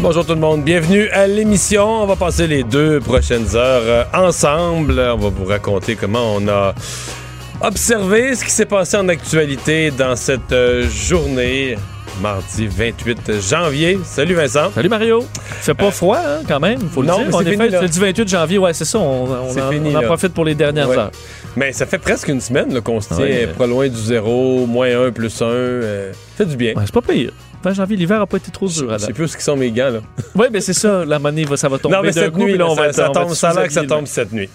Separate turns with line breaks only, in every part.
Bonjour tout le monde, bienvenue à l'émission. On va passer les deux prochaines heures euh, ensemble. On va vous raconter comment on a observé ce qui s'est passé en actualité dans cette euh, journée. Mardi 28 janvier. Salut Vincent.
Salut Mario. C'est pas froid hein, quand même, faut le
non,
dire.
mais
En
c'est
effet, c'est du 28 janvier, ouais, c'est ça. On, en,
fini,
on en profite pour les dernières
Ouais.
heures.
Mais ça fait presque une semaine qu'on se tient
Ouais.
pas loin du zéro, moins un, plus un. euh, fait du bien.
Ouais, c'est pas pire. 20 janvier, l'hiver a pas été trop dur.
Je sais plus ce qui sont mes gants là.
Oui, mais c'est ça. La monnaie, va, ça va tomber
Non, mais cette
coup,
nuit,
là, on va
ça,
être-
ça
va
tombe, ça a l'air que ça tombe cette nuit.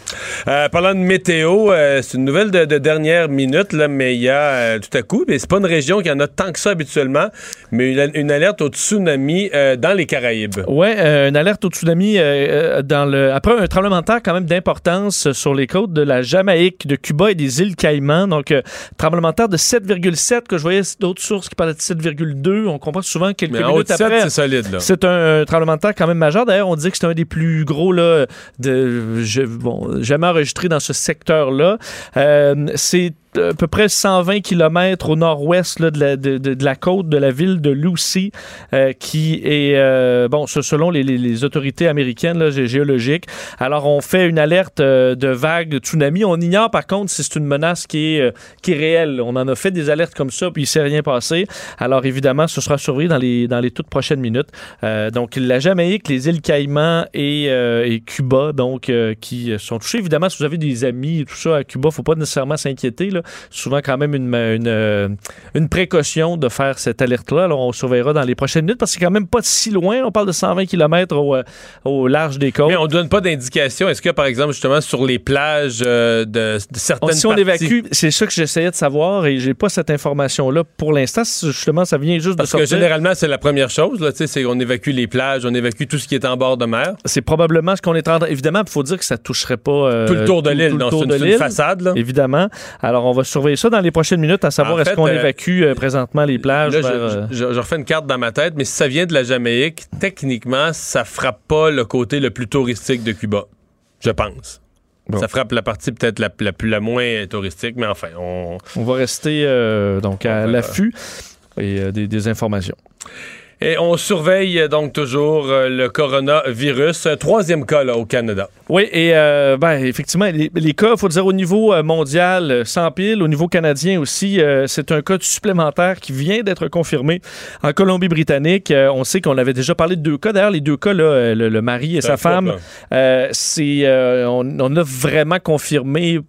Euh, parlant de météo, euh, c'est une nouvelle de, de dernière minute, là, mais il y a euh, tout à coup, mais c'est pas une région qui en a tant que ça habituellement, mais une, une alerte au tsunami dans les Caraïbes.
Euh, une alerte au tsunami dans le après un tremblement de terre quand même d'importance sur les côtes de la Jamaïque, de Cuba et des îles Caïmans. Donc tremblement de terre de 7,7 que je voyais d'autres sources qui parlaient de 7,2. On comprend souvent quelques
Mais en haut
minutes
de 7,
après.
c'est solide. Là.
C'est un tremblement de terre quand même majeur. D'ailleurs, on dit que c'est un des plus gros là, de, je- bon, jamais enregistré dans ce secteur-là. Euh, c'est à peu près 120 km au nord-ouest de, la, de, de- la côte de la ville de Lucy, euh, qui est, euh, bon, selon les, les- les autorités américaines là, gé- géologiques. Alors, on fait une alerte euh, de vague de tsunami. On ignore par contre si c'est une menace qui est, euh, qui est réelle. On en a fait des alertes comme ça, puis il s'est rien passé. Alors, évidemment, ce sera surveillé dans les, dans les toutes prochaines minutes. Euh, donc, la Jamaïque, les îles Caïmans et, euh, et Cuba, donc, euh, qui sont touchés. Évidemment, si vous avez des amis et tout ça à Cuba, faut pas nécessairement s'inquiéter. là. Souvent, quand même, une, une, euh, une précaution de faire cette alerte-là. Alors, on surveillera dans les prochaines minutes parce que c'est quand même pas si loin. On parle de 120 km au, euh, au large des côtes.
Mais on ne donne pas d'indication. Est-ce que, par exemple, justement, sur les plages euh, de, de certaines
On- si on
parties-
évacue, c'est ça que j'essayais de savoir et j'ai pas cette information-là pour l'instant. Justement, ça vient juste
Parce
de
que
sortir.
généralement, c'est la première chose. Là, tu sais, c'est qu'on évacue les plages, on évacue tout ce qui est en bord de mer.
C'est probablement ce qu'on est en train. Évidemment, il faut dire que ça toucherait pas euh,
Tout le tour de l'île.
tout le
Non,
tour
c'est une, une façade. Là.
Évidemment. Alors, on va surveiller ça dans les prochaines minutes, à savoir
En
est-ce qu'on
euh,
évacue euh, présentement les plages
Là,
vers,
je,
euh,
je- je refais une carte dans ma tête, mais si ça vient de la Jamaïque, techniquement, ça frappe pas le côté le plus touristique de Cuba. Je pense.
Bon.
Ça frappe la partie peut-être la, la, plus- la moins touristique, mais enfin, on.
On va rester euh, donc à
On
l'affût et euh, des, des informations.
Et on surveille euh, donc toujours euh, le coronavirus. Un troisième cas là, au Canada.
Oui, et euh, ben, effectivement, les, les cas, il faut dire, au niveau euh, mondial, euh, sans pile, au niveau canadien aussi, euh, c'est un cas supplémentaire qui vient d'être confirmé en Colombie-Britannique. Euh, on sait qu'on avait déjà parlé de deux cas. D'ailleurs, les deux cas, là, euh, le, le mari et sa femme. Euh, c'est, euh, on, on a vraiment confirmé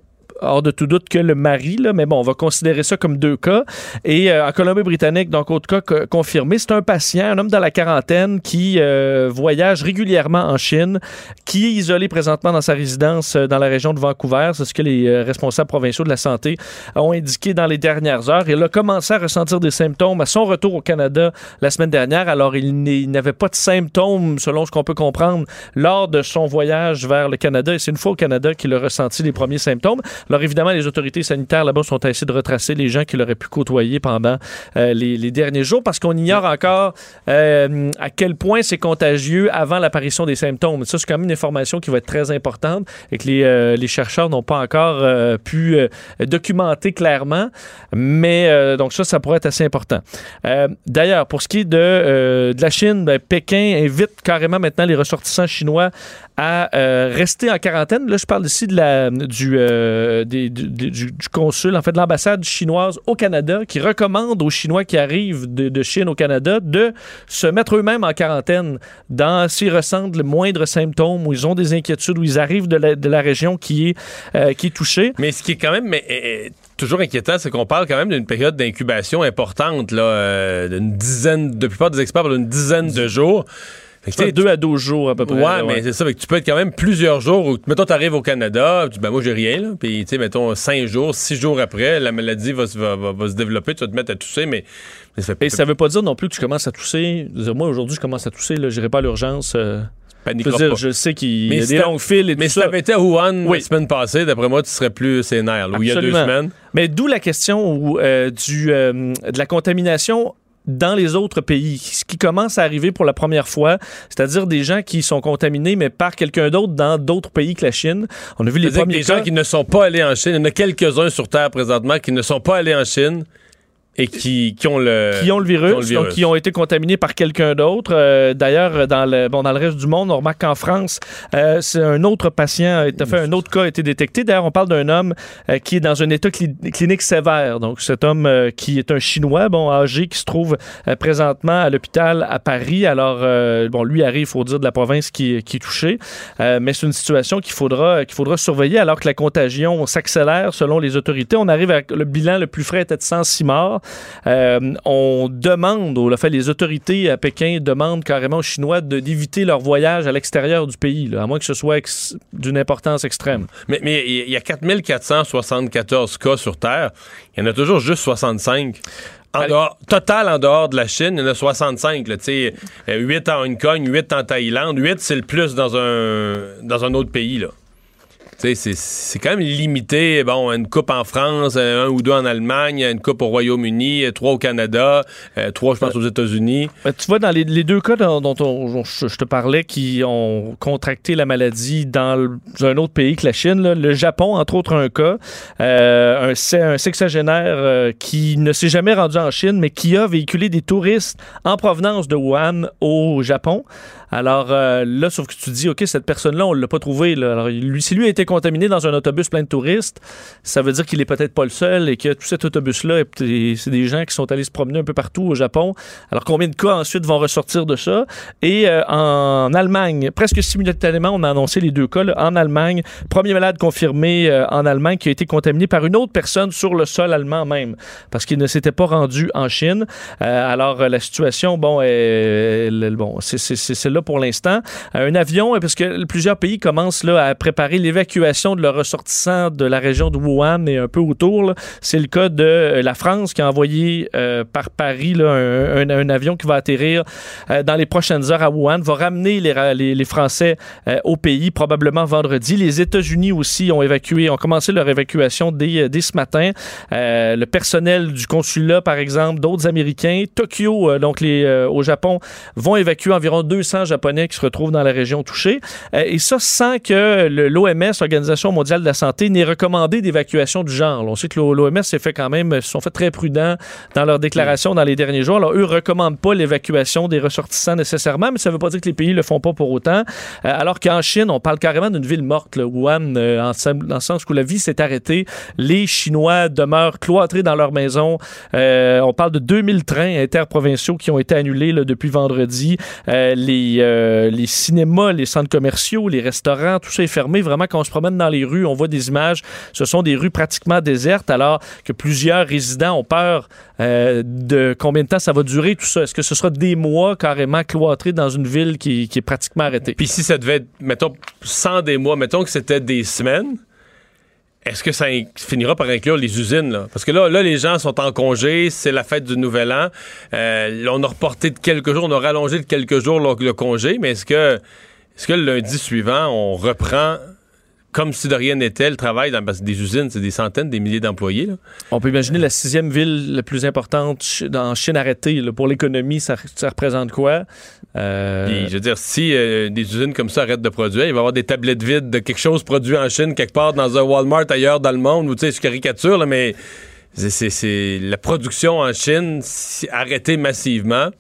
hors de tout doute que le mari, là, mais bon, on va considérer ça comme deux cas. Et euh, en Colombie-Britannique, donc autre cas co- confirmé, c'est un patient, un homme dans la quarantaine qui euh, voyage régulièrement en Chine, qui est isolé présentement dans sa résidence euh, dans la région de Vancouver. C'est ce que les euh, responsables provinciaux de la santé ont indiqué dans les dernières heures. Il a commencé à ressentir des symptômes à son retour au Canada la semaine dernière. Alors, il n'avait pas de symptômes, selon ce qu'on peut comprendre, lors de son voyage vers le Canada. Et c'est une fois au Canada qu'il a ressenti les premiers symptômes. Alors, évidemment, les autorités sanitaires là-bas sont à essayer de retracer les gens qu'il aurait pu côtoyer pendant euh, les, derniers jours parce qu'on ignore encore euh, à quel point c'est contagieux avant l'apparition des symptômes. Ça, c'est quand même une information qui va être très importante et que les, euh, les chercheurs n'ont pas encore pu documenter clairement. Mais donc ça, ça pourrait être assez important. D'ailleurs, pour ce qui est de, de la Chine, ben, Pékin invite carrément maintenant les ressortissants chinois à rester en quarantaine. Là, je parle ici de la, du, euh, du, consul, en fait, de l'ambassade chinoise au Canada, qui recommande aux Chinois qui arrivent de, de Chine au Canada de se mettre eux-mêmes en quarantaine dans s'ils ressentent le moindre symptôme ou ils ont des inquiétudes ou ils arrivent de la, de la région qui est, euh, qui est touchée.
Mais ce qui est quand même mais, euh, toujours inquiétant, c'est qu'on parle quand même d'une période d'incubation importante, là, euh, d'une dizaine, de la plupart des experts d'une dizaine de jours. Fait que, tu
Deux à 12 jours à peu près.
Ouais,
là,
mais c'est ça. Fait que tu peux être quand même plusieurs jours. Où, mettons, t'arrives au Canada, tu dis, ben moi, j'ai rien, là. Puis, tu sais, mettons, cinq jours, six jours après, la maladie va, se- va, va- va se développer, tu vas te mettre à tousser, mais, mais ça
Et ça veut pas dire non plus que tu commences à tousser. Dire, moi, aujourd'hui, je commence à tousser. Je n'irai pas à l'urgence. euh, je dire,
pas.
je sais qu'il
Mais
y a
si
des longues files et
Mais
tout
si
ça.
t'avais été à Wuhan
Oui.
la semaine passée, d'après moi, tu serais plus sénère, là, où il y a deux semaines.
Mais d'où la question où, euh, du, euh, de la contamination dans les autres pays, ce qui commence à arriver pour la première fois, c'est-à-dire des gens qui sont contaminés, mais par quelqu'un d'autre dans d'autres pays que la Chine. On a vu les premiers
des gens qui ne sont pas allés en Chine, il y en a quelques-uns sur Terre présentement qui ne sont pas allés en Chine et qui, qui ont le
qui ont le virus,
qui ont le virus.
donc qui ont été contaminés par quelqu'un d'autre. Euh, D'ailleurs, dans le, bon, dans le reste du monde, on remarque qu'en France, euh, c'est un autre patient, fait, un autre cas a été détecté. D'ailleurs, on parle d'un homme euh, qui est dans un état cli- clinique sévère. Donc, cet homme qui est un Chinois, bon, âgé, qui se trouve présentement à l'hôpital à Paris. Alors, bon, lui arrive, il faut dire, de la province qui, qui est touchée. Mais c'est une situation qu'il faudra, qu'il faudra surveiller alors que la contagion s'accélère selon les autorités. On arrive à le bilan le plus frais était de 106 morts. Euh, on demande, ou fait, les autorités à Pékin demandent carrément aux Chinois d'éviter leur voyage à l'extérieur du pays, là, à moins que ce soit d'une importance extrême.
Mais mais il y a 4474 cas sur Terre. Il y en a toujours juste 65. En dehors, total en dehors de la Chine, il y en a 65. Là, tu sais, euh, 8 en Hong Kong, 8 en Thaïlande. 8, c'est le plus dans un, dans un autre pays. Là. C'est- quand même limité. Bon, une coupe en France, euh, un ou deux en Allemagne, une coupe au Royaume-Uni, euh, trois au Canada, euh, trois, je pense, aux États-Unis.
Tu vois, dans les, deux cas dont, on- je, te parlais qui ont contracté la maladie dans un autre pays que la Chine, le Japon, entre autres, un cas, un, se- un sexagénaire qui ne s'est jamais rendu en Chine, mais qui a véhiculé des touristes en provenance de Wuhan au Japon. Alors euh, là, sauf que tu dis, OK, cette personne-là, on l'a pas trouvé. Là. Alors, lui, si lui a été contaminé dans un autobus plein de touristes, ça veut dire qu'il est peut-être pas le seul et que tout cet autobus-là, c'est des gens qui sont allés se promener un peu partout au Japon. Alors, combien de cas ensuite vont ressortir de ça? Et euh, en Allemagne, presque simultanément, on a annoncé les deux cas. En Allemagne, premier malade confirmé euh, en Allemagne qui a été contaminé par une autre personne sur le sol allemand même, parce qu'il ne s'était pas rendu en Chine. Alors, la situation, bon, est- elle- bon c'est là pour l'instant. Euh, un avion, euh, parce que plusieurs pays commencent là, à préparer l'évacuation de leurs ressortissants de la région de Wuhan et un peu autour. C'est le cas de euh, la France qui a envoyé par Paris un, avion qui va atterrir dans les prochaines heures à Wuhan, va ramener les, les, Français au pays probablement vendredi. Les États-Unis aussi ont évacué, ont commencé leur évacuation dès, dès ce matin. Le personnel du consulat, par exemple, d'autres Américains, Tokyo, donc les, au Japon, vont évacuer environ 200 Japonais qui se retrouvent dans la région touchée. Euh, et ça sans que le- l'OMS, l'Organisation mondiale de la santé, n'ait recommandé d'évacuation du genre. On sait que l'OMS s'est fait quand même, se sont fait très prudents dans leurs déclarations dans les derniers jours. Alors, eux ne recommandent pas l'évacuation des ressortissants nécessairement, mais ça ne veut pas dire que les pays ne le font pas pour autant. Euh, alors qu'en Chine, on parle carrément d'une ville morte, là, Wuhan, euh, en, dans le sens où la vie s'est arrêtée. Les Chinois demeurent cloîtrés dans leur maison. On parle de 2000 trains interprovinciaux qui ont été annulés depuis vendredi. Les, euh, les cinémas, les centres commerciaux, les restaurants, tout ça est fermé. Vraiment, quand on se promène dans les rues, on voit des images. Ce sont des rues pratiquement désertes, alors que plusieurs résidents ont peur euh, de combien de temps ça va durer, tout ça. Est-ce que ce sera des mois carrément cloîtrés dans une ville qui, qui est pratiquement arrêtée?
Puis si ça devait être, mettons, sans des mois, mettons que c'était des semaines, est-ce que ça in- finira par inclure les usines? Là? Parce que là, là, les gens sont en congé, c'est la fête du Nouvel An. Euh, on a reporté de quelques jours, on a rallongé de quelques jours le, le congé, mais est-ce que, est-ce que le lundi suivant, on reprend comme si de rien n'était le travail dans parce que des usines, c'est des centaines, des milliers d'employés.
On peut imaginer la sixième ville la plus importante dans Chine arrêtée. là. Pour l'économie, ça, ça représente quoi? Euh,
Puis, je veux dire, si euh, des usines comme ça arrêtent de produire, il va y avoir des tablettes vides de quelque chose produit en Chine, quelque part dans un Walmart ailleurs dans le monde, ou tu sais, je caricature, là, mais c'est- la production en Chine arrêtée massivement.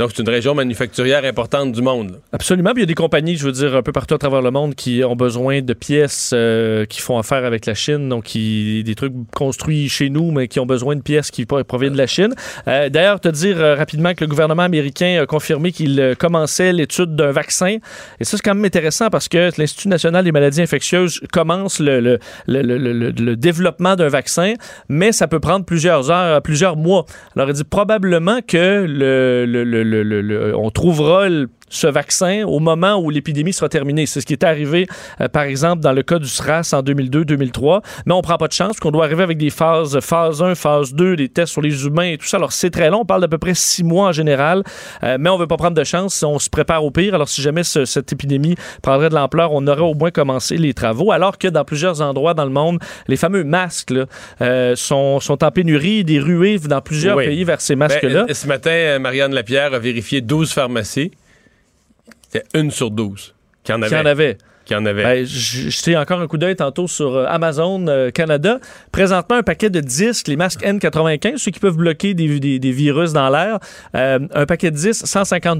Donc, c'est une région manufacturière importante du monde.
Absolument. Il y a des compagnies, je veux dire, un peu partout à travers le monde qui ont besoin de pièces euh, qui font affaire avec la Chine, donc qui, des trucs construits chez nous, mais qui ont besoin de pièces qui pro- proviennent de la Chine. Euh, D'ailleurs, te dire euh, rapidement que le gouvernement américain a confirmé qu'il commençait l'étude d'un vaccin. Et ça, c'est quand même intéressant parce que l'Institut national des maladies infectieuses commence le, le, le- le- le développement d'un vaccin, mais ça peut prendre plusieurs heures, plusieurs mois. Alors, il dit probablement que le, le- le- le- on trouvera le- ce vaccin au moment où l'épidémie sera terminée. C'est ce qui est arrivé, euh, par exemple, dans le cas du SRAS en 2002-2003. Mais on prend pas de chance, qu'on doit arriver avec des phases, phase 1, phase 2, des tests sur les humains et tout ça. Alors, c'est très long. On parle d'à peu près six mois en général. Euh, mais on veut pas prendre de chance. On se prépare au pire. Alors, si jamais ce- cette épidémie prendrait de l'ampleur, on aurait au moins commencé les travaux. Alors que dans plusieurs endroits dans le monde, les fameux masques là, euh, sont, sont en pénurie, des ruées dans plusieurs
Oui.
pays vers ces
Ben,
masques-là.
euh, ce matin, Marianne Lapierre a vérifié 12 pharmacies. C'était une sur 12 qui en
Qui
avait.
en avait.
Qui en avait.
Ben, J'étais encore un coup d'œil tantôt sur euh, Amazon euh, Canada. Présentement, un paquet de 10, les masques N95, ceux qui peuvent bloquer des, des- des virus dans l'air. euh, un paquet de 10, 150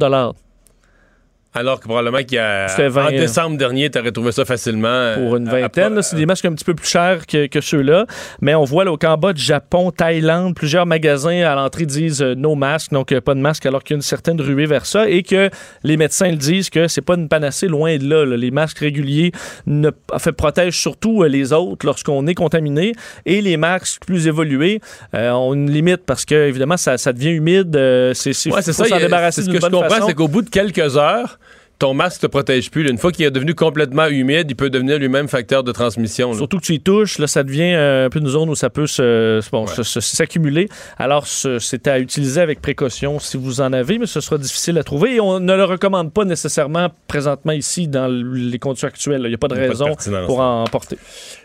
Alors que probablement qu'il y a.
C'était 20,
en décembre dernier, tu aurais trouvé ça facilement. euh,
pour une vingtaine. C'est des masques un petit peu plus chers que, que ceux-là. Mais on voit là, au Cambodge, Japon, Thaïlande, plusieurs magasins à l'entrée disent euh, no masque, donc euh, pas de masque, alors qu'il y a une certaine ruée vers ça. Et que les médecins le disent que c'est pas une panacée loin de là. là. Les masques réguliers ne, en fait, protègent surtout euh, les autres lorsqu'on est contaminé. Et les masques plus évolués euh, ont une limite parce que, évidemment, ça, ça devient humide. euh, c'est
Ouais, ça.
s'en
il y a-
débarrasser
c'est ce que je comprends, c'est qu'au bout de quelques heures, ton masque te protège plus. Une fois qu'il est devenu complètement humide, il peut devenir lui-même facteur de transmission. là.
Surtout que tu y touches, là, ça devient euh, un peu une zone où ça peut se- bon,
Ouais.
se- se- s'accumuler. Alors, ce- c'est à utiliser avec précaution si vous en avez, mais ce sera difficile à trouver. Et on ne le recommande pas nécessairement présentement ici dans les conditions actuelles. Il n'y a pas de
pas
raison pour en porter.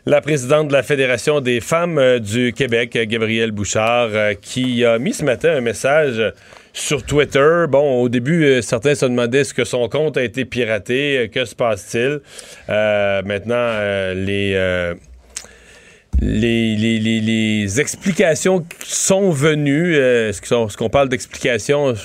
La présidente de la Fédération des femmes euh, du Québec, Gabrielle Bouchard, euh, qui a mis ce matin un message sur Twitter. Bon, au début, euh, certains se demandaient est-ce que son compte a été piraté, euh, que se passe-t-il? Euh, maintenant, les, les, les, explications sont venues. est-ce qu'on parle d'explications?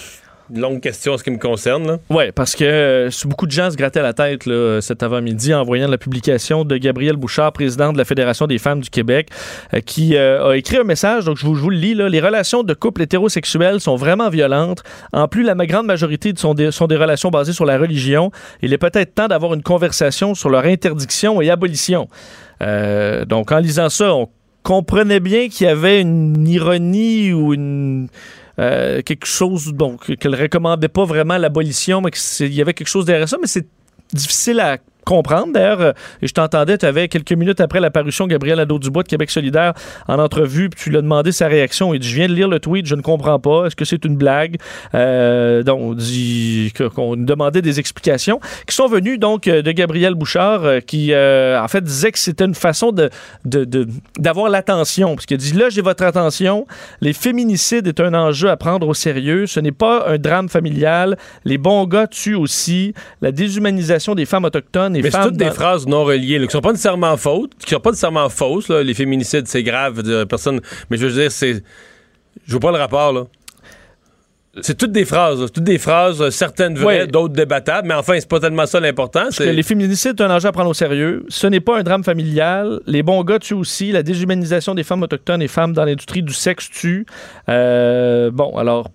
Longue question en ce qui me concerne.
Oui, parce que euh, beaucoup de gens se grattaient la tête là, cet avant-midi en voyant la publication de Gabrielle Bouchard, présidente de la Fédération des femmes du Québec, euh, qui euh, a écrit un message, donc je vous, je le lis. Les relations de couple hétérosexuels sont vraiment violentes. En plus, la grande majorité sont des, sont des relations basées sur la religion. Il est peut-être temps d'avoir une conversation sur leur interdiction et abolition. Donc, en lisant ça, on comprenait bien qu'il y avait une ironie ou une euh, quelque chose bon, que- qu'elle recommandait pas vraiment l'abolition, mais qu'il y avait quelque chose derrière ça, mais c'est difficile à comprendre. D'ailleurs, euh, et je t'entendais, tu avais quelques minutes après l'apparition Gabriel Nadeau-Dubois de Québec solidaire en entrevue, puis tu lui as demandé sa réaction. Il dit, je viens de lire le tweet, je ne comprends pas. Est-ce que c'est une blague? Euh, donc, on dit qu'on demandait des explications qui sont venues donc euh, de Gabriel Bouchard, euh, qui euh, en fait disait que c'était une façon de, de- de- d'avoir l'attention. Parce qu'il dit, là, j'ai votre attention. Les féminicides est un enjeu à prendre au sérieux. Ce n'est pas un drame familial. Les bons gars tuent aussi. La déshumanisation des femmes autochtones et
Mais c'est toutes des phrases non reliées, là, qui sont pas nécessairement fautes, qui sont pas nécessairement fausses. là. Les féminicides, c'est grave, de personne. Mais je veux dire, c'est. Je vois pas le rapport, là. C'est toutes des phrases, là. toutes des phrases, euh, certaines vraies,
Ouais.
d'autres débattables, mais enfin, c'est pas tellement ça l'important.
que les féminicides, c'est un enjeu à prendre au sérieux. Ce n'est pas un drame familial. Les bons gars tuent aussi. La déshumanisation des femmes autochtones et femmes dans l'industrie du sexe tue. Euh, bon, alors.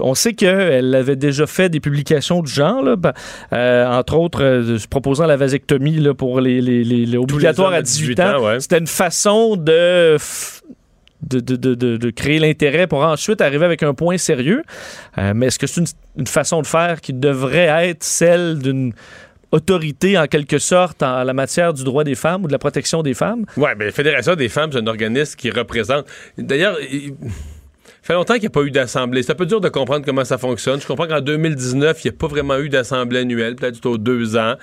On sait qu'elle avait déjà fait des publications du genre, là, ben, euh, entre autres euh, proposant la vasectomie là, pour les, les, les- les obligatoires à
à
18
18
ans.
ans, ouais.
C'était une façon de, f- de, de, de- de- de créer l'intérêt pour ensuite arriver avec un point sérieux. Euh, mais est-ce que c'est une, une façon de faire qui devrait être celle d'une autorité en quelque sorte en la matière du droit des femmes ou de la protection des femmes?
Ouais, mais la Fédération des femmes, c'est un organisme qui représente. D'ailleurs, il fait longtemps qu'il n'y a pas eu d'assemblée. C'est un peu dur de comprendre comment ça fonctionne. Je comprends qu'en 2019, il n'y a pas vraiment eu d'assemblée annuelle, peut-être aux deux ans.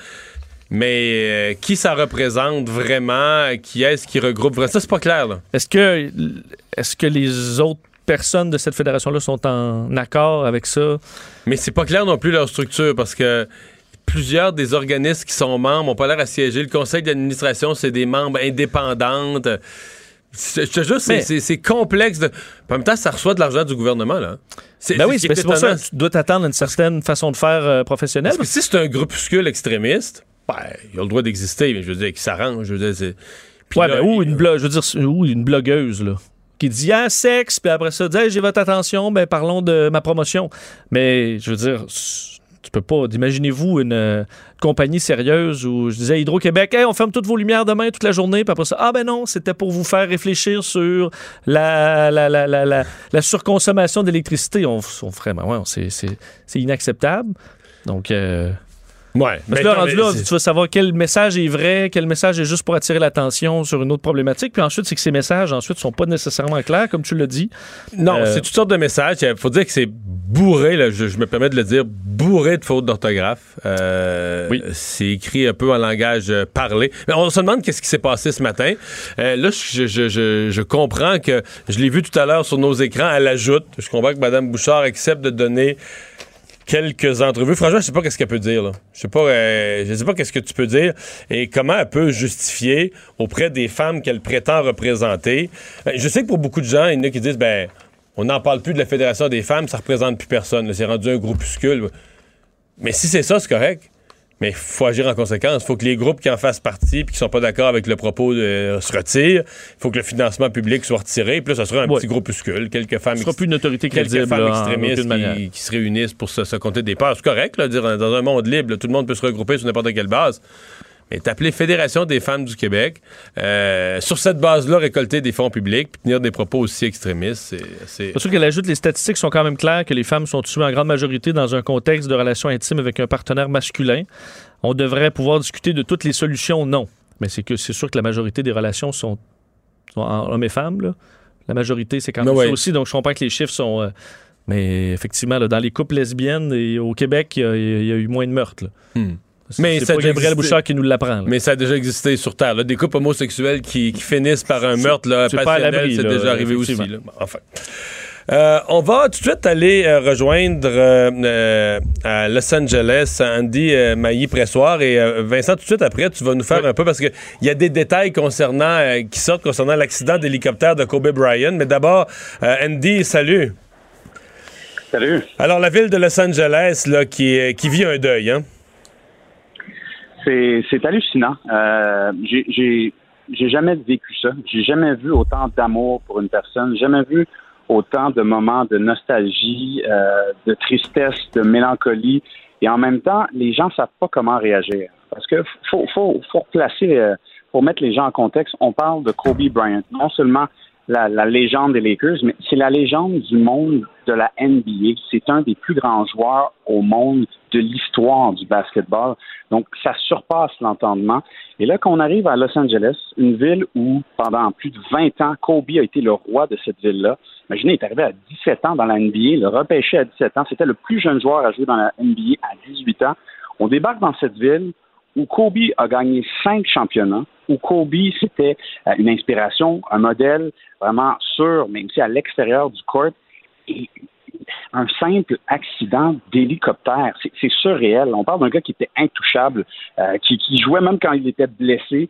Mais euh, qui ça représente vraiment? Qui est-ce qui regroupe vraiment? Ça, c'est pas clair, là.
Est-ce que, est-ce que les autres personnes de cette fédération-là sont en accord avec ça?
Mais c'est pas clair non plus leur structure parce que plusieurs des organismes qui sont membres n'ont pas l'air à siéger. Le conseil d'administration, c'est des membres indépendantes. C'est- Je te jure, c'est- complexe. De... En même temps, ça reçoit de l'argent du gouvernement. Là. C'est
Ben oui, c'est
est
c'est pour ça que tu dois t'attendre à une certaine façon de faire euh, professionnelle.
Parce que si c'est un groupuscule extrémiste, ben, il a le droit d'exister, mais je veux dire, qui s'arrange. Je veux dire,
Ouais,
là,
ben, ou
il-
une, blo- je veux dire, ou une blogueuse, là, qui dit ah, sexe, puis après ça, dit Hey, j'ai votre attention, ben parlons de ma promotion. Mais je veux dire, tu peux pas. Imaginez-vous une euh, compagnie sérieuse où je disais Hydro-Québec, Hey, on ferme toutes vos lumières demain, toute la journée, puis après ça, ah ben non, c'était pour vous faire réfléchir sur la, la, surconsommation d'électricité. On, on ben ouais, c'est inacceptable. Donc, euh,
Ouais.
parce
mais
que là, rendu là, tu vas savoir quel message est vrai, quel message est juste pour attirer l'attention sur une autre problématique. Puis ensuite, c'est que ces messages, ensuite, sont pas nécessairement clairs, comme tu l'as dit.
Non,
Euh,
c'est toutes sortes de messages. Il faut dire que c'est bourré, là, je, je me permets de le dire, bourré de fautes d'orthographe. Euh,
Oui.
C'est écrit un peu en langage euh, parlé. Mais on se demande qu'est-ce qui s'est passé ce matin. Euh, là, je, je- je- je comprends que, je l'ai vu tout à l'heure sur nos écrans, elle ajoute, je comprends que Mme Bouchard accepte de donner quelques entrevues. Franchement, je sais pas qu'est-ce qu'elle peut dire. Je sais pas, euh, je sais pas qu'est-ce que tu peux dire et comment elle peut justifier auprès des femmes qu'elle prétend représenter. Ben, je sais que pour beaucoup de gens, il y en a qui disent ben on n'en parle plus de la Fédération des femmes, ça représente plus personne. C'est rendu un groupuscule. Mais si c'est ça, c'est correct. Mais il faut agir en conséquence. Il faut que les groupes qui en fassent partie et qui sont pas d'accord avec le propos de- se retirent. Il faut que le financement public soit retiré. Puis là, ça sera un
Ouais.
petit groupuscule, quelques femmes
Ce sera plus une autorité
quelques
crédible.
femmes extrémistes qui, qui se réunissent pour se, se compter des parts. C'est correct, là, dire dans un monde libre, là, tout le monde peut se regrouper sur n'importe quelle base. Mais t'appeler Fédération des femmes du Québec, euh, sur cette base-là, récolter des fonds publics, puis tenir des propos aussi extrémistes, c'est c'est-
sûr qu'elle ajoute les statistiques sont quand même claires que les femmes sont tuées en grande majorité dans un contexte de relation intime avec un partenaire masculin. On devrait pouvoir discuter de toutes les solutions, non. Mais c'est que c'est sûr que la majorité des relations sont, hommes et femmes. là. La majorité, c'est quand même
ouais.
ça aussi. Donc, je comprends que les chiffres sont. euh, mais effectivement, là, dans les couples lesbiennes et au Québec, il y, a- il y a eu moins de meurtres. là.
Hmm.
C'est-
Mais
c'est Gabriel. Bouchard qui nous l'apprend.
Mais ça a déjà existé sur Terre. là. Des couples homosexuels qui, qui finissent par un meurtre là,
c'est pas à
passionnel,
l'abri,
c'est déjà arrivé aussi. là. Enfin. Euh, on va tout de suite aller euh, rejoindre euh, euh, à Los Angeles Andy euh, Mailly-Pressoir et euh, Vincent, tout de suite après, tu vas nous faire un peu parce qu'il y a des détails concernant euh, qui sortent concernant l'accident d'hélicoptère de Kobe Bryant. Mais d'abord, euh, Andy, salut.
Salut.
Alors, la ville de Los Angeles là, qui vit un deuil, hein?
C'est, hallucinant. Euh, j'ai, jamais vécu ça. J'ai jamais vu autant d'amour pour une personne. Jamais vu autant de moments de nostalgie, euh, de tristesse, de mélancolie. Et en même temps, les gens savent pas comment réagir. Parce que faut, faut, faut replacer, euh, mettre les gens en contexte. On parle de Kobe Bryant. Non seulement la, la légende des Lakers, mais c'est la légende du monde de la NBA. C'est un des plus grands joueurs au monde de l'histoire du basketball. Donc, ça surpasse l'entendement. Et là, qu'on arrive à Los Angeles, une ville où, pendant plus de 20 ans, Kobe a été le roi de cette ville-là. Imaginez, il est arrivé à 17 ans dans la NBA, le repêché à 17 ans. C'était le plus jeune joueur à jouer dans la NBA à 18 ans. On débarque dans cette ville où Kobe a gagné cinq championnats, où Kobe, c'était euh, une inspiration, un modèle vraiment sûr, mais aussi à l'extérieur du court. Un simple accident d'hélicoptère, c'est- surréel. On parle d'un gars qui était intouchable, euh, qui, jouait même quand il était blessé.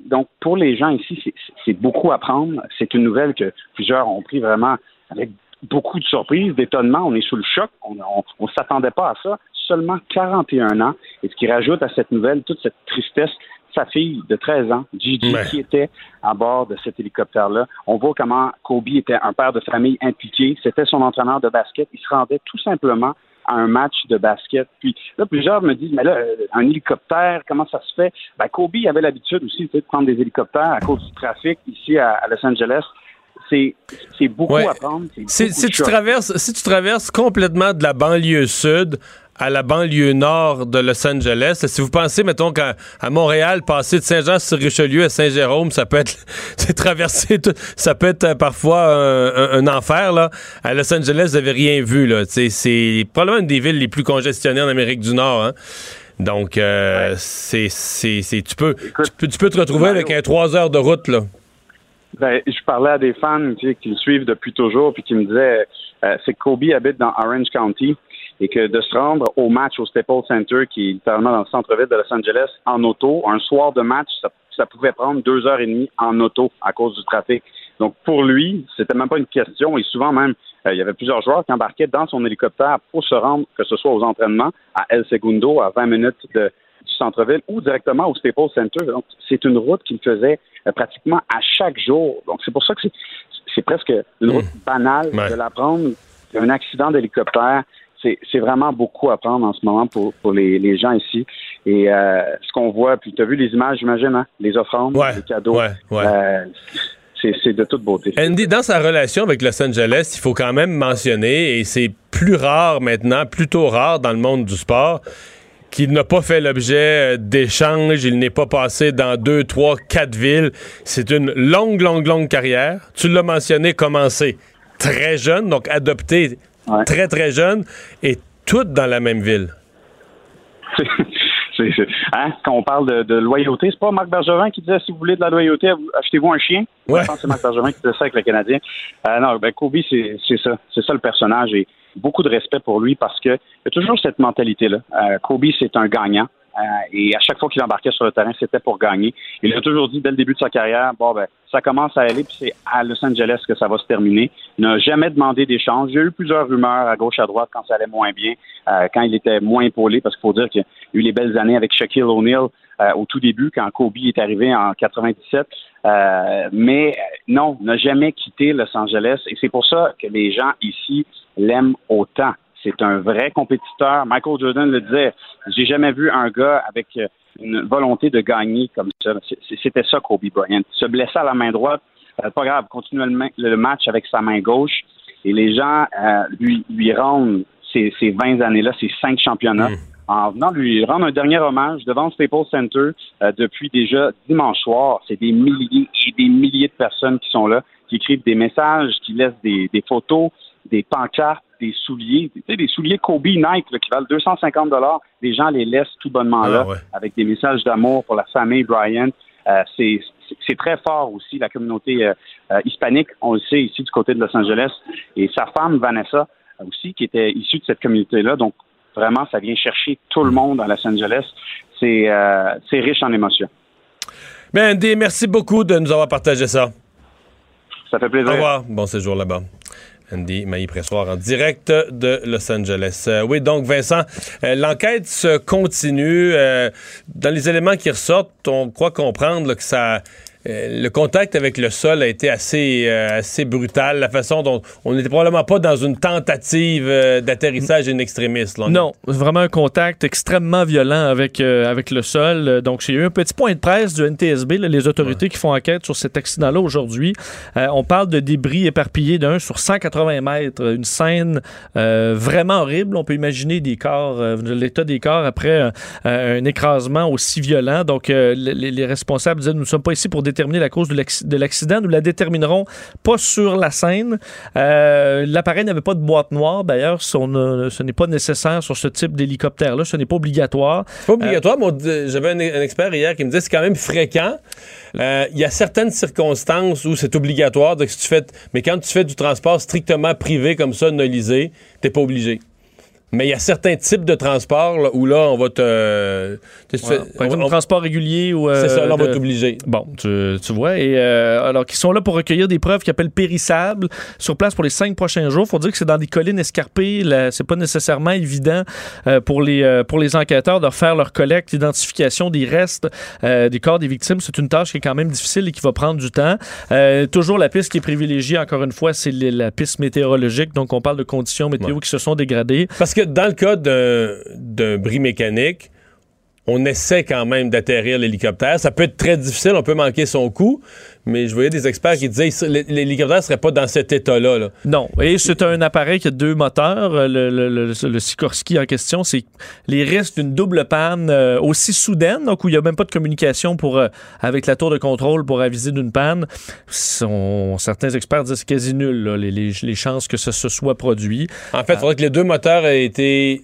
Donc, pour les gens ici, c'est beaucoup à prendre. C'est une nouvelle que plusieurs ont pris vraiment avec beaucoup de surprises, d'étonnement. On est sous le choc. On ne s'attendait pas à ça. Seulement 41 ans. Et ce qui rajoute à cette nouvelle toute cette tristesse, sa fille de 13 ans, Gigi,
Ouais.
qui était à bord de cet hélicoptère-là. On voit comment Kobe était un père de famille impliqué. C'était son entraîneur de basket. Il se rendait tout simplement à un match de basket. Puis là, plusieurs me disent, mais là, euh, un hélicoptère, comment ça se fait? Ben, Kobe avait l'habitude aussi de prendre des hélicoptères à cause du trafic ici à, Los Angeles. C'est beaucoup
Ouais.
à prendre.
Si, tu traverses, si tu traverses complètement de la banlieue sud à la banlieue nord de Los Angeles, si vous pensez, mettons, qu'à à Montréal, passer de Saint-Jean-sur-Richelieu à Saint-Jérôme, ça peut être, c'est traverser, tout- ça peut être euh, parfois un, un- un enfer, là. À Los Angeles, vous n'avez rien vu, là. C'est probablement une des villes les plus congestionnées en Amérique du Nord, hein. Donc, euh, c'est, c'est, c'est- tu peux,
Écoute,
tu peux, tu peux te retrouver avec un trois heures de route, là.
Ben, je parlais à des fans tu sais, qui le suivent depuis toujours, puis qui me disaient, euh, c'est que Kobe habite dans Orange County et que de se rendre au match au Staples Center, qui est littéralement dans le centre-ville de Los Angeles, en auto, un soir de match, ça, ça pouvait prendre deux heures et demie en auto à cause du trafic. Donc pour lui, c'était même pas une question. Et souvent même, euh, il y avait plusieurs joueurs qui embarquaient dans son hélicoptère pour se rendre, que ce soit aux entraînements, à El Segundo, à 20 minutes de, du centre-ville, ou directement au Staples Center. Donc c'est une route qu'il faisait euh, pratiquement à chaque jour. Donc c'est pour ça que c'est, presque une route banale
Ouais.
de la prendre. Un accident d'hélicoptère, c'est, vraiment beaucoup à prendre en ce moment pour, pour les, les gens ici. Et euh, ce qu'on voit, puis tu as vu les images, j'imagine, hein? les offrandes,
Ouais,
les cadeaux.
ouais, ouais.
Euh, c'est c'est de toute beauté.
Andy, dans sa relation avec Los Angeles, il faut quand même mentionner, et c'est plus rare maintenant, plutôt rare dans le monde du sport, qu'il n'a pas fait l'objet euh, d'échanges, il n'est pas passé dans deux, trois, quatre villes. C'est une longue, longue, longue carrière. Tu l'as mentionné, commencé très jeune, donc adopté
Ouais.
très, très jeune, et toutes dans la même ville.
C'est- c'est- hein, Quand on parle de, de loyauté, c'est pas Marc Bergevin qui disait si vous voulez de la loyauté, vous- achetez-vous un chien?
Ouais.
Je pense que c'est Marc Bergevin qui disait ça avec le Canadien. Euh, non, ben Kobe, c'est c'est ça. C'est ça le personnage et beaucoup de respect pour lui parce que il y a toujours cette mentalité-là. Euh, Kobe, c'est un gagnant. Euh, et à chaque fois qu'il embarquait sur le terrain, c'était pour gagner. Il a toujours dit dès le début de sa carrière, bon ben, ça commence à aller, puis c'est à Los Angeles que ça va se terminer. Il n'a jamais demandé d'échange. Il y a eu plusieurs rumeurs à gauche, à droite quand ça allait moins bien, euh, quand il était moins épaulé, parce qu'il faut dire qu'il a eu les belles années avec Shaquille O'Neal euh, au tout début, quand Kobe est arrivé en 97. Euh, mais non, n'a jamais quitté Los Angeles. Et c'est pour ça que les gens ici l'aiment autant. C'est un vrai compétiteur. Michael Jordan le disait. J'ai jamais vu un gars avec euh, une volonté de gagner comme ça. C'était ça, Kobe Bryant. Se blesser à la main droite, euh, pas grave, continue le, ma- le match avec sa main gauche. Et les gens euh, lui, lui rendent ces, ces 20 années-là, ces cinq championnats, en venant lui rendre un dernier hommage devant le Staples Center euh, depuis déjà dimanche soir. C'est des milliers et des milliers de personnes qui sont là, qui écrivent des messages, qui laissent des, des photos, des pancartes, des souliers, tu sais, des souliers Kobe Nike là, qui valent 250 dollars. Les gens les laissent tout bonnement là,
Ah ouais.
avec des messages d'amour pour la famille Bryant. Euh, c'est très fort aussi, la communauté euh, euh, hispanique, on le sait ici du côté de Los Angeles. Et sa femme, Vanessa, aussi, qui était issue de cette communauté-là. Donc, vraiment, ça vient chercher tout le monde à Los Angeles. C'est euh, riche en émotions.
Ben, Andy, merci beaucoup de nous avoir partagé ça.
Ça fait
Au
plaisir.
revoir. Bon séjour là-bas. Andy Mailly-Pressoir en direct de Los Angeles. Euh, oui, donc Vincent, euh, l'enquête se continue. Euh, dans les éléments qui ressortent, on croit comprendre que ça... euh, le contact avec le sol a été assez, euh, assez brutal. La façon dont on n'était probablement pas dans une tentative euh, d'atterrissage là. On-
Non, vraiment un contact extrêmement violent avec, euh, avec le sol. Donc, j'ai eu un petit point de presse du NTSB, là, les autorités qui font enquête sur cet accident-là aujourd'hui. On parle de débris éparpillés d'un sur 180 mètres. Une scène vraiment horrible. On peut imaginer des corps, l'état des corps après un écrasement aussi violent. Donc, les, les responsables disaient, nous ne sommes pas ici pour déterminer la cause de l'acc- de l'accident. Nous la déterminerons pas sur la scène. Euh, L'appareil n'avait pas de boîte noire. D'ailleurs, ce n'est pas nécessaire sur ce type d'hélicoptère-là. Ce n'est pas obligatoire.
Pas obligatoire, j'avais un, expert hier qui me disait c'est quand même fréquent. Euh, Il y a certaines circonstances où c'est obligatoire, donc tu fais, mais quand tu fais du transport strictement privé comme ça, nolisé, t'es pas obligé. Mais il y a certains types de transports là, où là, on va te. tu
Par exemple,
on-
transport régulier ou... euh,
c'est ça, là, on va t'obliger.
Bon, tu, tu vois. Et euh, alors, qui sont là pour recueillir des preuves qu'ils appellent périssables sur place pour les cinq prochains jours. faut dire que c'est dans des collines escarpées. C'est pas nécessairement évident euh, pour, les, pour les enquêteurs de faire leur collecte, l'identification des restes des corps des victimes. C'est une tâche qui est quand même difficile et qui va prendre du temps. Toujours la piste qui est privilégiée, encore une fois, c'est la piste météorologique. Donc, on parle de conditions météo
Ouais.
qui se sont dégradées.
Parce que dans le cas d'un bris mécanique, on essaie quand même d'atterrir l'hélicoptère. Ça peut être très difficile, on peut manquer son coup, mais je voyais des experts qui disaient que l'hélicoptère serait pas dans cet état-là. là.
Non. Et c'est un appareil qui a deux moteurs. Euh, Le, le, le- le Sikorsky en question, c'est les risques d'une double panne euh, aussi soudaine, donc où il n'y a même pas de communication pour, euh, avec la tour de contrôle pour aviser d'une panne. Sont, certains experts disent que c'est quasi nul, là, les, les- les chances que ça se soit produit.
En fait, il faudrait que les deux moteurs aient été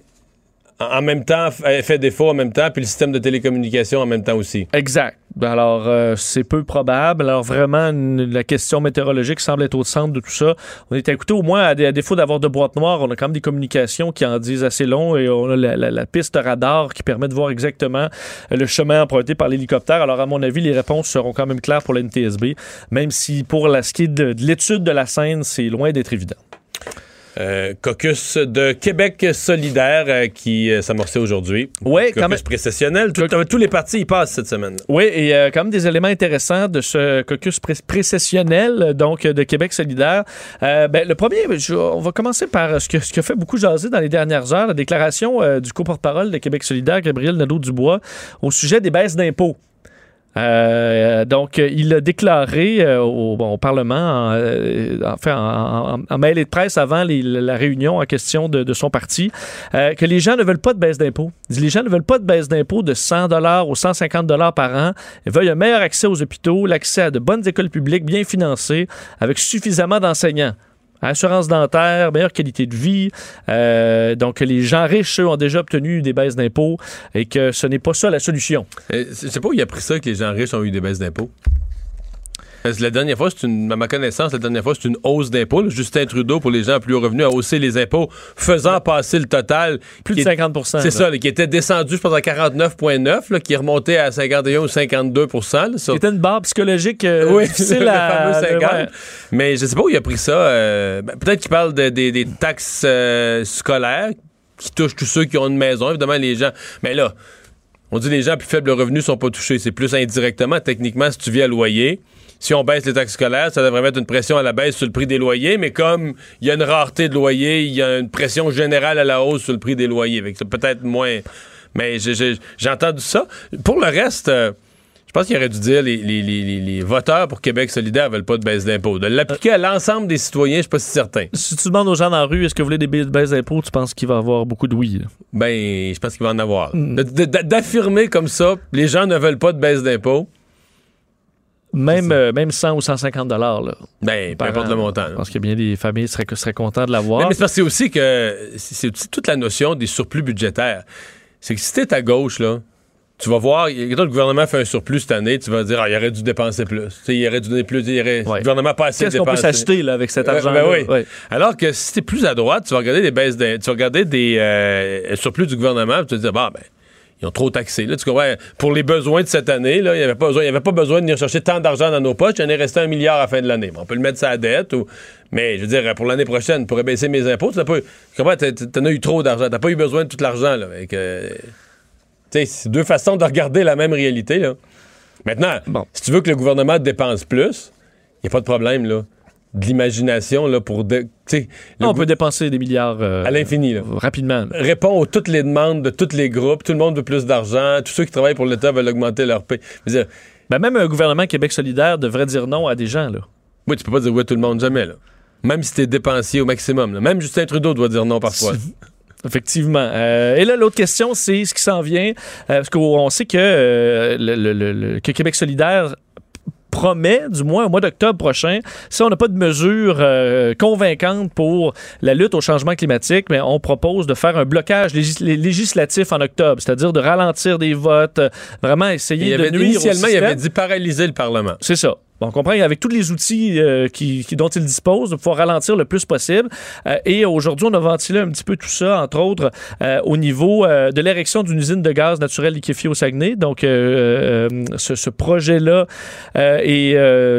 en même temps, fait défaut en même temps, puis le système de télécommunication en même temps aussi.
Exact. Alors, euh, c'est peu probable. Alors, vraiment, la question météorologique semble être au centre de tout ça. On est écouté au moins, à, dé- à défaut d'avoir de boîte noire, on a quand même des communications qui en disent assez long et on a la, piste radar qui permet de voir exactement le chemin emprunté par l'hélicoptère. Alors, à mon avis, les réponses seront quand même claires pour la NTSB, même si pour ce qui est de l'étude de la scène, c'est loin d'être évident.
Euh, caucus de Québec solidaire euh, qui euh, s'amorçait aujourd'hui. Caucus
quand même.
précessionnel. Tout- tous les partis y passent cette semaine.
Oui, et quand même des éléments intéressants de ce caucus pré- précessionnel, donc de Québec solidaire. Ben, le premier, je- on va commencer par ce que, ce fait beaucoup jaser dans les dernières heures, la déclaration du co-porte-parole de Québec solidaire, Gabriel Nadeau-Dubois, au sujet des baisses d'impôts. Euh, donc, euh, il a déclaré euh, au, bon, Parlement, en, euh, enfin, en, en, mail et de presse avant la réunion en question de, son parti, euh, que les gens ne veulent pas de baisse d'impôts. Les gens ne veulent pas de baisse d'impôts de 100 dollars ou 150 dollars par an. Ils veulent un meilleur accès aux hôpitaux, l'accès à de bonnes écoles publiques bien financées, avec suffisamment d'enseignants. Assurance dentaire, meilleure qualité de vie. Euh, donc, les gens riches, eux, ont déjà obtenu des baisses d'impôts et que ce n'est pas ça la solution.
Euh, Je sais pas où il a pris ça que les gens riches ont eu des baisses d'impôts? La dernière fois, c'est une, à ma connaissance, la dernière fois, c'est une hausse d'impôts. Justin Trudeau, pour les gens à plus haut revenu, a haussé les impôts, faisant passer le total.
Plus de
est-
50%
C'est ça, là, qui était descendu, je pense, à 49,9, là, qui est remonté à 51 ou 52 là, sur-
C'était une barre psychologique euh,
oui,
difficile
le
à...
fameux 50.
ouais.
Mais je sais pas où il a pris ça. euh, ben, Peut-être qu'il parle de- des- des taxes euh, scolaires qui touchent tous ceux qui ont une maison. Évidemment, les gens. Mais là, on dit les gens à plus faibles revenus sont pas touchés. C'est plus indirectement. Techniquement, si tu vis à loyer, si on baisse les taxes scolaires, ça devrait mettre une pression à la baisse sur le prix des loyers. Mais comme il y a une rareté de loyers, il y a une pression générale à la hausse sur le prix des loyers. C'est peut-être moins. Mais j'ai- entendu ça. Pour le reste. euh, je pense qu'il aurait dû dire les, les, les, les- les voteurs pour Québec solidaire veulent pas de baisse d'impôts. De l'appliquer à l'ensemble des citoyens, je suis pas si certain.
Si tu demandes aux gens dans la rue, est-ce que vous voulez des ba- baisses d'impôts, tu penses qu'il va y avoir beaucoup de oui. là?
Ben, je pense qu'il va en avoir.
Mm.
De- D'affirmer comme ça, les gens ne veulent pas de baisse d'impôts,
Même, euh, même 100 ou 150 dollars.
ben, peu importe
an.
le montant.
Je pense qu'il y a bien des familles qui seraient, seraient contents de l'avoir.
Mais, c'est aussi que c'est toute la notion des surplus budgétaires. C'est que si t'es à gauche, là, tu vas voir, quand le gouvernement fait un surplus cette année, tu vas dire, ah, il aurait dû dépenser plus. Tu il aurait dû donner plus, il aurait,
Ouais.
le gouvernement a pas assez
Qu'est-ce qu'on peut s'acheter là, avec cet
Euh,
argent
ben oui.
Ouais.
Alors que si t'es plus à droite, tu vas regarder des baisses d'im- tu vas regarder des euh, surplus du gouvernement, puis tu vas te dire bah ben ils ont trop taxé. Là, tu comprends? Pour les besoins de cette année, là, il n'y avait, pas besoin- il y avait pas besoin de venir chercher tant d'argent dans nos poches. Il en est resté un milliard à la fin de l'année. Bon, on peut le mettre la dette. Ou... Mais je veux dire, pour l'année prochaine, pour baisser mes impôts, tu tu comprends? T'as- T'en as eu trop d'argent. T'as pas eu besoin de tout l'argent. Tu c'est deux façons de regarder la même réalité. Là. Maintenant,
Bon.
si tu veux que le gouvernement dépense plus, il n'y a pas de problème. Là. De l'imagination là, pour. De, le
on peut dépenser des milliards euh,
à l'infini. là
rapidement. là.
répond à toutes les demandes de tous les groupes. Tout le monde veut plus d'argent. Tous ceux qui travaillent pour l'État veulent augmenter leur paie.
Ben, même un gouvernement Québec solidaire devrait dire non à des gens. Là.
oui, tu peux pas dire oui à tout le monde jamais. Là. Même si t'es dépensier au maximum. là. Même Justin Trudeau doit dire non parfois.
Effectivement. Euh, et là, l'autre question, c'est ce qui s'en vient. euh, parce qu'on sait que, euh, le, le- le- le- que Québec solidaire promet, du moins au mois d'octobre prochain, si on n'a pas de mesures euh, convaincantes pour la lutte au changement climatique, mais on propose de faire un blocage légis- législatif en octobre, c'est-à-dire de ralentir des votes, euh, vraiment essayer
Il
de
avait,
nuire au
initialement, il avait dit paralyser le Parlement.
C'est ça. Bon, on comprend avec tous les outils euh, qui, qui- dont il dispose, de pouvoir ralentir le plus possible. Euh, et aujourd'hui, on a ventilé un petit peu tout ça, entre autres, euh, au niveau euh, de l'érection d'une usine de gaz naturel liquéfié au Saguenay. Donc, ce, projet-là et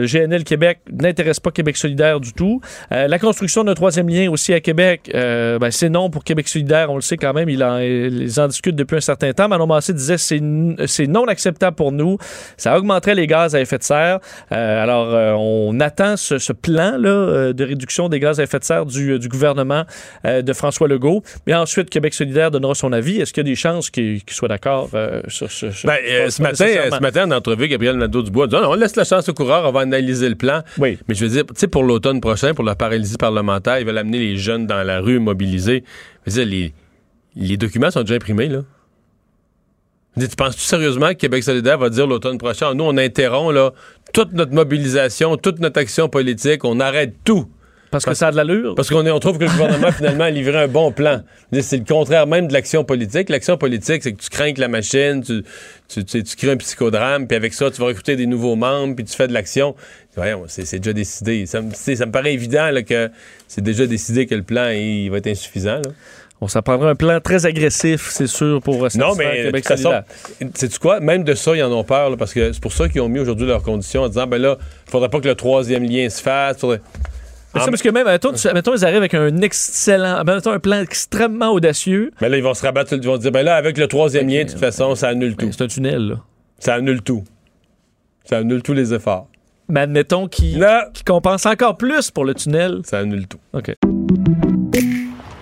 GNL Québec n'intéresse pas Québec solidaire du tout. La construction d'un troisième lien aussi à Québec, ben, c'est non pour Québec solidaire. On le sait quand même, ils en discutent depuis un certain temps. Manon Massé disait c'est non acceptable pour nous. Ça augmenterait les gaz à effet de serre. Euh, alors, euh, on attend ce, ce plan là, euh, de réduction des gaz à effet de serre du, du gouvernement de François Legault. Mais ensuite, Québec solidaire donnera son avis. Est-ce qu'il y a des chances qu'il qu'il soit d'accord sur ce... sur-
Ben, ce,
pas
matin, ce matin, en entrevue, Gabriel Nadeau-Dubois dit Ah non, on laisse la chance au coureur, on va analyser le plan.
Oui.
Mais je veux dire, tu sais, pour l'automne prochain, pour la paralysie parlementaire, ils veulent amener les jeunes dans la rue mobilisés. Je veux dire, les, les documents sont déjà imprimés, là. Tu penses-tu sérieusement que Québec solidaire va dire l'automne prochain, nous, on interrompt là, toute notre mobilisation, toute notre action politique, on arrête tout?
Parce que ça a de l'allure?
Parce qu'on on trouve que le gouvernement, finalement, a livré un bon plan. C'est le contraire même de l'action politique. L'action politique, c'est que tu crains que la machine, tu, tu, tu, tu crées un psychodrame, puis avec ça, tu vas recruter des nouveaux membres, puis tu fais de l'action. Voyons, c'est déjà décidé. Ça, me- c'est- ça me paraît évident là, que c'est déjà décidé que le plan il, va être insuffisant. là.
On s'en prendra un plan très agressif, c'est sûr, pour euh,
Non,
satisfaire
mais de
Québec
toute façon, sais-tu quoi? Même de ça, ils en ont peur, là, parce que c'est pour ça qu'ils ont mis aujourd'hui leurs conditions en disant, ben là, il faudrait pas que le troisième lien se fasse. faudrait-
Mais ça, parce que même, mettons, tu- mettons, ils arrivent avec un excellent, mettons, un plan extrêmement audacieux.
Mais là, ils vont se rabattre, ils vont dire, ben là, avec le troisième lien, de toute façon, ça annule tout.
Ben, c'est un tunnel, là.
Ça annule tout. Ça annule tous les efforts.
Mais admettons qu'ils qu'ils compensent encore plus pour le tunnel.
ça annule tout.
OK.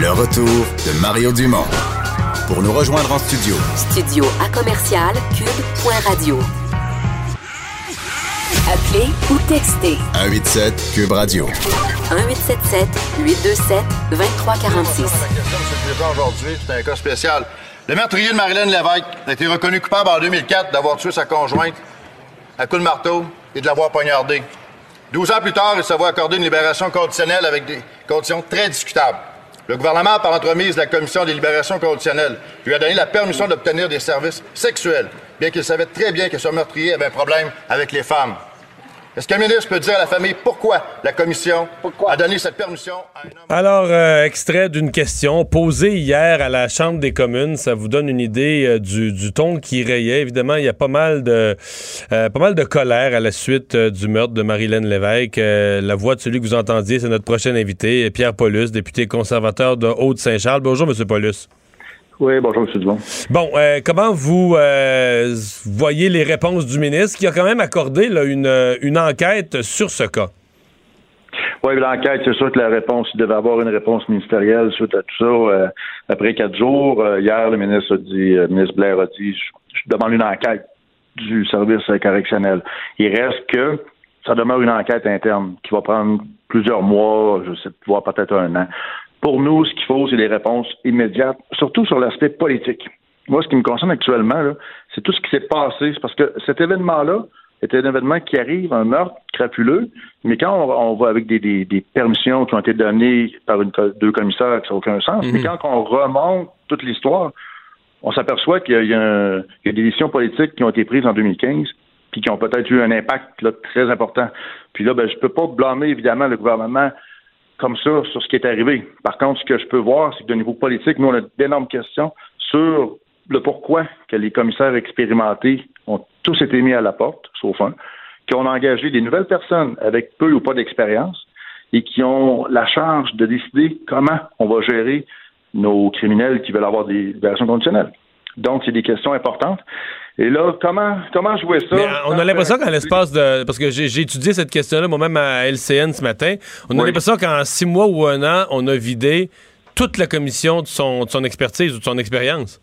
Le retour de Mario Dumont. Pour nous rejoindre en studio,
Studio à commercial cube.radio. Appelez ou textez
187 Cube Radio.
1877 827 2346.
aujourd'hui, c'est un cas spécial. Le meurtrier de Marilyn Lévesque a été reconnu coupable en 2004 d'avoir tué sa conjointe à coup de marteau et de l'avoir poignardée. 12 ans plus tard, il se voit accorder une libération conditionnelle avec des conditions très discutables. Le gouvernement, par entremise de la Commission des libérations conditionnelles, lui a donné la permission d'obtenir des services sexuels, bien qu'il savait très bien que ce meurtrier avait un problème avec les femmes. Est-ce qu'un ministre peut dire à la famille pourquoi la Commission a donné cette permission à un homme...
Alors, euh, extrait d'une question posée hier à la Chambre des communes. Ça vous donne une idée euh, du, du ton qui rayait. Évidemment, il y a pas mal de, euh, pas mal de colère à la suite euh, du meurtre de Marilyn Lévesque. Euh, la voix de celui que vous entendiez, c'est notre prochain invité, Pierre Paulus, député conservateur de Haute-Saint-Charles. Bonjour, M. Paulus.
Oui, bonjour, M. Dumont.
Bon, euh, comment vous euh, voyez les réponses du ministre qui a quand même accordé là, une, euh, une enquête sur ce cas?
Oui, l'enquête, c'est sûr que la réponse, il devait avoir une réponse ministérielle suite à tout ça. euh, après quatre jours, euh, hier, le ministre a dit, euh, le ministre Blair a dit, je, je demande une enquête du service correctionnel. Il reste que ça demeure une enquête interne qui va prendre plusieurs mois, je sais, voire peut-être un an. Pour nous, ce qu'il faut, c'est des réponses immédiates, surtout sur l'aspect politique. Moi, ce qui me concerne actuellement, c'est tout ce qui s'est passé. C'est parce que cet événement-là est un événement qui arrive, un meurtre crapuleux, mais quand on, on va avec des, des- des permissions qui ont été données par une, deux commissaires qui n'ont aucun sens, mais quand on remonte toute l'histoire, on s'aperçoit qu'il y, a- y y des décisions politiques qui ont été prises en 2015 puis qui ont peut-être eu un impact là, très important. Puis là, ben, je peux pas blâmer évidemment le gouvernement comme ça sur ce qui est arrivé. Par contre, ce que je peux voir, c'est que de niveau politique, nous, on a d'énormes questions sur le pourquoi que les commissaires expérimentés ont tous été mis à la porte, sauf un, qu'on a engagé des nouvelles personnes avec peu ou pas d'expérience et qui ont la charge de décider comment on va gérer nos criminels qui veulent avoir des libérations conditionnelles. Donc, c'est des questions importantes. Et là, comment, comment jouer ça?
Mais euh, on a l'impression qu'en l'espace de. Parce que j'ai j'ai étudié cette question-là moi-même à LCN ce matin. On a
Oui.
l'impression qu'en six mois ou un an, on a vidé toute la commission de son, de son expertise ou de son expérience.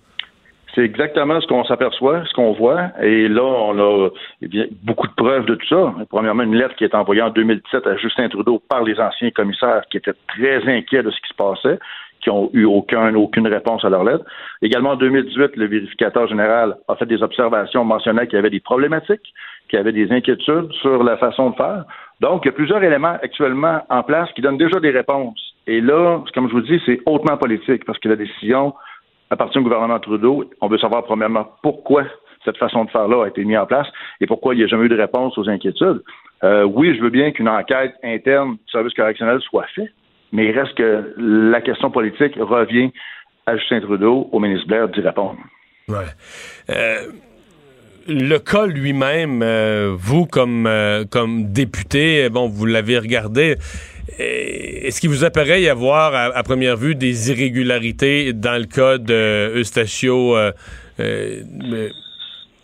C'est exactement ce qu'on s'aperçoit, ce qu'on voit. Et là, on a eh bien, beaucoup de preuves de tout ça. Premièrement, une lettre qui est envoyée en 2017 à Justin Trudeau par les anciens commissaires qui étaient très inquiets de ce qui se passait, qui ont eu aucun, aucune réponse à leur lettre. Également, en 2018, le vérificateur général a fait des observations mentionnant qu'il y avait des problématiques, qu'il y avait des inquiétudes sur la façon de faire. Donc, il y a plusieurs éléments actuellement en place qui donnent déjà des réponses. Et là, comme je vous dis, c'est hautement politique parce que la décision appartient au gouvernement Trudeau. On veut savoir premièrement pourquoi cette façon de faire-là a été mise en place et pourquoi il n'y a jamais eu de réponse aux inquiétudes. Euh, oui, je veux bien qu'une enquête interne du service correctionnel soit faite, mais il reste que la question politique revient à Justin Trudeau, au ministre Blair, d'y répondre.
Ouais. Euh, le cas lui-même, euh, vous comme, euh, comme député, bon, vous l'avez regardé. Est-ce qu'il vous apparaît y avoir à, à première vue des irrégularités dans le cas de Eustachio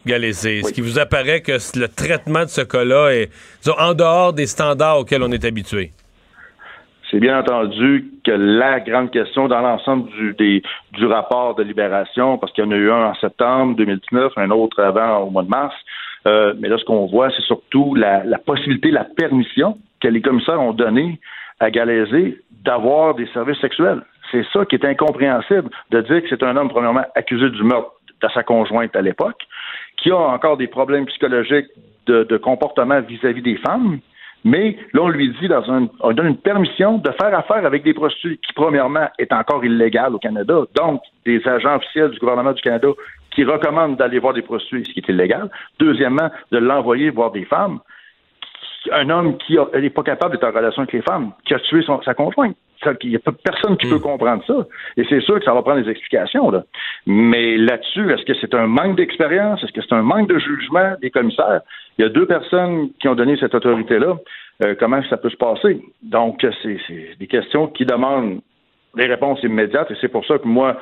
Galézé? Est-ce qu'il vous apparaît que le traitement de ce cas-là est disons, en dehors des standards auxquels on est habitué?
C'est bien entendu que la grande question dans l'ensemble du, rapport de libération, parce qu'il y en a eu un en septembre 2019, un autre avant au mois de mars, euh, mais là, ce qu'on voit, c'est surtout la, possibilité, la permission que les commissaires ont donnée à Galézé d'avoir des services sexuels. C'est ça qui est incompréhensible, de dire que c'est un homme, premièrement, accusé du meurtre de sa conjointe à l'époque, qui a encore des problèmes psychologiques de comportement vis-à-vis des femmes, mais là, on lui dit, dans un, on lui donne une permission de faire affaire avec des prostituées qui, premièrement, est encore illégale au Canada. Donc, des agents officiels du gouvernement du Canada qui recommandent d'aller voir des prostituées, ce qui est illégal. Deuxièmement, de l'envoyer voir des femmes. Un homme qui n'est pas capable d'être en relation avec les femmes, qui a tué son- sa conjointe. Il n'y a personne qui peut comprendre ça. Et c'est sûr que ça va prendre des explications. Là. Mais là-dessus, est-ce que c'est un manque d'expérience? Est-ce que c'est un manque de jugement des commissaires? Il y a deux personnes qui ont donné cette autorité-là. Euh, comment ça peut se passer? Donc, c'est des questions qui demandent des réponses immédiates. Et c'est pour ça que moi,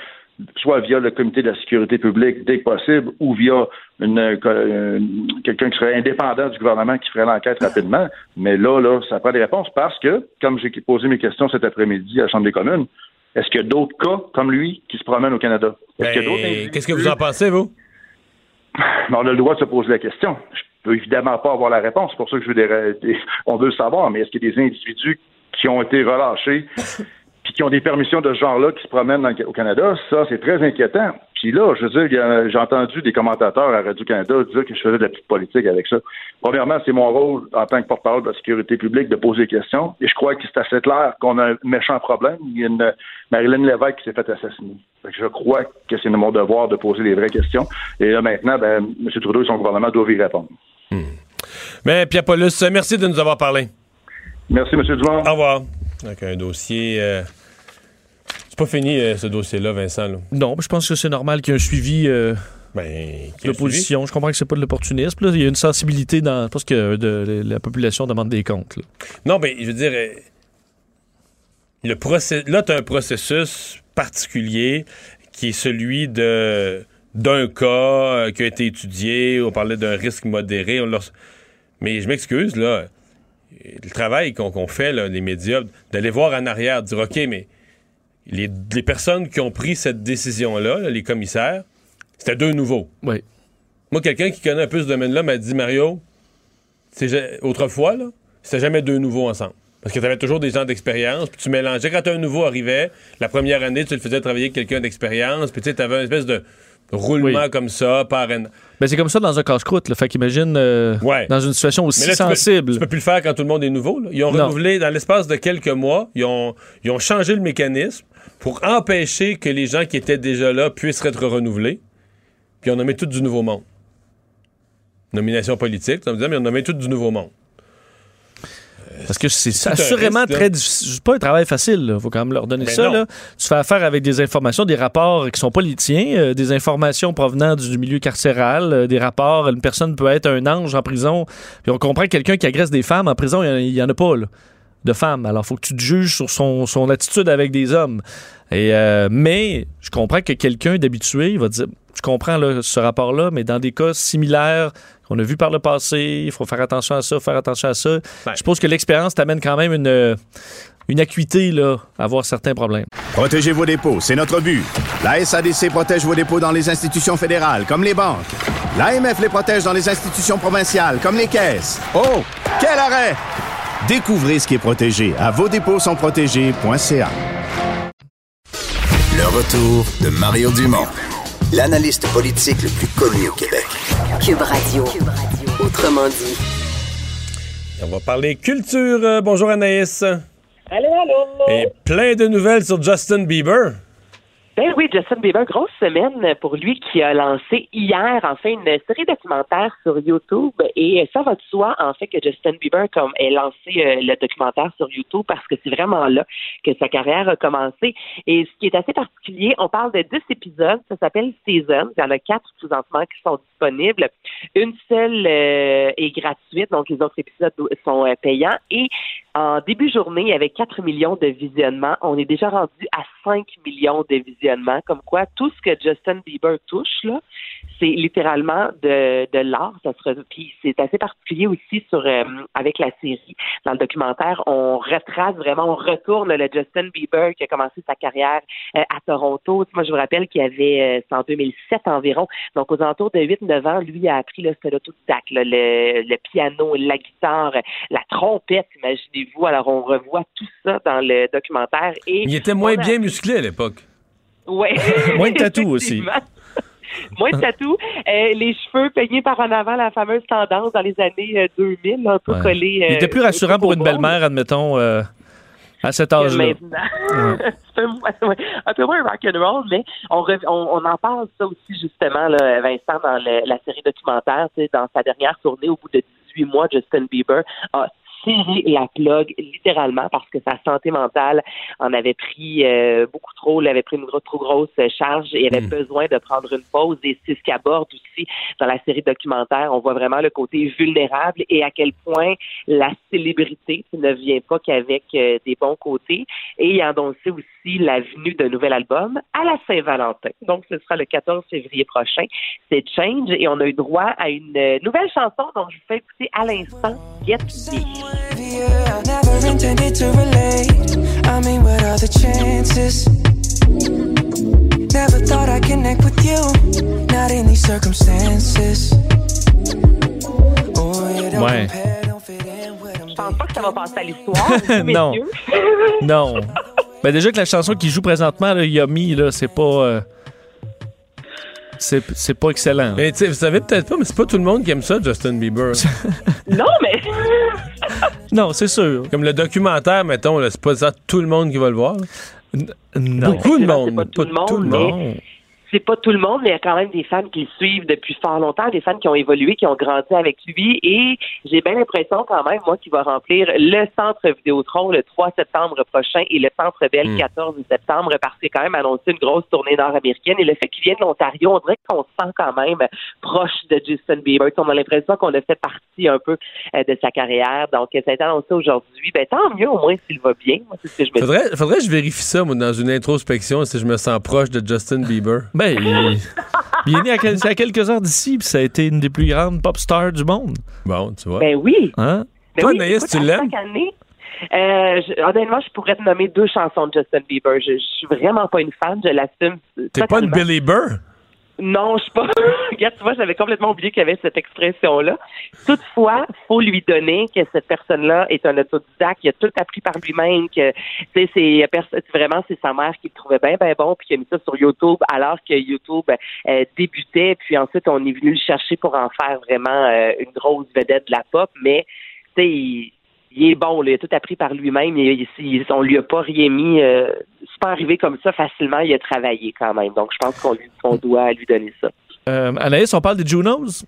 soit via le comité de la sécurité publique dès que possible, ou via euh, quelqu'un qui serait indépendant du gouvernement qui ferait l'enquête rapidement. Mais là, là, ça prend des réponses parce que, comme j'ai posé mes questions cet après-midi à la Chambre des communes, est-ce qu'il y a d'autres cas comme lui qui se promènent au Canada?
Ben, Qu'est-ce que vous en pensez, vous?
On a le droit de se poser la question. Je peux évidemment pas avoir la réponse. C'est pour ça que je veux des, des- on veut le savoir. Mais est-ce qu'il y a des individus qui ont été relâchés? puis qui ont des permissions de ce genre-là qui se promènent dans au Canada? Ça, c'est très inquiétant. Puis là, je veux dire, j'ai entendu des commentateurs à Radio-Canada dire que je faisais de la petite politique avec ça. Premièrement, c'est mon rôle en tant que porte-parole de la sécurité publique de poser des questions. Et je crois que c'est assez clair qu'on a un méchant problème. Il y a une Marilyn Lévesque qui s'est fait assassiner. Fait que je crois que c'est mon devoir de poser les vraies questions. Et là, maintenant, ben, M. Trudeau et son gouvernement doivent y répondre.
Mais Pierre Paulus, merci de nous avoir parlé.
Merci, M. Dumont.
Au revoir. Avec un dossier. euh, pas fini, euh, ce dossier-là, Vincent. là.
Non, je pense que c'est normal qu'il y ait un suivi euh,
Ben,
l'opposition. Je comprends que c'est pas de l'opportunisme. là. Il y a une sensibilité dans. Je pense que de- la population demande des comptes. là.
Non, mais je veux dire, euh, le process... là, tu as un processus particulier qui est celui de d'un cas euh, qui a été étudié, on parlait d'un risque modéré. on Mais je m'excuse, là, le travail qu'on fait, là, les médias, d'aller voir en arrière, de dire, OK, mais les, les personnes qui ont pris cette décision-là, là, les commissaires, c'était deux nouveaux.
Oui.
Moi, quelqu'un qui connaît un peu ce domaine-là m'a dit, Mario, c'est autrefois, là, c'était jamais deux nouveaux ensemble. Parce que tu avais toujours des gens d'expérience, puis tu mélangeais. Quand un nouveau arrivait, la première année, tu le faisais travailler avec quelqu'un d'expérience, puis tu sais, avais une espèce de roulement
Oui.
comme ça, par un...
Ben, c'est comme ça dans un casse-croûte. là. Fait qu'imagine euh,
Ouais.
dans une situation aussi
Mais là, tu peux-
sensible.
Tu peux, plus le faire quand tout le monde est nouveau. là. Ils ont
Non.
renouvelé, dans l'espace de quelques mois, ils ont, ils ont changé le mécanisme pour empêcher que les gens qui étaient déjà là puissent être renouvelés. Puis on nommé tout du nouveau monde. Nomination politique, dire, mais on nommé tout du nouveau monde.
Parce que c'est assurément
risque,
très difficile. C'est pas un travail facile. Il faut quand même leur donner
Ben
ça. Là. Tu fais affaire avec des informations, des rapports qui sont pas les tiens, euh, des informations provenant du milieu carcéral, euh, des rapports. Une personne peut être un ange en prison. Puis on comprend que quelqu'un qui agresse des femmes en prison, il y y, en a pas là, de femmes. Alors faut que tu te juges sur son, son attitude avec des hommes. Et, euh, mais je comprends que quelqu'un d'habitué va dire je comprends là, ce rapport-là, mais dans des cas similaires qu'on a vu par le passé, il faut faire attention à ça, faire attention à ça.
Ouais.
Je suppose que l'expérience t'amène quand même une, une acuité là, à avoir certains problèmes.
Protégez vos dépôts, c'est notre but. La SADC protège vos dépôts dans les institutions fédérales, comme les banques. L'AMF les protège dans les institutions provinciales, comme les caisses. Oh, quel arrêt! Découvrez ce qui est protégé à vos dépôts sont protégés.ca.
Le retour de Mario Dumont, l'analyste politique le plus connu au Québec.
Cube Radio. Autrement dit.
On va parler culture. Euh, bonjour Anaïs.
Allô, allô.
Et plein de nouvelles sur Justin Bieber.
Ben oui, Justin Bieber, grosse semaine pour lui qui a lancé hier, en fait, une série documentaire sur YouTube. Et ça va de soi, en fait, que Justin Bieber comme, ait lancé euh, le documentaire sur YouTube parce que c'est vraiment là que sa carrière a commencé. Et ce qui est assez particulier, on parle de 10 épisodes, ça s'appelle Season. Il y en a quatre présentement qui sont disponibles. Une seule euh, est gratuite, donc les autres épisodes sont euh, payants. Et en début journée, avait 4 millions de visionnements. On est déjà rendu à 5 millions de visionnements. Comme quoi, tout ce que Justin Bieber touche, là, c'est littéralement de, de l'art. Ça Puis c'est assez particulier aussi sur euh, avec la série. Dans le documentaire, on retrace vraiment, on retourne le Justin Bieber qui a commencé sa carrière euh, à Toronto. Moi, je vous rappelle qu'il avait, euh, c'est en 2007 environ. Donc, aux alentours de 8-9 ans, lui a appris là, c'était l'autodidacte, là, le, le piano, la guitare, la trompette, imaginez-vous. Alors, on revoit tout ça dans le documentaire. Et
Il était moins
a-
bien musclé à l'époque.
Ouais.
Moins de tatou aussi.
Moins de tatou. Euh, les cheveux peignés par en avant, la fameuse tendance dans les années euh, 2000, un peu
Ouais.
collés.
Il était
euh,
plus rassurant pour une belle-mère, admettons, euh, à cet âge-là.
maintenant. Un, peu- ouais, un peu moins rock'n'roll, mais on, on, on en parle ça aussi justement, là, Vincent, dans le- la série documentaire. Dans sa dernière tournée, au bout de 18 mois, Justin Bieber a tiré la plug littéralement parce que sa santé mentale en avait pris euh, beaucoup trop, elle avait pris une trop grosse charge et avait
Mm.
besoin de prendre une pause. Et c'est ce qu'aborde aussi dans la série documentaire. On voit vraiment le côté vulnérable et à quel point la célébrité ne vient pas qu'avec euh, des bons côtés. Et il a annoncé aussi la venue d'un nouvel album à la Saint-Valentin. Donc, ce sera le 14 février prochain. C'est Change et on a eu droit à une euh, nouvelle chanson dont je vous fais écouter à l'instant, Get Me.
I never intended to relate. I mean, what are the chances? Never thought I'd connect with you. Not in these circumstances. You don't
Ouais.
Je pense pas que ça va passer à l'histoire,
Non. Non. Ben déjà que la chanson qui joue présentement, là, Yummy, là, c'est pas. euh, c'est c'est pas excellent.
Mais tu sais, vous savez peut-être pas, mais c'est pas tout le monde qui aime ça, Justin Bieber.
Non, mais
Non, c'est sûr.
Comme le documentaire, mettons, là, c'est pas ça tout le monde qui va le voir.
Non.
Beaucoup de monde.
c'est pas tout le monde, mais-
Non.
C'est pas tout le monde, mais il y a quand même des fans qui le suivent depuis fort longtemps, des fans qui ont évolué, qui ont grandi avec lui. Et j'ai bien l'impression quand même, moi, qu'il va remplir le centre Vidéotron le 3 septembre prochain et le centre Bell
Mm.
14 septembre parce qu'il a quand même annoncé une grosse tournée nord-américaine. Et le fait qu'il vienne de l'Ontario, on dirait qu'on se sent quand même proche de Justin Bieber. On a l'impression qu'on a fait partie un peu euh, de sa carrière. Donc, ça a été annoncé aujourd'hui. Ben, tant mieux, au moins, s'il va bien. Moi, c'est ce que je me.
Faudrait, faudrait que je vérifie ça, moi, dans une introspection, si je me sens proche de Justin Bieber.
Ben, il, il est né à, quel- c'est à quelques heures d'ici, puis ça a été une des plus grandes pop stars du monde.
Bon, tu vois.
Ben oui.
Hein?
Ben
Toi,
oui, écoute,
tu l'aimes?
Euh, je- honnêtement, je pourrais te nommer deux chansons de Justin Bieber. Je, je suis vraiment pas une fan, je l'assume.
T'es pas une
totalement.
Belieber?
Non, je suis pas. Regarde, tu vois, j'avais complètement oublié qu'il y avait cette expression-là. Toutefois, faut lui donner que cette personne-là est un autodidacte, il a tout appris par lui-même, que tu sais, c'est vraiment c'est sa mère qui le trouvait bien, bien bon, puis qui a mis ça sur YouTube alors que YouTube euh, débutait, puis ensuite on est venu le chercher pour en faire vraiment euh, une grosse vedette de la pop, mais tu sais, il, est bon, là, il a tout appris par lui-même, il, il- on lui a pas rien mis, euh, c'est pas arrivé comme ça facilement, il a travaillé quand même, donc je pense qu'on lui- doit lui donner ça.
Euh, Anaïs, on parle des Junos?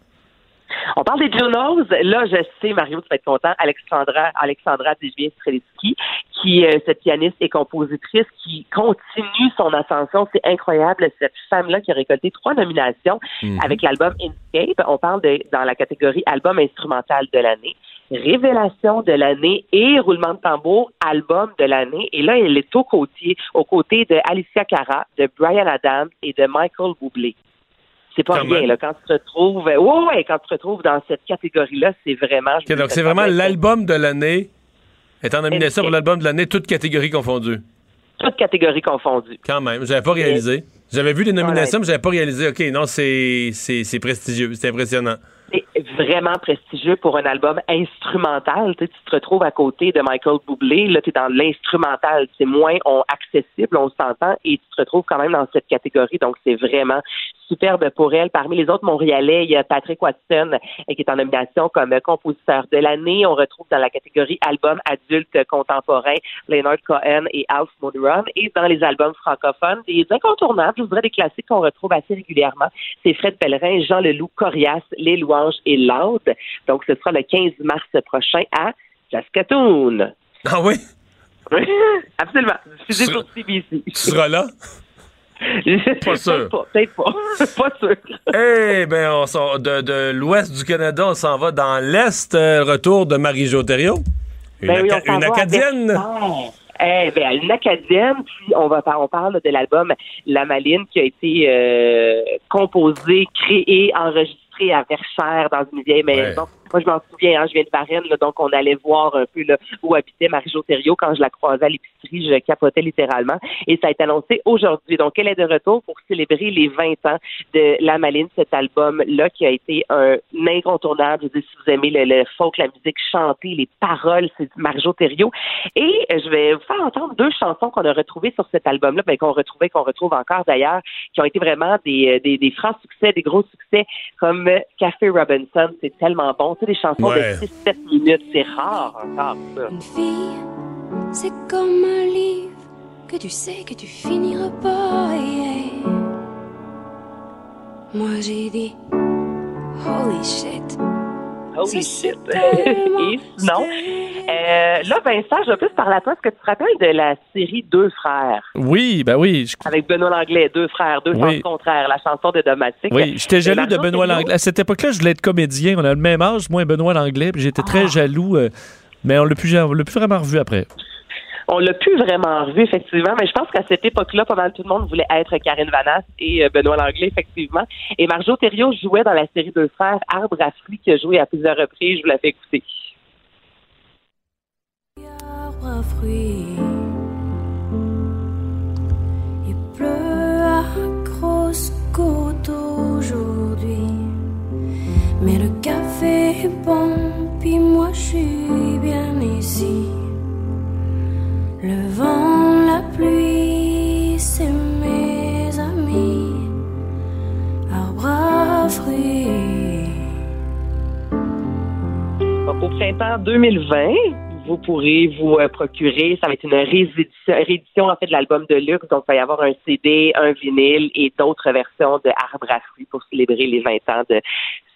On parle des Junos. Là, je sais, Mario, tu vas être content. Alexandra, Alexandra Djvien-Strelitsky, qui est cette pianiste et compositrice qui continue son ascension. C'est incroyable. Cette femme-là qui a récolté trois nominations
Mhm.
avec l'album Inscape. On parle de, dans la catégorie album instrumental de l'année, révélation de l'année et roulement de tambour, album de l'année. Et là, elle est aux côtés, aux côtés de Alicia Cara, de Brian Adams et de Michael Bublé. C'est pas rien, là. Quand tu te retrouves, ouais, ouais, quand tu te retrouves dans cette catégorie-là, c'est vraiment.
donc c'est vraiment l'album de l'année. Étant nominé ça pour l'album de l'année, toutes catégories confondues.
Toutes catégories confondues.
Quand même, j'avais pas réalisé. J'avais vu les nominations, mais j'avais pas réalisé. OK, non, c'est prestigieux, c'est impressionnant.
Vraiment prestigieux pour un album instrumental. Tu, sais, tu te retrouves à côté de Michael Bublé. Là, tu es dans l'instrumental. C'est moins accessible, on s'entend, et tu te retrouves quand même dans cette catégorie. Donc, c'est vraiment superbe pour elle. Parmi les autres Montréalais, il y a Patrick Watson euh, qui est en nomination comme compositeur de l'année. On retrouve dans la catégorie album adulte contemporain Leonard Cohen et Alf Monroe. Et dans les albums francophones, des incontournables, je voudrais des classiques qu'on retrouve assez régulièrement. C'est Fred Pellerin, Jean Leloup, Corias, Les Louanges et Loud. Donc, ce sera le 15 mars prochain à Saskatoon.
Ah oui?
Absolument. Diffusé sur CBC.
Tu seras là?
Pas
sûr.
Peut-être pas. pas sûr.
Eh bien, on s'en- de, de l'ouest du Canada, on s'en va dans l'est. euh, retour de Marie-Jo. Une,
Ben oui, on
une Acadienne.
Eh ben, une acadienne, puis on va on parle de l'album La Maline qui a été euh, composé, créé, enregistré à Verchères dans une vieille maison. Moi, je m'en souviens, hein, je viens de Varennes, là, donc on allait voir un peu là, où habitait Marie-Jo. Quand je la croisais à l'épicerie, je capotais littéralement. Et ça a été annoncé aujourd'hui. Donc, elle est de retour pour célébrer les 20 ans de La Maline, cet album-là qui a été un incontournable. Je veux dire, si vous aimez le, folk, la musique chantée, les paroles, c'est du Marie-Jo Thériault. Et euh, je vais vous faire entendre deux chansons qu'on a retrouvées sur cet album-là, ben, qu'on retrouvait, qu'on retrouve encore d'ailleurs, qui ont été vraiment des, euh, des, des francs succès, des gros succès, comme euh, Café Robinson. C'est tellement bon. Sais, des chansons
Ouais.
de 6-7 minutes. C'est rare encore, ça.
C'est comme un livre que tu sais que tu finiras pas. yeah. Moi j'ai dit, holy shit,
Holy shit. Et sinon, euh, là, Vincent, je veux plus parler à toi. Est-ce que tu te rappelles de la série Deux frères?
Oui, ben oui. je-
Avec Benoît Langlais, Deux frères, deux
Oui.
sens contraires, la chanson de Domatique.
Oui, j'étais jaloux de Benoît Langlais. À cette époque-là, je voulais être comédien. On a le même âge, moi et Benoît Langlais, puis j'étais
Ah.
très jaloux. euh, mais on l'a plus, on l'a plus vraiment revu après.
On l'a plus vraiment revu, effectivement, mais je pense qu'à cette époque-là, pas mal tout le monde voulait être Karine Vanasse et euh, Benoît Langlais, effectivement. Et Marjo Thériault jouait dans la série Deux frères, Arbre à fruits, qui a joué à plusieurs reprises. Je vous la fais écouter.
arbre à. Il pleut à aujourd'hui. Mais le café est bon, puis moi je suis bien ici. Le vent, la pluie, c'est mes amis. Arbre à fruits.
Donc, au printemps 2020, vous pourrez vous euh, procurer, ça va être une réédition, réédition en fait de l'album de luxe, donc il va y avoir un CD, un vinyle et d'autres versions de Arbre à fruits pour célébrer les 20 ans de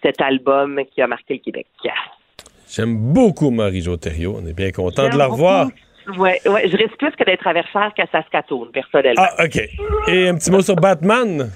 cet album qui a marqué le Québec.
J'aime beaucoup Marie-Jo. On est bien content de la revoir.
beaucoup. Ouais, ouais, je risque plus que d'être à qu'à Saskatoon, personnellement.
Ah, OK. Et un petit mot sur Batman?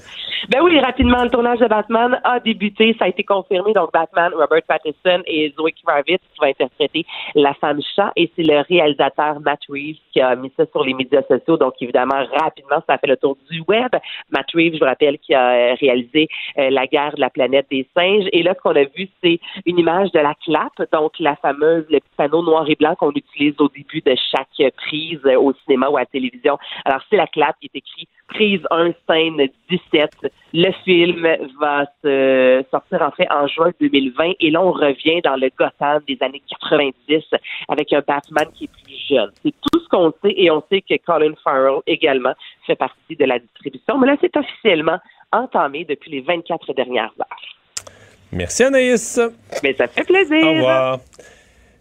Ben oui, rapidement, le tournage de Batman a débuté. Ça a été confirmé. Donc, Batman, Robert Pattinson et Zoe Kravitz qui vont interpréter la femme chat. Et c'est le réalisateur Matt Reeves qui a mis ça sur les médias sociaux. Donc, évidemment, rapidement, ça a fait le tour du web. Matt Reeves, je vous rappelle, qui a euh, réalisé euh, La guerre de la planète des singes. Et là, ce qu'on a vu, c'est une image de la clap. Donc, la fameuse, le petit panneau noir et blanc qu'on utilise au début de chaque prise euh, au cinéma ou à la télévision. Alors, c'est la clap qui est écrit prise 1, scène 17. Le film va se sortir en fait en juin 2020 et là on revient dans le Gotham des années 90 avec un Batman qui est plus jeune. C'est tout ce qu'on sait et on sait que Colin Farrell également fait partie de la distribution. Mais là c'est officiellement entamé depuis les 24 dernières heures.
Merci Anaïs.
Mais ça fait plaisir.
Au revoir.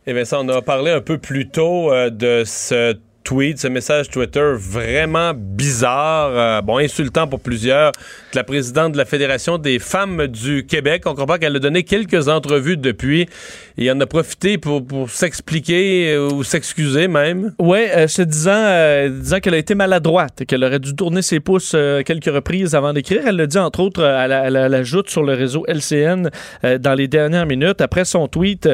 Et bien ça, on a parlé un peu plus tôt euh, de ce tweet, ce message Twitter vraiment bizarre, euh, bon, insultant pour plusieurs, la présidente de la Fédération des femmes du Québec. On comprend qu'elle a donné quelques entrevues depuis et en a profité pour, pour s'expliquer euh, ou s'excuser même.
Oui, euh, se disant, disant qu'elle a été maladroite qu'elle aurait dû tourner ses pouces quelques reprises avant d'écrire. Elle le dit entre autres, elle, elle- sur le réseau LCN dans les dernières minutes après son tweet,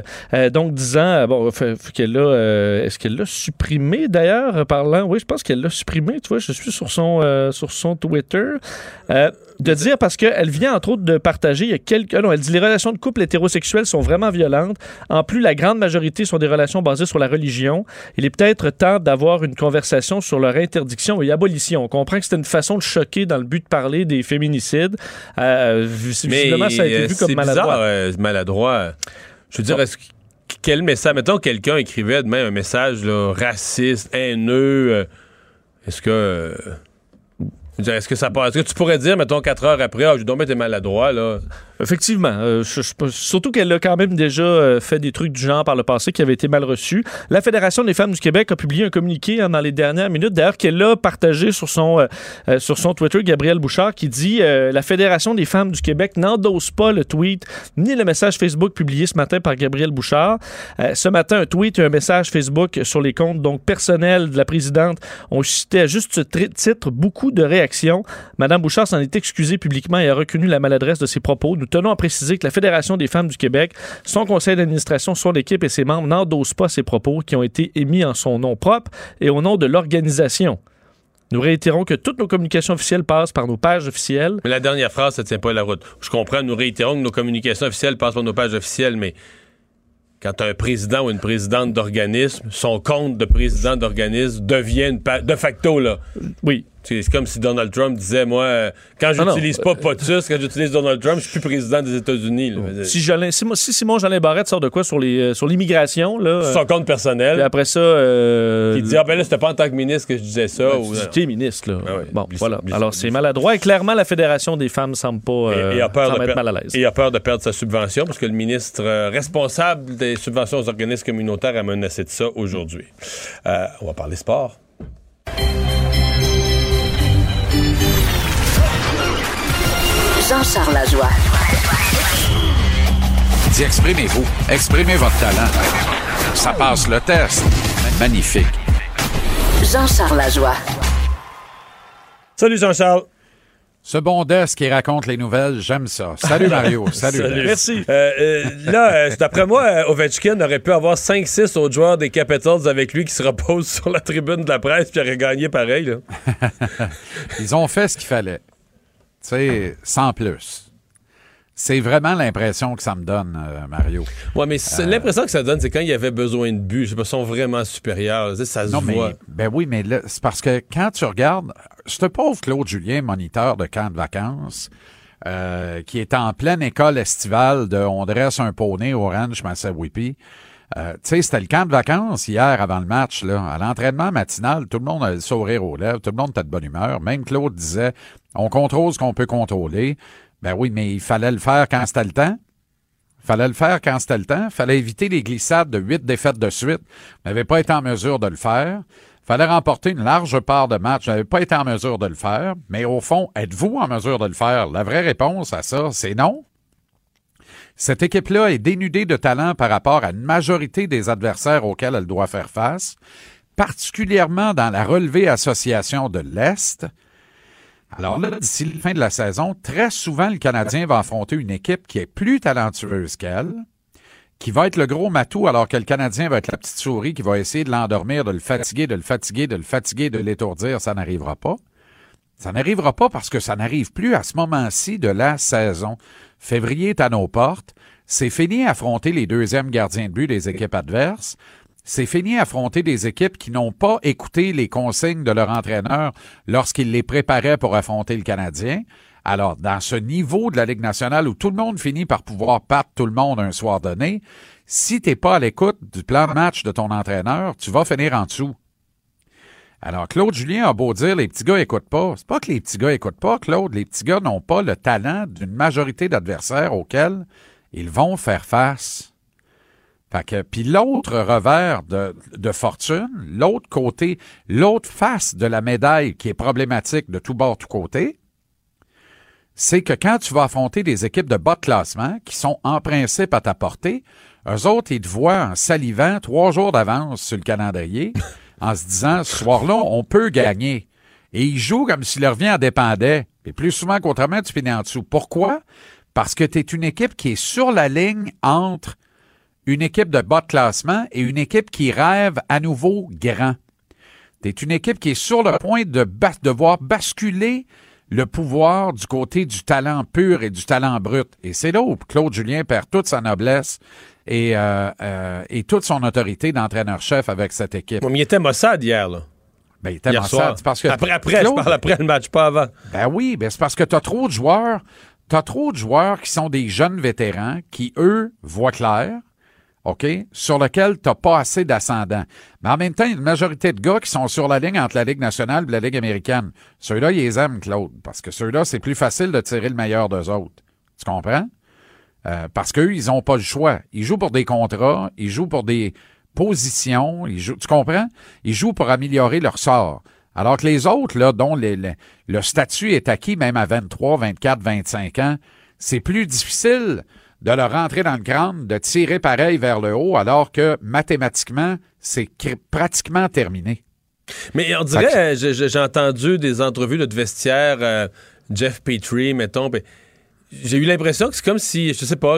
donc disant, bon, est-ce qu'elle l'a supprimé d'ailleurs, euh, parlant, oui, je pense qu'elle l'a supprimé, tu vois, je suis sur son, euh, sur son Twitter. Euh, de dire parce qu'elle vient entre autres de partager, il y a quelques. ah non, elle dit les relations de couple hétérosexuels sont vraiment violentes. En plus, la grande majorité sont des relations basées sur la religion. Il est peut-être temps d'avoir une conversation sur leur interdiction et abolition. On comprend que c'était une façon de choquer dans le but de parler des féminicides. Euh, vis- visiblement, ça a été vu comme
c'est
maladroit.
bizarre, maladroit. Je veux dire, est-ce que- quel message, mettons quelqu'un écrivait demain un message raciste, haineux, euh, est-ce que... euh, Est-ce que ça passe? Est-ce que tu pourrais dire, mettons, quatre heures après, ah, je dois été maladroit, là?
Effectivement. euh, surtout qu'elle a quand même déjà euh, fait des trucs du genre par le passé qui avaient été mal reçus. La Fédération des femmes du Québec a publié un communiqué hein, dans les dernières minutes, d'ailleurs, qu'elle a partagé sur son, euh, sur son Twitter, Gabriel Bouchard, qui dit euh, La Fédération des femmes du Québec n'endosse pas le tweet ni le message Facebook publié ce matin par Gabriel Bouchard. Ce matin, un tweet et un message Facebook sur les comptes donc personnels de la présidente ont suscité à juste titre beaucoup de réactions. Madame Bouchard s'en est excusée publiquement et a reconnu la maladresse de ses propos. Tenons à préciser que la Fédération des femmes du Québec, son conseil d'administration, son équipe et ses membres n'endossent pas ces propos qui ont été émis en son nom propre et au nom de l'organisation. Nous réitérons que toutes nos communications officielles passent par nos pages officielles.
Mais la dernière phrase, ça tient pas la route. Je comprends, nous réitérons que nos communications officielles passent par nos pages officielles, mais quand un président ou une présidente d'organisme, son compte de président d'organisme devient une de facto, là.
Oui.
C'est comme si Donald Trump disait, moi, euh, quand
Ah
j'utilise pas POTUS, quand j'utilise Donald Trump, je suis plus président des États-Unis. là.
Si, Jolin- si, si Simon Jolin Barrette sort de quoi sur euh, sur l'immigration là
Sur son compte personnel.
Puis après ça euh,
Il dit, ah ben là, c'était pas en tant que ministre que je disais ça.
Ben,
ou-
tu ministre, là.
Ah ouais,
bon,
ça,
voilà. Alors, c'est maladroit et clairement, la Fédération des femmes semble pas euh,
Et- et a peur
semble
de
être mal à l'aise.
Et a peur de perdre sa subvention parce que le ministre euh, responsable des subventions aux organismes communautaires a menacé de ça aujourd'hui. Euh, on va parler sport.
Jean-Charles Lajoie.
dit exprimez-vous, exprimez votre talent. Ça passe le test. Magnifique.
Jean-Charles Lajoie.
Salut Jean-Charles.
Ce bon desk qui raconte les nouvelles, j'aime ça. Salut Mario. Salut. Des.
Merci. Euh, euh, là, euh, d'après moi, Ovechkin aurait pu avoir 5-6 autres joueurs des Capitals avec lui qui se reposent sur la tribune de la presse puis aurait gagné pareil. Là.
Ils ont fait ce qu'il fallait. Tu sais, sans plus. C'est vraiment l'impression que ça me donne, euh, Mario.
Ouais, mais
Euh,
l'impression que ça donne, c'est quand il y avait besoin de but, ils sont vraiment supérieurs. Ça se
Non, mais,
voit.
ben oui, mais là, c'est parce que quand tu regardes, ce pauvre Claude Julien, moniteur de camp de vacances, euh, qui est en pleine école estivale de On dresse un poney au ranch Massawippi, euh, tu sais, c'était le camp de vacances hier avant le match. Là. À l'entraînement matinal, tout le monde a le sourire aux lèvres, tout le monde était de bonne humeur. Même Claude disait, on contrôle ce qu'on peut contrôler. Ben oui, mais il fallait le faire quand c'était le temps. Fallait le faire quand c'était le temps. Fallait éviter les glissades de huit défaites de suite. On n'avait pas été en mesure de le faire. Fallait remporter une large part de match. On n'avait pas été en mesure de le faire. Mais au fond, êtes-vous en mesure de le faire? La vraie réponse à ça, c'est non. Cette équipe-là est dénudée de talent par rapport à une majorité des adversaires auxquels elle doit faire face, particulièrement dans la relevée association de l'Est. Alors là, d'ici la fin de la saison, très souvent, le Canadien va affronter une équipe qui est plus talentueuse qu'elle, qui va être le gros matou, alors que le Canadien va être la petite souris qui va essayer de l'endormir, de le fatiguer, de le fatiguer, de le fatiguer, de l'étourdir. Ça n'arrivera pas. Ça n'arrivera pas parce que ça n'arrive plus à ce moment-ci de la saison. Février est à nos portes. C'est fini affronter les deuxièmes gardiens de but des équipes adverses. C'est fini affronter des équipes qui n'ont pas écouté les consignes de leur entraîneur lorsqu'il les préparait pour affronter le Canadien. Alors, dans ce niveau de la Ligue nationale où tout le monde finit par pouvoir battre tout le monde un soir donné, si t'es pas à l'écoute du plan de match de ton entraîneur, tu vas finir en dessous. Alors, Claude Julien a beau dire les petits gars écoutent pas. C'est pas que les petits gars écoutent pas, Claude. Les petits gars n'ont pas le talent d'une majorité d'adversaires auxquels ils vont faire face. Fait que, puis l'autre revers de, de fortune, l'autre côté, l'autre face de la médaille qui est problématique de tout bord, tout côté, c'est que quand tu vas affronter des équipes de bas de classement qui sont en principe à ta portée, eux autres, ils te voient en salivant trois jours d'avance sur le calendrier en se disant, ce soir-là, on peut gagner. Et ils jouent comme si leur vie en dépendait. Et plus souvent qu'autrement, tu finis en dessous. Pourquoi? Parce que tu es une équipe qui est sur la ligne entre une équipe de bas de classement et une équipe qui rêve à nouveau grand. Tu es une équipe qui est sur le point de bas- devoir basculer le pouvoir du côté du talent pur et du talent brut. Et c'est là où Claude Julien perd toute sa noblesse et, euh, euh, et toute son autorité d'entraîneur-chef avec cette équipe.
Mais il était Mossad hier, là.
Ben, il était
Hier
Mossad.
soir.
Parce que
après, après,
Claude-
je parle après le match, pas avant.
ben oui, ben c'est parce que tu as trop de joueurs, tu trop de joueurs qui sont des jeunes vétérans qui, eux, voient clair, OK, sur lequel tu pas assez d'ascendant. Mais en même temps, il y a une majorité de gars qui sont sur la ligne entre la Ligue nationale et la Ligue américaine. Ceux-là, ils les aiment, Claude, parce que ceux-là, c'est plus facile de tirer le meilleur d'eux autres. Tu comprends? Euh, parce qu'eux, ils n'ont pas le choix. Ils jouent pour des contrats, ils jouent pour des positions, ils jouent, tu comprends? Ils jouent pour améliorer leur sort. Alors que les autres, là, dont les- les- le statut est acquis même à 23, 24, 25 ans, c'est plus difficile de leur rentrer dans le crâne, de tirer pareil vers le haut, alors que mathématiquement, c'est pratiquement terminé.
Mais on dirait, euh, j'ai- entendu des entrevues de vestiaire, euh, Jeff Petrie, mettons. J'ai eu l'impression que c'est comme si, je sais pas,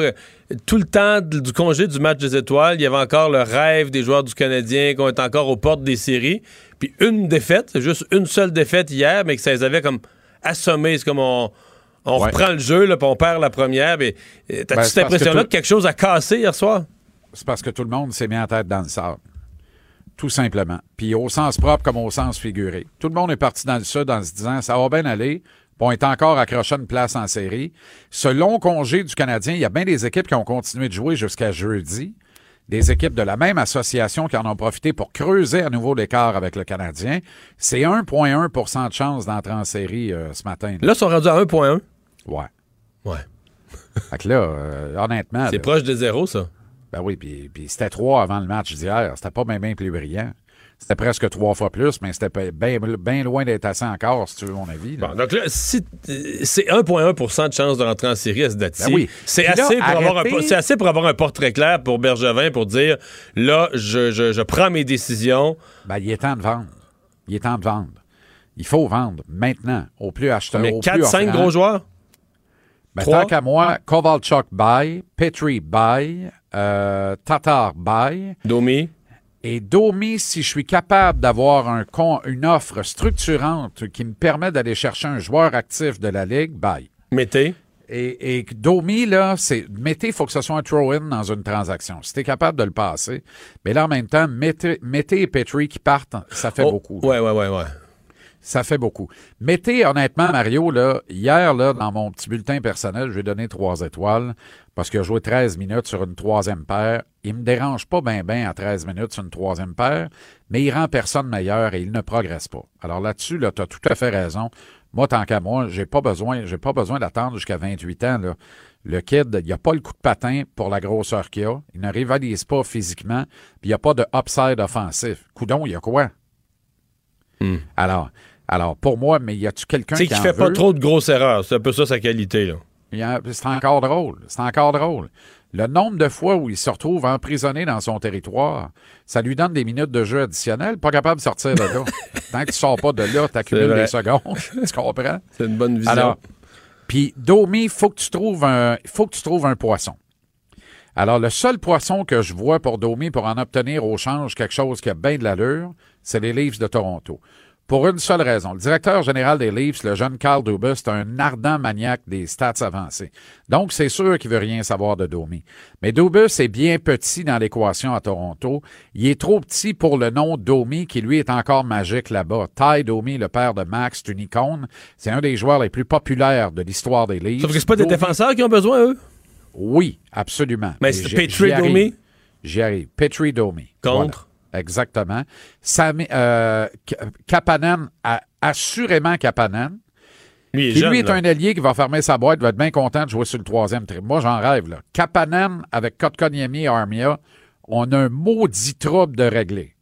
tout le temps du congé du match des étoiles, il y avait encore le rêve des joueurs du Canadien qu'on est encore aux portes des séries. Puis une défaite, juste une seule défaite hier, mais que ça les avait comme assommés. C'est comme on, on
Ouais.
reprend le jeu, là, puis on perd la première. Mais euh, t'as-tu
Ben,
cette
que
impression-là
tout-
que quelque chose a cassé hier soir?
C'est parce que tout le monde s'est mis en tête dans le sable. Tout simplement. Puis au sens propre comme au sens figuré. Tout le monde est parti dans le sud en se disant ça va bien aller. On est encore accroché à une place en série. Ce long congé du Canadien, il y a bien des équipes qui ont continué de jouer jusqu'à jeudi. Des équipes de la même association qui en ont profité pour creuser à nouveau l'écart avec le Canadien. C'est 1,1% de chance d'entrer en série euh, ce matin.
Là, ils sont rendus à 1,1.
Ouais.
Ouais.
Fait que là, euh, honnêtement.
C'est proche de zéro, ça.
ben oui, puis, c'était trois avant le match d'hier. C'était pas même bien plus brillant. C'était presque trois fois plus, mais c'était bien bien loin d'être assez encore, si tu veux mon avis. là.
Bon, donc là, si, c'est 1,1% de chance de rentrer en série à ce date-ci.
Ben oui.
C'est assez, assez pour avoir un portrait clair pour Bergevin pour dire là, je, je- je prends mes décisions.
Ben, il est temps de vendre. Il est temps de vendre. Il faut vendre maintenant, au plus acheteur.
Mais
au plus
4-5
offrant.
gros joueurs?
Ben, tant qu'à moi, Kovalchuk buy, Petri buy, euh, Tatar buy.
Domi?
Et Domi, si je suis capable d'avoir un con- une offre structurante qui me permet d'aller chercher un joueur actif de la Ligue, buy.
Mettez.
Et, et Domi, là, c'est. Mettez, il faut que ce soit un throw-in dans une transaction. Si t'es capable de le passer. Mais là, en même temps, mettez, mettez et Petri qui partent, ça fait
Oh,
beaucoup.
Ouais, ouais, ouais, ouais.
Ça fait beaucoup. Mettez, honnêtement, Mario, là, hier, là, dans mon petit bulletin personnel, je vais donner trois étoiles parce qu'il a joué 13 minutes sur une troisième paire. Il me dérange pas bien, bien à 13 minutes sur une troisième paire, mais il rend personne meilleur et il ne progresse pas. Alors là-dessus, là, tu as tout à fait raison. Moi, tant qu'à moi, j'ai pas besoin, j'ai pas besoin d'attendre jusqu'à 28 ans, là. Le kid, il a pas le coup de patin pour la grosseur qu'il a. Il ne rivalise pas physiquement, puis il n'y a pas de upside offensif. Coudon, il y a quoi? Alors, alors, pour moi, mais y a-tu quelqu'un
Tu
qui
qu'il
en
fait pas trop de grosses erreurs. C'est un peu ça sa qualité, là.
Il C'est encore drôle. C'est encore drôle. Le nombre de fois où il se retrouve emprisonné dans son territoire, ça lui donne des minutes de jeu additionnelles, pas capable de sortir de là. Tant que tu sors pas de là,
C'est
t'accumules
vrai.
des secondes. tu comprends?
C'est une bonne vision.
Alors, puis Domi, faut que tu trouves un, faut que tu trouves un poisson. Alors, le seul poisson que je vois pour Domi pour en obtenir au change quelque chose qui a bien de l'allure, c'est les Leafs de Toronto. Pour une seule raison. Le directeur général des Leafs, le jeune Carl Dubas, c'est un ardent maniaque des stats avancées. Donc, c'est sûr qu'il veut rien savoir de Domi. Mais Dubas est bien petit dans l'équation à Toronto. Il est trop petit pour le nom Domi, qui lui est encore magique là-bas. Ty Domi, le père de Max, c'est une icône. C'est un des joueurs les plus populaires de l'histoire des Leafs.
Sauf que c'est pas des
Domi-
défenseurs qui ont besoin, eux?
oui, absolument.
Mais c'est Petrie
arrive.
Domi?
J'y arrive. Petri Domi.
Contre?
Voilà. Exactement. Sami- euh, Kapanen, assurément Kapanen.
Lui,
qui
jeune,
lui est
là.
un allié qui va fermer sa boîte, va être bien content de jouer sur le troisième trip. Moi, j'en rêve. Là. Kapanen avec Kotkaniemi et Armia, on a un maudit trouble de régler.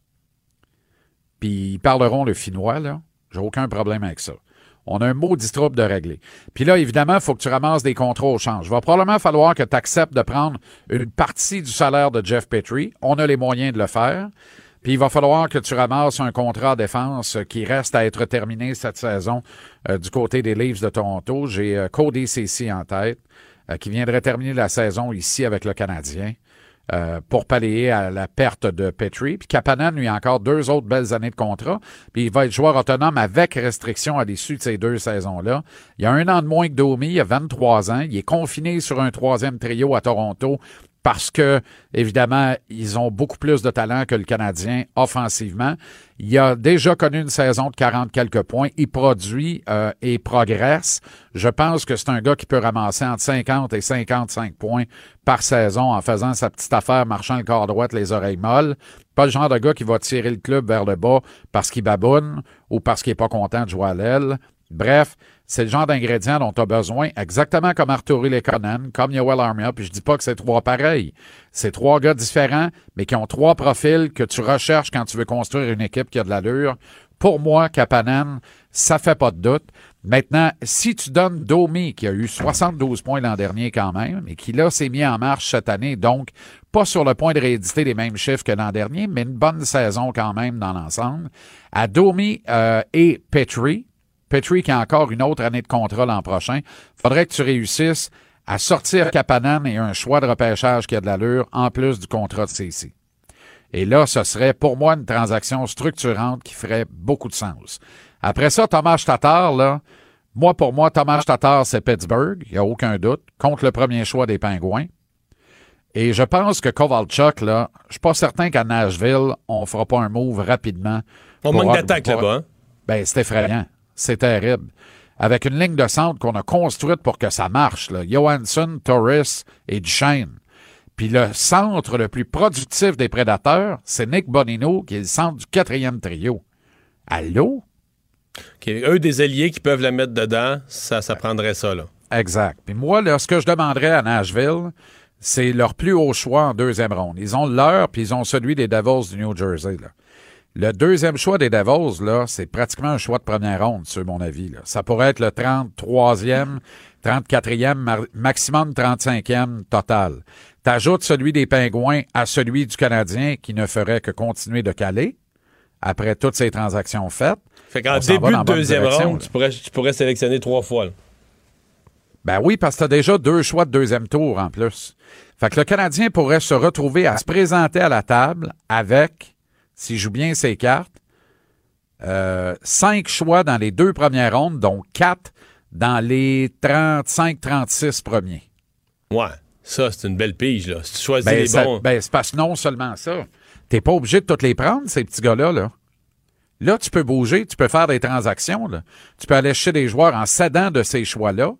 Puis ils parleront le finnois, là. J'ai aucun problème avec ça. On a un maudit trouble de régler. Puis là, évidemment, il faut que tu ramasses des contrats au change. Il va probablement falloir que tu acceptes de prendre une partie du salaire de Jeff Petrie. On a les moyens de le faire. Puis il va falloir que tu ramasses un contrat à défense qui reste à être terminé cette saison euh, du côté des Leafs de Toronto. J'ai euh, Cody Ceci en tête, euh, qui viendrait terminer la saison ici avec le Canadien. Euh, pour pallier à la perte de Petrie. Puis Kapanen, lui, a encore deux autres belles années de contrat. Puis il va être joueur autonome avec restriction à l'issue de ces deux saisons-là. Il a un an de moins que Domi, il a 23 ans. Il est confiné sur un troisième trio à Toronto parce que, évidemment, ils ont beaucoup plus de talent que le Canadien offensivement. Il a déjà connu une saison de 40 quelques points. Il produit euh, et progresse. Je pense que c'est un gars qui peut ramasser entre 50 et 55 points par saison en faisant sa petite affaire, marchant le corps droit, les oreilles molles. Pas le genre de gars qui va tirer le club vers le bas parce qu'il baboune ou parce qu'il est pas content de jouer à l'aile. Bref, c'est le genre d'ingrédients dont tu as besoin, exactement comme Arturi Lekonen, comme Yoel Armia, puis je dis pas que c'est trois pareils. C'est trois gars différents, mais qui ont trois profils que tu recherches quand tu veux construire une équipe qui a de l'allure. Pour moi, Kapanen, ça fait pas de doute. Maintenant, si tu donnes Domi, qui a eu 72 points l'an dernier quand même, et qui là s'est mis en marche cette année, donc pas sur le point de rééditer les mêmes chiffres que l'an dernier, mais une bonne saison quand même dans l'ensemble, à Domi euh, et Petrie, Petrie qui a encore une autre année de contrat l'an prochain, faudrait que tu réussisses à sortir Kapanen et un choix de repêchage qui a de l'allure en plus du contrat de CC. Et là, ce serait pour moi une transaction structurante qui ferait beaucoup de sens. Après ça, Thomas Tatar, là, moi, pour moi, Thomas Tatar, c'est Pittsburgh, il n'y a aucun doute, contre le premier choix des Pingouins. Et je pense que Kovalchuk, là, je suis pas certain qu'à Nashville, on fera pas un move rapidement.
On manque d'attaque là-bas. hein?
Ben, c'est effrayant. C'est terrible. Avec une ligne de centre qu'on a construite pour que ça marche, là. Johansson, Torres et Duchesne. Puis le centre le plus productif des prédateurs, c'est Nick Bonino, qui est le centre du quatrième trio. Allô?
OK, Eux, des alliés qui peuvent la mettre dedans, ça, ça prendrait ça, là.
Exact. Puis moi, là, ce que je demanderais à Nashville, c'est leur plus haut choix en deuxième ronde. Ils ont leur, puis ils ont celui des Devils du New Jersey. Là. Le deuxième choix des Devils, là, c'est pratiquement un choix de première ronde, sur mon avis. Là. Ça pourrait être le 33e, 34e, mar- maximum 35e total. T'ajoutes celui des Pingouins à celui du Canadien qui ne ferait que continuer de caler après toutes ces transactions faites.
Fait qu'en début de deuxième ronde,
là.
tu pourrais, tu pourrais sélectionner trois fois. là.
Ben oui, parce que t'as déjà deux choix de deuxième tour en plus. Fait que le Canadien pourrait se retrouver à se présenter à la table avec, s'il joue bien ses cartes, euh, cinq choix dans les deux premières rondes, dont quatre dans les 35-36 premiers.
Ouais, ça, c'est une belle pige. Là. Si tu choisis
Ben,
les
ça-
bons.
ben, c'est parce que non seulement ça. T'es pas obligé de toutes les prendre, ces petits gars-là. Là. Là, tu peux bouger, tu peux faire des transactions. Là. Tu peux aller chercher des joueurs en cédant de ces choix-là.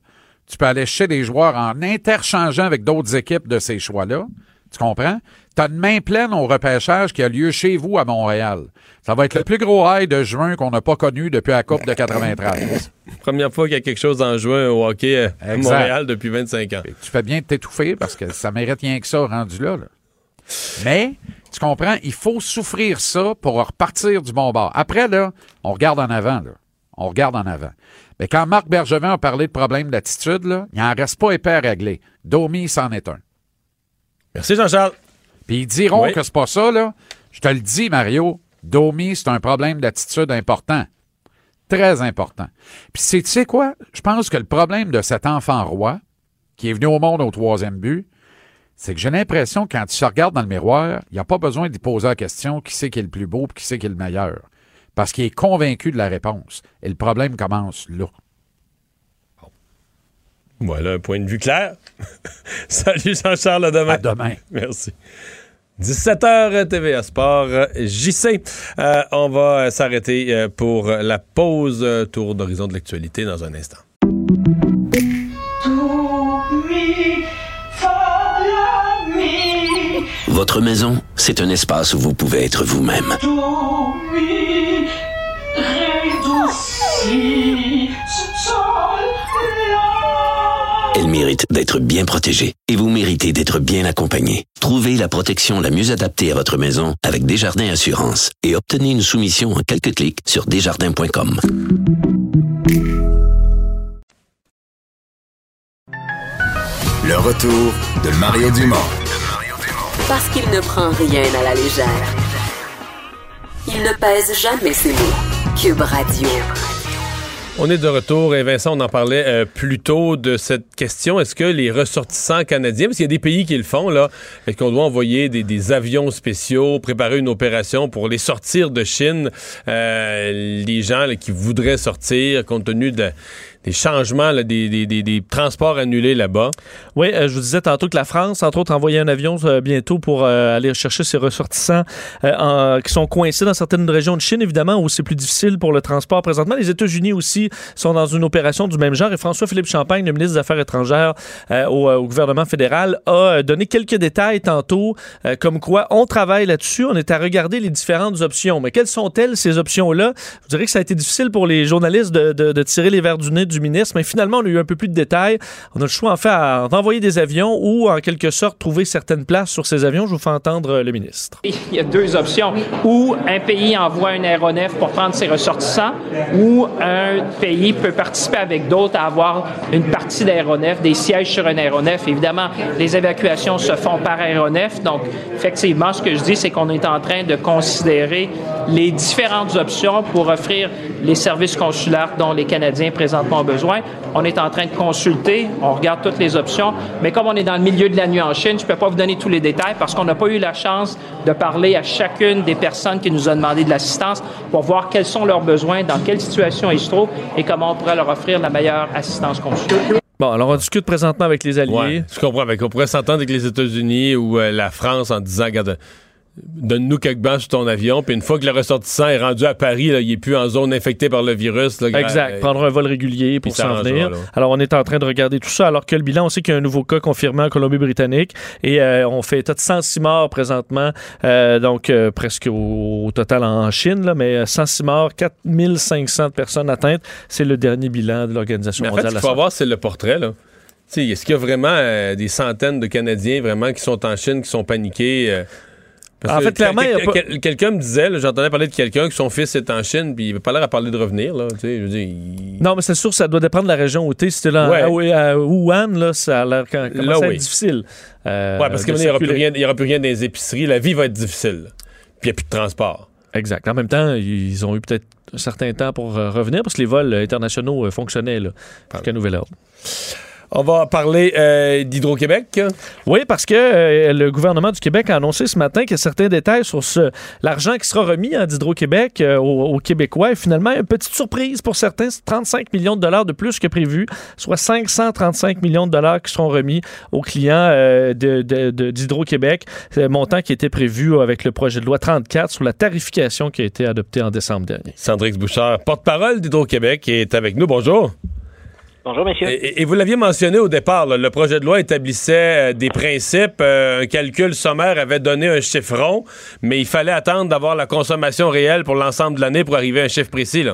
Tu peux aller chercher des joueurs en interchangeant avec d'autres équipes de ces choix-là. Tu comprends? Tu as une main pleine au repêchage qui a lieu chez vous à Montréal. Ça va être le plus gros high de juin qu'on n'a pas connu depuis la Coupe de 93.
Première fois qu'il y a quelque chose en juin au hockey euh, à
Exact.
Montréal depuis 25 ans.
tu fais bien de t'étouffer parce que ça mérite rien que ça rendu là, là. Mais, tu comprends, il faut souffrir ça pour repartir du bon bord. Après, là, on regarde en avant, là. On regarde en avant. Mais quand Marc Bergevin a parlé de problème d'attitude, il n'en reste pas épais à régler. Domi, c'en est un.
Merci, Jean-Charles.
Puis ils diront
Oui.
que c'est pas ça, là. Je te le dis, Mario, Domi, c'est un problème d'attitude important. Très important. Puis c'est- tu sais quoi? Je pense que le problème de cet enfant roi, qui est venu au monde au troisième but, c'est que j'ai l'impression que quand tu se regardes dans le miroir, il n'y a pas besoin d'y poser la question qui c'est qui est le plus beau et qui c'est qui est le meilleur. Parce qu'il est convaincu de la réponse. Et le problème commence là.
Voilà un point de vue clair. Salut Jean-Charles, à demain.
À demain.
Merci. 17h TVA Sport, JC. Euh, on va euh, s'arrêter euh, pour la pause tour d'horizon de l'actualité dans un instant.
Votre maison, c'est un espace où vous pouvez être vous-même. Elle mérite d'être bien protégée et vous méritez d'être bien accompagnée. Trouvez la protection la mieux adaptée à votre maison avec Desjardins Assurance et obtenez une soumission en quelques clics sur desjardins.com.
Le retour de Mario Dumont.
Parce qu'il ne prend rien à la légère. Il ne pèse jamais ses mots. Cube Radio.
On est de retour et Vincent, on en parlait euh, plus tôt de cette question. Est-ce que les ressortissants canadiens, parce qu'il y a des pays qui le font, là, est-ce qu'on doit envoyer des, des avions spéciaux, préparer une opération pour les sortir de Chine, euh, les gens là, qui voudraient sortir compte tenu de- des changements, là, des, transports annulés là-bas?
Oui, euh, je vous disais tantôt que la France, entre autres, envoyait un avion euh, bientôt pour euh, aller chercher ses ressortissants qui sont coincés dans certaines régions de Chine, évidemment, où c'est plus difficile pour le transport présentement. Les États-Unis aussi sont dans une opération du même genre. Et François-Philippe Champagne, le ministre des Affaires étrangères au, gouvernement fédéral, a donné quelques détails tantôt, comme quoi on travaille là-dessus. On est à regarder les différentes options. Mais quelles sont-elles, ces options-là? Je dirais que ça a été difficile pour les journalistes de, de- de tirer les verres du nez du ministre, mais finalement, on a eu un peu plus de détails. On a le choix, en fait, à envoyer des avions ou, en quelque sorte, trouver certaines places sur ces avions. Je vous fais entendre euh, le ministre.
Il y a deux options. Ou un pays envoie un aéronef pour prendre ses ressortissants, ou un pays peut participer avec d'autres à avoir une partie d'aéronef, des sièges sur un aéronef. Évidemment, les évacuations se font par aéronef. Donc, effectivement, ce que je dis, c'est qu'on est en train de considérer les différentes options pour offrir les services consulaires dont les Canadiens présentement besoin. On est en train de consulter, on regarde toutes les options, mais comme on est dans le milieu de la nuit en Chine, je ne peux pas vous donner tous les détails parce qu'on n'a pas eu la chance de parler à chacune des personnes qui nous ont demandé de l'assistance pour voir quels sont leurs besoins, dans quelle situation ils se trouvent et comment on pourrait leur offrir la meilleure assistance consulaire.
Bon, alors on discute présentement avec les alliés.
Ouais, je comprends. Avec, on pourrait s'entendre avec les États-Unis ou euh, la France en disant, regarde, donne-nous quelques bancs sur ton avion, puis une fois que le ressortissant est rendu à Paris, là, il est plus en zone infectée par le virus. là,
Exact.
euh,
Prendre un vol régulier pour s'en venir.
là.
Alors, on est en train de regarder tout ça, alors que le bilan, on sait qu'il y a un nouveau cas confirmé en Colombie-Britannique et euh, on fait état de 106 morts présentement, euh, donc euh, presque au, au total en Chine, là, mais euh, 106 morts, 4500 personnes atteintes. C'est le dernier bilan de l'Organisation
Mais en fait,
mondiale
ce
de
qu'il
la
faut voir, c'est le portrait. Là. Est-ce qu'il y a vraiment des centaines de Canadiens vraiment qui sont en Chine, qui sont paniqués? Parce
En fait, clairement,
quel- quelqu'un me disait, j'entendais parler de quelqu'un que son fils est en Chine, puis il avait pas l'air à parler de revenir, là. Tu sais, je veux dire, il-
Non, mais c'est sûr, ça doit dépendre de la région où tu es. Si tu là
Ouais.
à, à Wuhan, là, ça a l'air quand-
Là, oui.
difficile. euh,
ouais, parce qu'il n'y aura, plus rien- il y aura plus rien dans les épiceries. La vie va être difficile. Puis il n'y a plus de transport.
Exact. En même temps, ils ont eu peut-être un certain temps pour euh, revenir parce que les vols euh, internationaux euh, fonctionnaient là, jusqu'à nouvel ordre.
On va parler euh, d'Hydro-Québec.
Oui, parce que euh, le gouvernement du Québec a annoncé ce matin qu'il y a certains détails sur ce, l'argent qui sera remis hein, d'Hydro-Québec euh, aux, aux Québécois. Et finalement, une petite surprise pour certains, c'est 35 millions de dollars de plus que prévu, soit 535 millions de dollars qui seront remis aux clients de, de- de- d'Hydro-Québec. C'est montant qui était prévu avec le projet de loi 34 sur la tarification qui a été adoptée en décembre dernier.
Sandrix Bouchard, porte-parole d'Hydro-Québec, est avec nous. Bonjour.
Bonjour, messieurs.
Et, vous l'aviez mentionné au départ, le projet de loi établissait euh, des principes, euh, un calcul sommaire avait donné un chiffron, mais il fallait attendre d'avoir la consommation réelle pour l'ensemble de l'année pour arriver à un chiffre précis.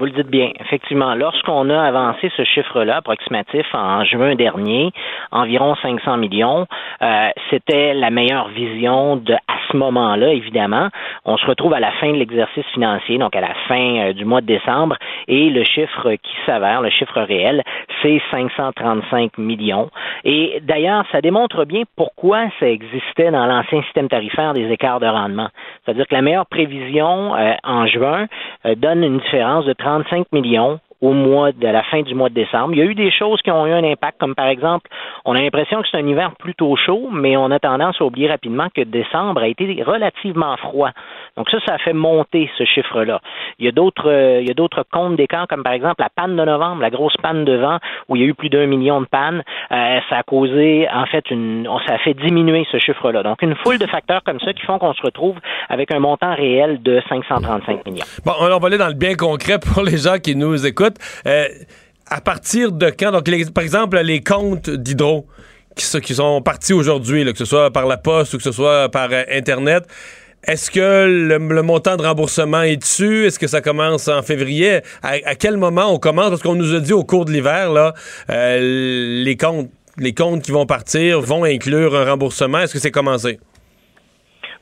Vous le dites bien. Effectivement, lorsqu'on a avancé ce chiffre-là approximatif en juin dernier, environ 500 millions, euh, c'était la meilleure vision de à ce moment-là, évidemment. On se retrouve à la fin de l'exercice financier, donc à la fin euh, du mois de décembre, et le chiffre qui s'avère, le chiffre réel, c'est 535 millions. Et d'ailleurs, ça démontre bien pourquoi ça existait dans l'ancien système tarifaire des écarts de rendement. C'est-à-dire que la meilleure prévision euh, en juin donne une différence de 35 millions au mois de la fin du mois de décembre. Il y a eu des choses qui ont eu un impact, comme par exemple, on a l'impression que c'est un hiver plutôt chaud, mais on a tendance à oublier rapidement que décembre a été relativement froid. Donc ça, ça a fait monter ce chiffre-là. Il y a d'autres, euh, il y a d'autres comptes d'écart, comme par exemple la panne de novembre, la grosse panne de vent, où il y a eu plus d'un million de pannes. Euh, ça a causé, en fait, une, ça a fait diminuer ce chiffre-là. Donc une foule de facteurs comme ça qui font qu'on se retrouve avec un montant réel de 535 millions.
Bon, on va aller dans le bien concret pour les gens qui nous écoutent. Euh, à partir de quand, donc par exemple, les comptes d'hydro qui, qui sont partis aujourd'hui, que ce soit par la poste ou que ce soit par Internet, est-ce que le, montant de remboursement est dessus? Est-ce que ça commence en février? À, à quel moment on commence? Parce qu'on nous a dit au cours de l'hiver, là, euh, les comptes les comptes qui vont partir vont inclure un remboursement. Est-ce que c'est commencé?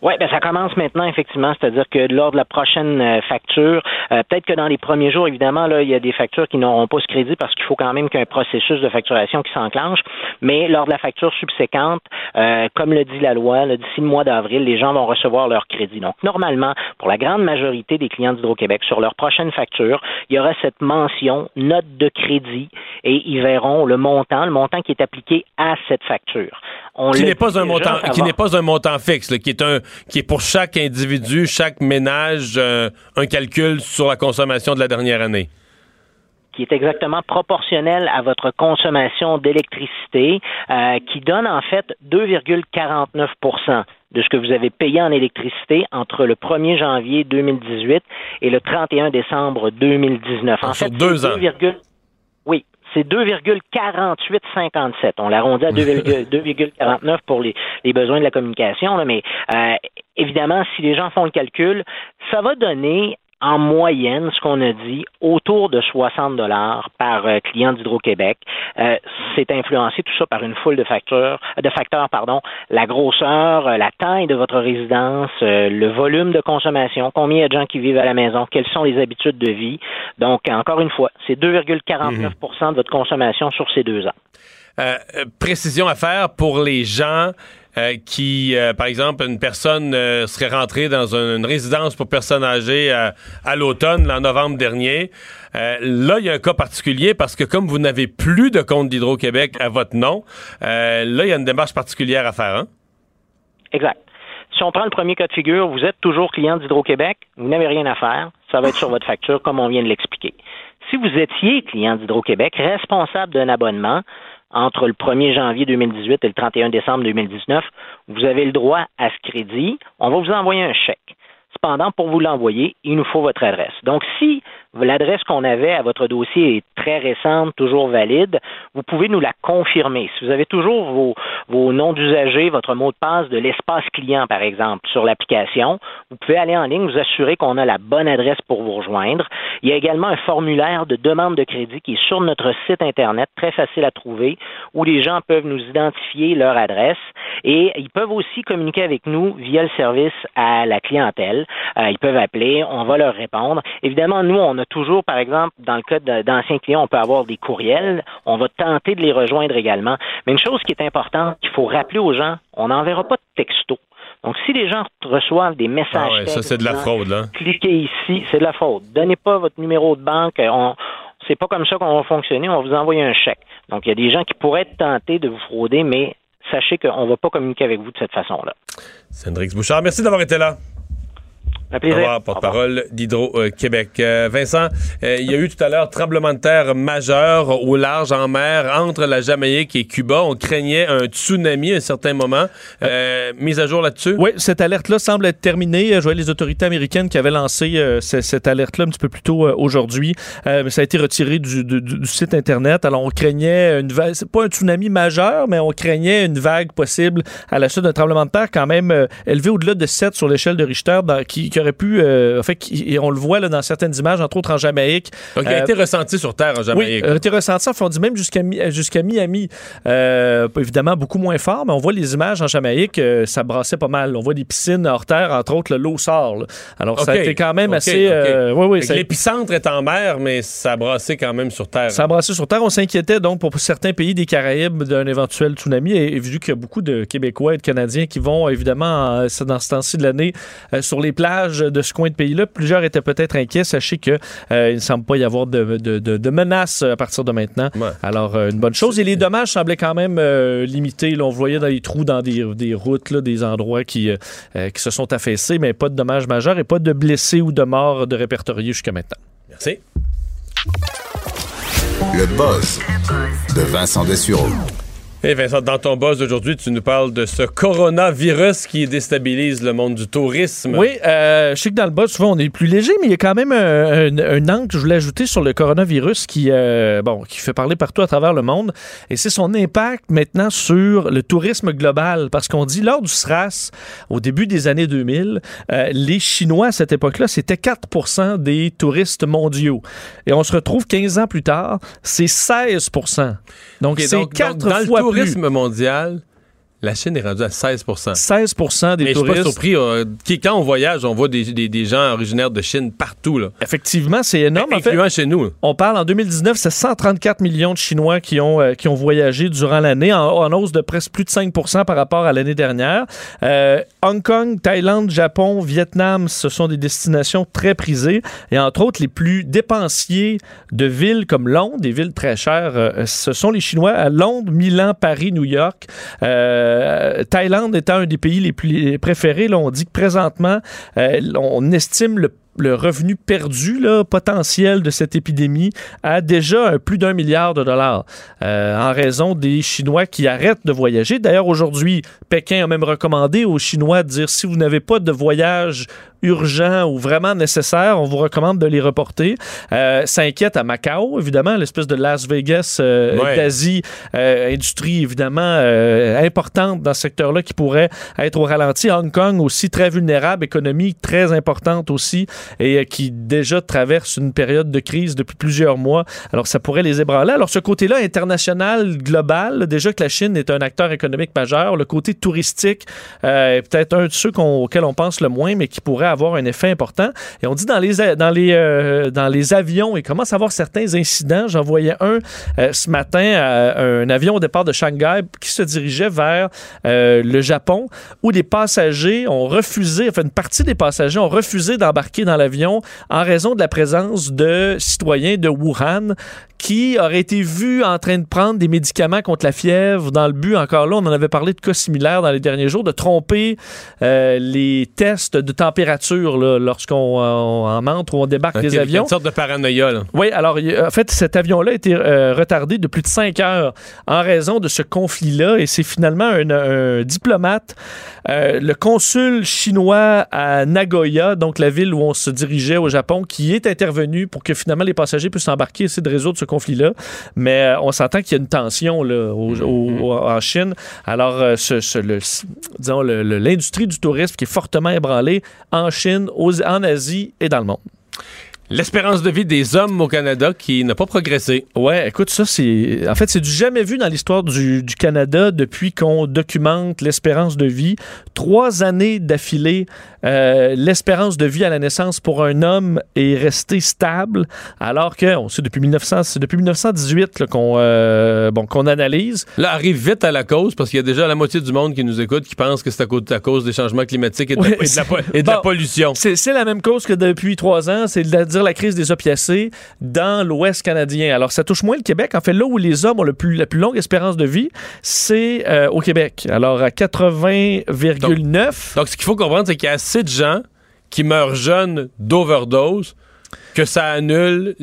Oui, ben ça commence maintenant, effectivement. C'est-à-dire que lors de la prochaine euh, facture, euh, peut-être que dans les premiers jours, évidemment, là, il y a des factures qui n'auront pas ce crédit parce qu'il faut quand même qu'il y ait un processus de facturation qui s'enclenche. Mais lors de la facture subséquente, euh, comme le dit la loi, d'ici le mois d'avril, les gens vont recevoir leur crédit. Donc, normalement, pour la grande majorité des clients d'Hydro-Québec, sur leur prochaine facture, il y aura cette mention note de crédit et ils verront le montant, le montant qui est appliqué à cette facture. On
qui n'est pas un montant qui n'est pas un montant fixe là, qui est un qui est pour chaque individu chaque ménage euh, un calcul sur la consommation de la dernière année
qui est exactement proportionnel à votre consommation d'électricité, euh, qui donne en fait 2,49% de ce que vous avez payé en électricité entre le 1er janvier 2018 et le 31 décembre 2019. En
Sur
fait,
deux ans.
2,- Oui, c'est 2,4857. On l'arrondit à 2,- 2,49 pour les, les besoins de la communication, là, mais euh, évidemment, si les gens font le calcul, ça va donner en moyenne, ce qu'on a dit, autour de 60 dollars par euh, client d'Hydro-Québec. Euh, c'est influencé tout ça par une foule de facteurs, de facteurs, pardon, la grosseur, euh, la taille de votre résidence, euh, le volume de consommation, combien il y a de gens qui vivent à la maison, quelles sont les habitudes de vie. Donc, encore une fois, c'est 2,49% de votre consommation sur ces deux ans.
Euh, précision à faire pour les gens euh, qui, euh, par exemple, une personne euh, serait rentrée dans un- une résidence pour personnes âgées à, à l'automne, en novembre dernier. Euh, là, il y a un cas particulier parce que comme vous n'avez plus de compte d'Hydro-Québec à votre nom, euh, là, il y a une démarche particulière à faire. Hein?
Exact. Si on prend le premier cas de figure, vous êtes toujours client d'Hydro-Québec, vous n'avez rien à faire, ça va être sur votre facture comme on vient de l'expliquer. Si vous étiez client d'Hydro-Québec, responsable d'un abonnement entre le 1er janvier 2018 et le 31 décembre 2019, vous avez le droit à ce crédit. On va vous envoyer un chèque. Cependant, pour vous l'envoyer, il nous faut votre adresse. Donc, si l'adresse qu'on avait à votre dossier est très récente, toujours valide, vous pouvez nous la confirmer. Si vous avez toujours vos, noms d'usagers, votre mot de passe de l'espace client, par exemple, sur l'application, vous pouvez aller en ligne, vous assurer qu'on a la bonne adresse pour vous rejoindre. Il y a également un formulaire de demande de crédit qui est sur notre site Internet, très facile à trouver, où les gens peuvent nous identifier leur adresse et ils peuvent aussi communiquer avec nous via le service à la clientèle. Euh, ils peuvent appeler, on va leur répondre. Évidemment, nous, on a toujours, par exemple, dans le cas d'anciens clients, on peut avoir des courriels. On va tenter de les rejoindre également. Mais une chose qui est importante, qu'il faut rappeler aux gens, on n'enverra pas de texto. Donc, si les gens reçoivent des messages
Ah ouais, ça, c'est de la fraude, là.
cliquez ici, c'est de la faute. Donnez pas votre numéro de banque. On, c'est pas comme ça qu'on va fonctionner. On va vous envoyer un chèque. Donc, il y a des gens qui pourraient être tentés de vous frauder, mais sachez qu'on ne va pas communiquer avec vous de cette façon-là.
C'est Hendrix Bouchard, merci d'avoir été là.
Un plaisir.
Au revoir, porte-parole d'Hydro-Québec. Euh, Vincent, euh, il y a eu tout à l'heure tremblement de terre majeur au large en mer entre la Jamaïque et Cuba. On craignait un tsunami à un certain moment. Euh, mise à jour là-dessus?
Oui, cette alerte-là semble être terminée. Je voyais les autorités américaines qui avaient lancé euh, ce- cette alerte-là un petit peu plus tôt euh, aujourd'hui, Euh, mais ça a été retiré du, du- du site Internet. Alors, on craignait une vague, c'est pas un tsunami majeur, mais on craignait une vague possible à la suite d'un tremblement de terre quand même euh, élevé au-delà de 7 sur l'échelle de Richter, dans- qui, qui aurait pu, euh, en fait, et on le voit là, dans certaines images, entre autres en Jamaïque.
Donc, il a
Euh,
été ressenti sur Terre en Jamaïque.
oui, a été ressenti, enfin, on dit même jusqu'à Mi- jusqu'à Miami. Euh, évidemment, beaucoup moins fort, mais on voit les images en Jamaïque, ça brassait pas mal. On voit des piscines hors terre, entre autres, le- l'eau sort. là. Alors, ça a été quand même assez... Oui, oui, ça-
L'épicentre est en mer, mais ça a brassé quand même sur Terre.
ça a brassé sur Terre. On s'inquiétait donc pour certains pays des Caraïbes d'un éventuel tsunami. Et, et vu qu'il y a beaucoup de Québécois et de Canadiens qui vont évidemment euh, dans ce temps-ci de l'année euh, sur les plages de ce coin de pays-là, plusieurs étaient peut-être inquiets. Sachez que euh, il ne semble pas y avoir de, de- de- de menaces à partir de maintenant. Alors, euh, une bonne chose. Et les dommages semblaient quand même euh, limités. Là, on voyait dans les trous, dans des, des routes, là, des endroits qui, euh, euh, qui se sont affaissés, mais pas de dommages majeurs et pas de blessés ou de morts de répertoriés jusqu'à maintenant.
Merci.
Le buzz de Vincent Dessureau.
Et Vincent, dans ton buzz d'aujourd'hui, tu nous parles de ce coronavirus qui déstabilise le monde du tourisme.
Oui, euh, je sais que dans le bas, souvent, on est plus léger, mais il y a quand même un, un- un angle que je voulais ajouter sur le coronavirus qui, euh, bon, qui fait parler partout à travers le monde. Et c'est son impact maintenant sur le tourisme global. Parce qu'on dit, lors du SRAS, au début des années 2000, euh, les Chinois, à cette époque-là, c'était 4% des touristes mondiaux. Et on se retrouve 15 ans plus tard, c'est 16% Donc, c'est
donc-
4
donc, dans
fois plus.
Tourisme mondial, la Chine est rendue à 16%
16% des
Mais je suis pas surpris. euh, qui- quand on voyage, on voit des, des- des gens originaires de Chine partout. Là.
Effectivement, c'est énorme. En fait,
chez nous. là.
On parle en 2019, c'est 134 millions de Chinois qui ont, euh, qui ont voyagé durant l'année, en, en hausse de presque plus de 5% par rapport à l'année dernière. Euh, Hong Kong, Thaïlande, Japon, Vietnam, ce sont des destinations très prisées. Et entre autres, les plus dépensiers de villes comme Londres, des villes très chères, ce sont les Chinois à Londres, Milan, Paris, New York. Euh, Thaïlande étant un des pays les plus préférés, là, on dit que présentement, euh, on estime le le revenu perdu là, potentiel de cette épidémie à déjà plus d'un milliard de dollars euh, en raison des Chinois qui arrêtent de voyager. D'ailleurs, aujourd'hui, Pékin a même recommandé aux Chinois de dire si vous n'avez pas de voyage urgent ou vraiment nécessaire, on vous recommande de les reporter. Euh, ça inquiète à Macao, évidemment, l'espèce de Las Vegas euh,
Ouais.
d'Asie, euh, industrie évidemment importante dans ce secteur-là qui pourrait être au ralenti. Hong Kong aussi très vulnérable, économie très importante aussi et euh, qui déjà traverse une période de crise depuis plusieurs mois. Alors ça pourrait les ébranler. Alors ce côté-là international, global, déjà que la Chine est un acteur économique majeur, le côté touristique euh, est peut-être un de ceux qu'on- auxquels on pense le moins, mais qui pourrait avoir un effet important. Et on dit dans les, dans les, euh, dans les avions, il commence à avoir certains incidents. J'en voyais un ce matin, un avion au départ de Shanghai qui se dirigeait vers le Japon, où des passagers ont refusé, enfin une partie des passagers ont refusé d'embarquer dans l'avion en raison de la présence de citoyens de Wuhan qui auraient été vus en train de prendre des médicaments contre la fièvre dans le but, encore là, on en avait parlé de cas similaires dans les derniers jours, de tromper euh, les tests de température lorsqu'on on- en entre ou on débarque des avions.
Une sorte de paranoïa. Là.
Oui, alors, en fait, cet avion-là a été euh, retardé de plus de cinq heures en raison de ce conflit-là. Et c'est finalement un, un diplomate, euh, le consul chinois à Nagoya, donc la ville où on se dirigeait au Japon, qui est intervenu pour que finalement les passagers puissent embarquer et essayer de résoudre ce conflit-là. Mais euh, on s'entend qu'il y a une tension là, au- au- au- en Chine. Alors, euh, ce, ce- le- disons, l'industrie du tourisme qui est fortement ébranlée en Chine, aux- en Asie et dans le monde.
L'espérance de vie des hommes au Canada qui n'a pas progressé.
Ouais, écoute, ça, c'est. En fait, c'est du jamais vu dans l'histoire du, du Canada depuis qu'on documente l'espérance de vie. Trois années d'affilée, euh, l'espérance de vie à la naissance pour un homme est restée stable, alors que, on sait depuis 1900, c'est depuis 1918 là, qu'on euh, bon, qu'on analyse.
Là, arrive vite à la cause parce qu'il y a déjà la moitié du monde qui nous écoute qui pense que c'est à cause, à cause des changements climatiques et de, la-
Ouais,
et de la, po- et de
bon,
la pollution.
C'est la même cause que depuis trois ans, c'est-à-dire la crise des opiacés dans l'Ouest canadien. Alors, ça touche moins le Québec. En fait, là où les hommes ont le plus, la plus longue espérance de vie, c'est euh, au Québec. Alors, à 80,9.
Donc, ce qu'il faut comprendre, c'est qu'il y a assez de gens qui meurent jeunes d'overdose que ça annule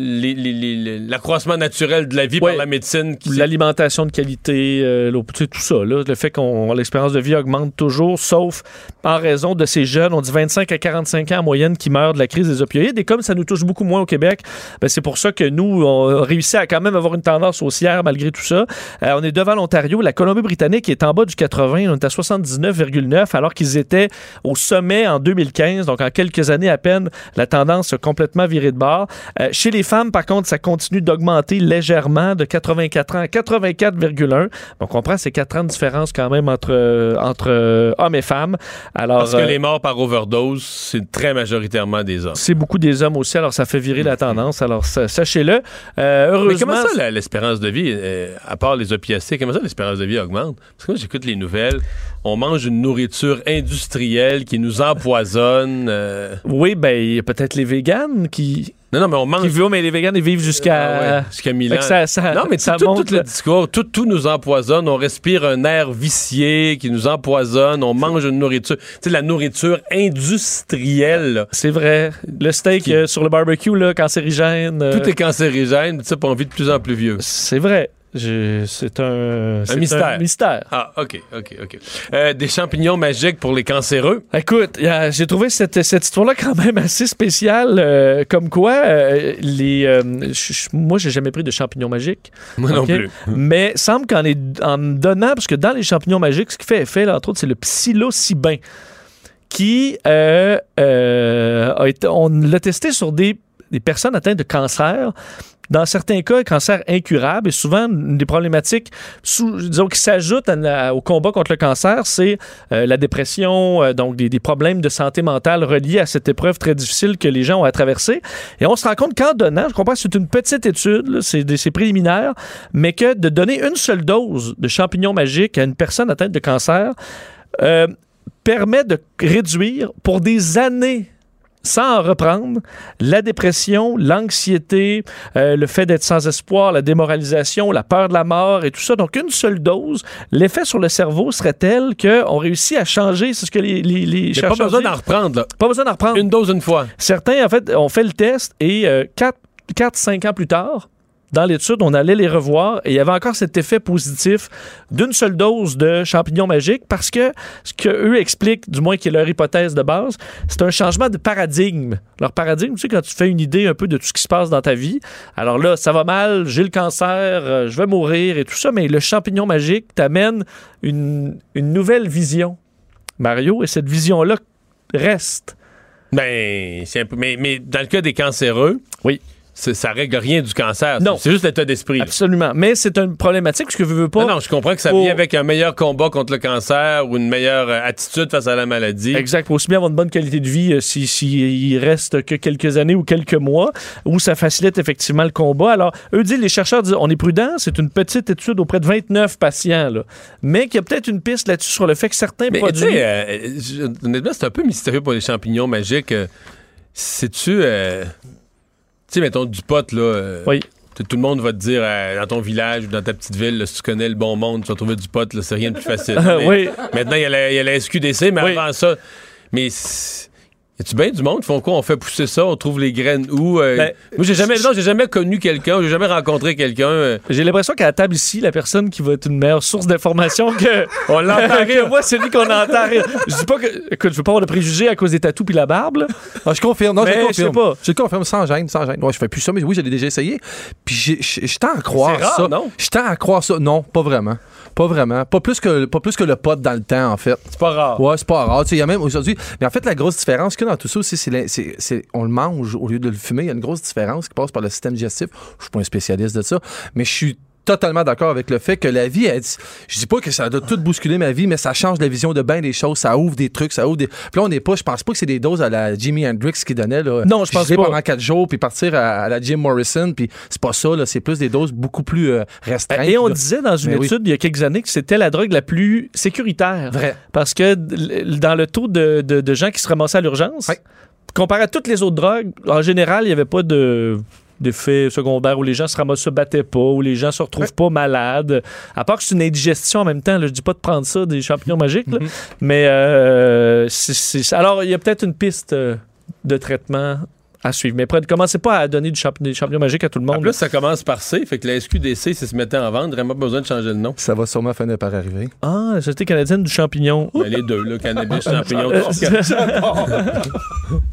l'accroissement naturel de la vie par la médecine.
L'alimentation de qualité, euh, l'eau- tu sais, tout ça, là, le fait qu'on l'espérance de vie augmente toujours, sauf en raison de ces jeunes, on dit 25 à 45 ans en moyenne, qui meurent de la crise des opioïdes. Et comme ça nous touche beaucoup moins au Québec, ben, c'est pour ça que nous, on a réussi à quand même avoir une tendance haussière malgré tout ça. Euh, on est devant l'Ontario. La Colombie-Britannique est en bas du 80. On est à 79,9 alors qu'ils étaient au sommet en 2015. Donc, en quelques années à peine, la tendance a complètement viré de bord. Euh, chez les femmes, par contre, ça continue d'augmenter légèrement de 84 ans à 84,1. Donc, on comprend c'est 4 ans de différence quand même entre, euh, entre euh, hommes et femmes. Alors,
parce que les morts par overdose, c'est très majoritairement des hommes.
c'est beaucoup des hommes aussi, alors ça fait virer la tendance. Alors, sa- sachez-le. Euh, heureusement.
Mais comment ça, l'espérance de vie, euh, à part les opiacés, comment ça, l'espérance de vie augmente? Parce que moi, j'écoute les nouvelles, on mange une nourriture industrielle qui nous empoisonne. euh.
Oui, ben, il y a peut-être les véganes qui.
Non, non, mais on mange.
Qui vivent, mais les véganes, ils vivent jusqu'à.
Ah ouais, jusqu'à ans.
que ça- ça-
non, mais
ça
tout, tout-
monte,
tout le discours, tout, tout nous empoisonne. On respire un air vicié qui nous empoisonne. On mange une nourriture. Tu sais, la nourriture industrielle.
C'est vrai. Le steak euh, sur le barbecue, là, cancérigène. euh,
Tout est cancérigène. Tu sais, on vit de plus en plus vieux.
C'est vrai. C'est un,
mystère.
mystère.
Ah, OK, OK, OK. Euh, des champignons magiques pour les cancéreux.
Écoute, j'ai trouvé cette, cette histoire-là quand même assez spéciale. euh, comme quoi, euh, les, euh, moi, j'ai jamais pris de champignons magiques.
Moi non
OK?
plus.
Mais semble qu'en en donnant, parce que dans les champignons magiques, ce qui fait effet, là, entre autres, c'est le psilocybin, qui a été, on l'a testé sur des, des personnes atteintes de cancer. Dans certains cas, un cancer incurable et souvent une des problématiques qui s'ajoutent au combat contre le cancer, c'est euh, la dépression, euh, donc des, problèmes de santé mentale reliés à cette épreuve très difficile que les gens ont à traverser. Et on se rend compte qu'en donnant, je comprends que c'est une petite étude, c'est préliminaire, mais que de donner une seule dose de champignons magiques à une personne atteinte de cancer euh, permet de réduire pour des années sans en reprendre, la dépression, l'anxiété, euh, le fait d'être sans espoir, la démoralisation, la peur de la mort et tout ça. Donc, une seule dose, l'effet sur le cerveau serait tel qu'on réussit à changer, c'est ce que les, les, les
a pas besoin d'en reprendre. là.
Pas besoin d'en reprendre.
Une dose une fois.
Certains, en fait, ont fait le test et 4-5 ans plus tard, dans l'étude, on allait les revoir et il y avait encore cet effet positif d'une seule dose de champignons magiques parce que ce qu'eux expliquent, du moins qui est leur hypothèse de base, c'est un changement de paradigme. Leur paradigme, tu sais, quand tu fais une idée un peu de tout ce qui se passe dans ta vie, alors là, ça va mal, j'ai le cancer, euh, je vais mourir et tout ça, mais le champignon magique t'amène une, une nouvelle vision, Mario, et cette vision-là reste.
Ben, c'est un peu. Mais, mais dans le cas des cancéreux,
oui.
Ça règle rien du cancer.
Non.
C'est juste l'état d'esprit. là.
Absolument. Mais c'est une problématique parce que je veux pas.
Non, non, je comprends que ça
Pour-
vient avec un meilleur combat contre le cancer ou une meilleure euh, attitude face à la maladie.
Exact. Faut aussi bien avoir une bonne qualité de vie euh, si, si il reste que quelques années ou quelques mois, où ça facilite effectivement le combat. Alors, eux disent, les chercheurs disent, on est prudent, c'est une petite étude auprès de 29 patients, là. mais qu'il y a peut-être une piste là-dessus sur le fait que certains
Mais
produits.
euh, honnêtement, c'est un peu mystérieux pour les champignons magiques. Sais-tu, euh, sais, mettons du pot, là. euh,
Oui.
Tout le monde va te dire euh, dans ton village ou dans ta petite ville, là, si tu connais le bon monde, tu vas trouver du pot, là, c'est rien de plus facile. Mais
Oui.
Maintenant, il y, a la- il y a la SQDC, mais avant ça, mais Y a-tu bien du monde qui font quoi? On fait pousser ça, on trouve les graines où? euh,
Ben,
moi, j'ai jamais, non, j'ai jamais connu quelqu'un, j'ai jamais rencontré quelqu'un. euh,
J'ai l'impression qu'à la table ici, la personne qui va être une meilleure source d'information que.
On l'entend rire.
moi, celui qu'on entend rire. Je dis pas que. Écoute, je veux pas avoir de préjugés à cause des tatous puis la barbe, là.
Ah, je confirme. Non, je
Mais je
confirme.
sais pas.
Je confirme sans gêne, sans gêne. Ouais, je fais plus ça, mais oui, je l'ai déjà essayé. Puis j'ai- je je tends à croire
C'est rare,
ça.
non?
Je tends à croire ça. Non, pas vraiment. Pas vraiment. Pas plus que, pas plus que le pot dans le temps, en fait.
C'est pas rare.
Ouais, c'est pas rare. Tu sais, Il y a même aujourd'hui. Mais en fait, la grosse différence que dans tout ça aussi, c'est, la- c'est- c'est- on le mange au lieu de le fumer. Il y a une grosse différence qui passe par le système digestif. Je suis pas un spécialiste de ça, mais je suis totalement d'accord avec le fait que la vie, elle, je dis pas que ça doit tout bousculer ma vie, mais ça change la vision de bien des choses, ça ouvre des trucs, ça ouvre des. Puis là, on n'est pas, je pense pas que c'est des doses à la Jimi Hendrix qui donnait là.
Non, je pense pas.
pendant quatre jours puis partir à, à la Jim Morrison, puis c'est pas ça là, c'est plus des doses beaucoup plus euh, restreintes.
Et on
là.
disait dans une
Mais oui.
étude il y a quelques années que c'était la drogue la plus sécuritaire.
Vrai.
Parce que dans le taux de, de- de gens qui se ramassaient à l'urgence, comparé à toutes les autres drogues, en général, il n'y avait pas de d'effets secondaires où les gens se ramassent, se battaient pas, où les gens se retrouvent pas malades. À part que c'est une indigestion en même temps. Là, je dis pas de prendre ça, des champignons magiques, là. mais euh, alors il y a peut-être une piste euh, de traitement à suivre. Mais prenez- commencez pas à donner du champ- des champignons magiques à tout le
En
monde.
plus, ça commence par C, fait que la SQDC, si se mettait en vente, vraiment pas besoin de changer le nom.
Ça va sûrement finir par arriver.
Ah, la Société canadienne du champignon.
Ben, les deux, là, cannabis, champignons.
Euh,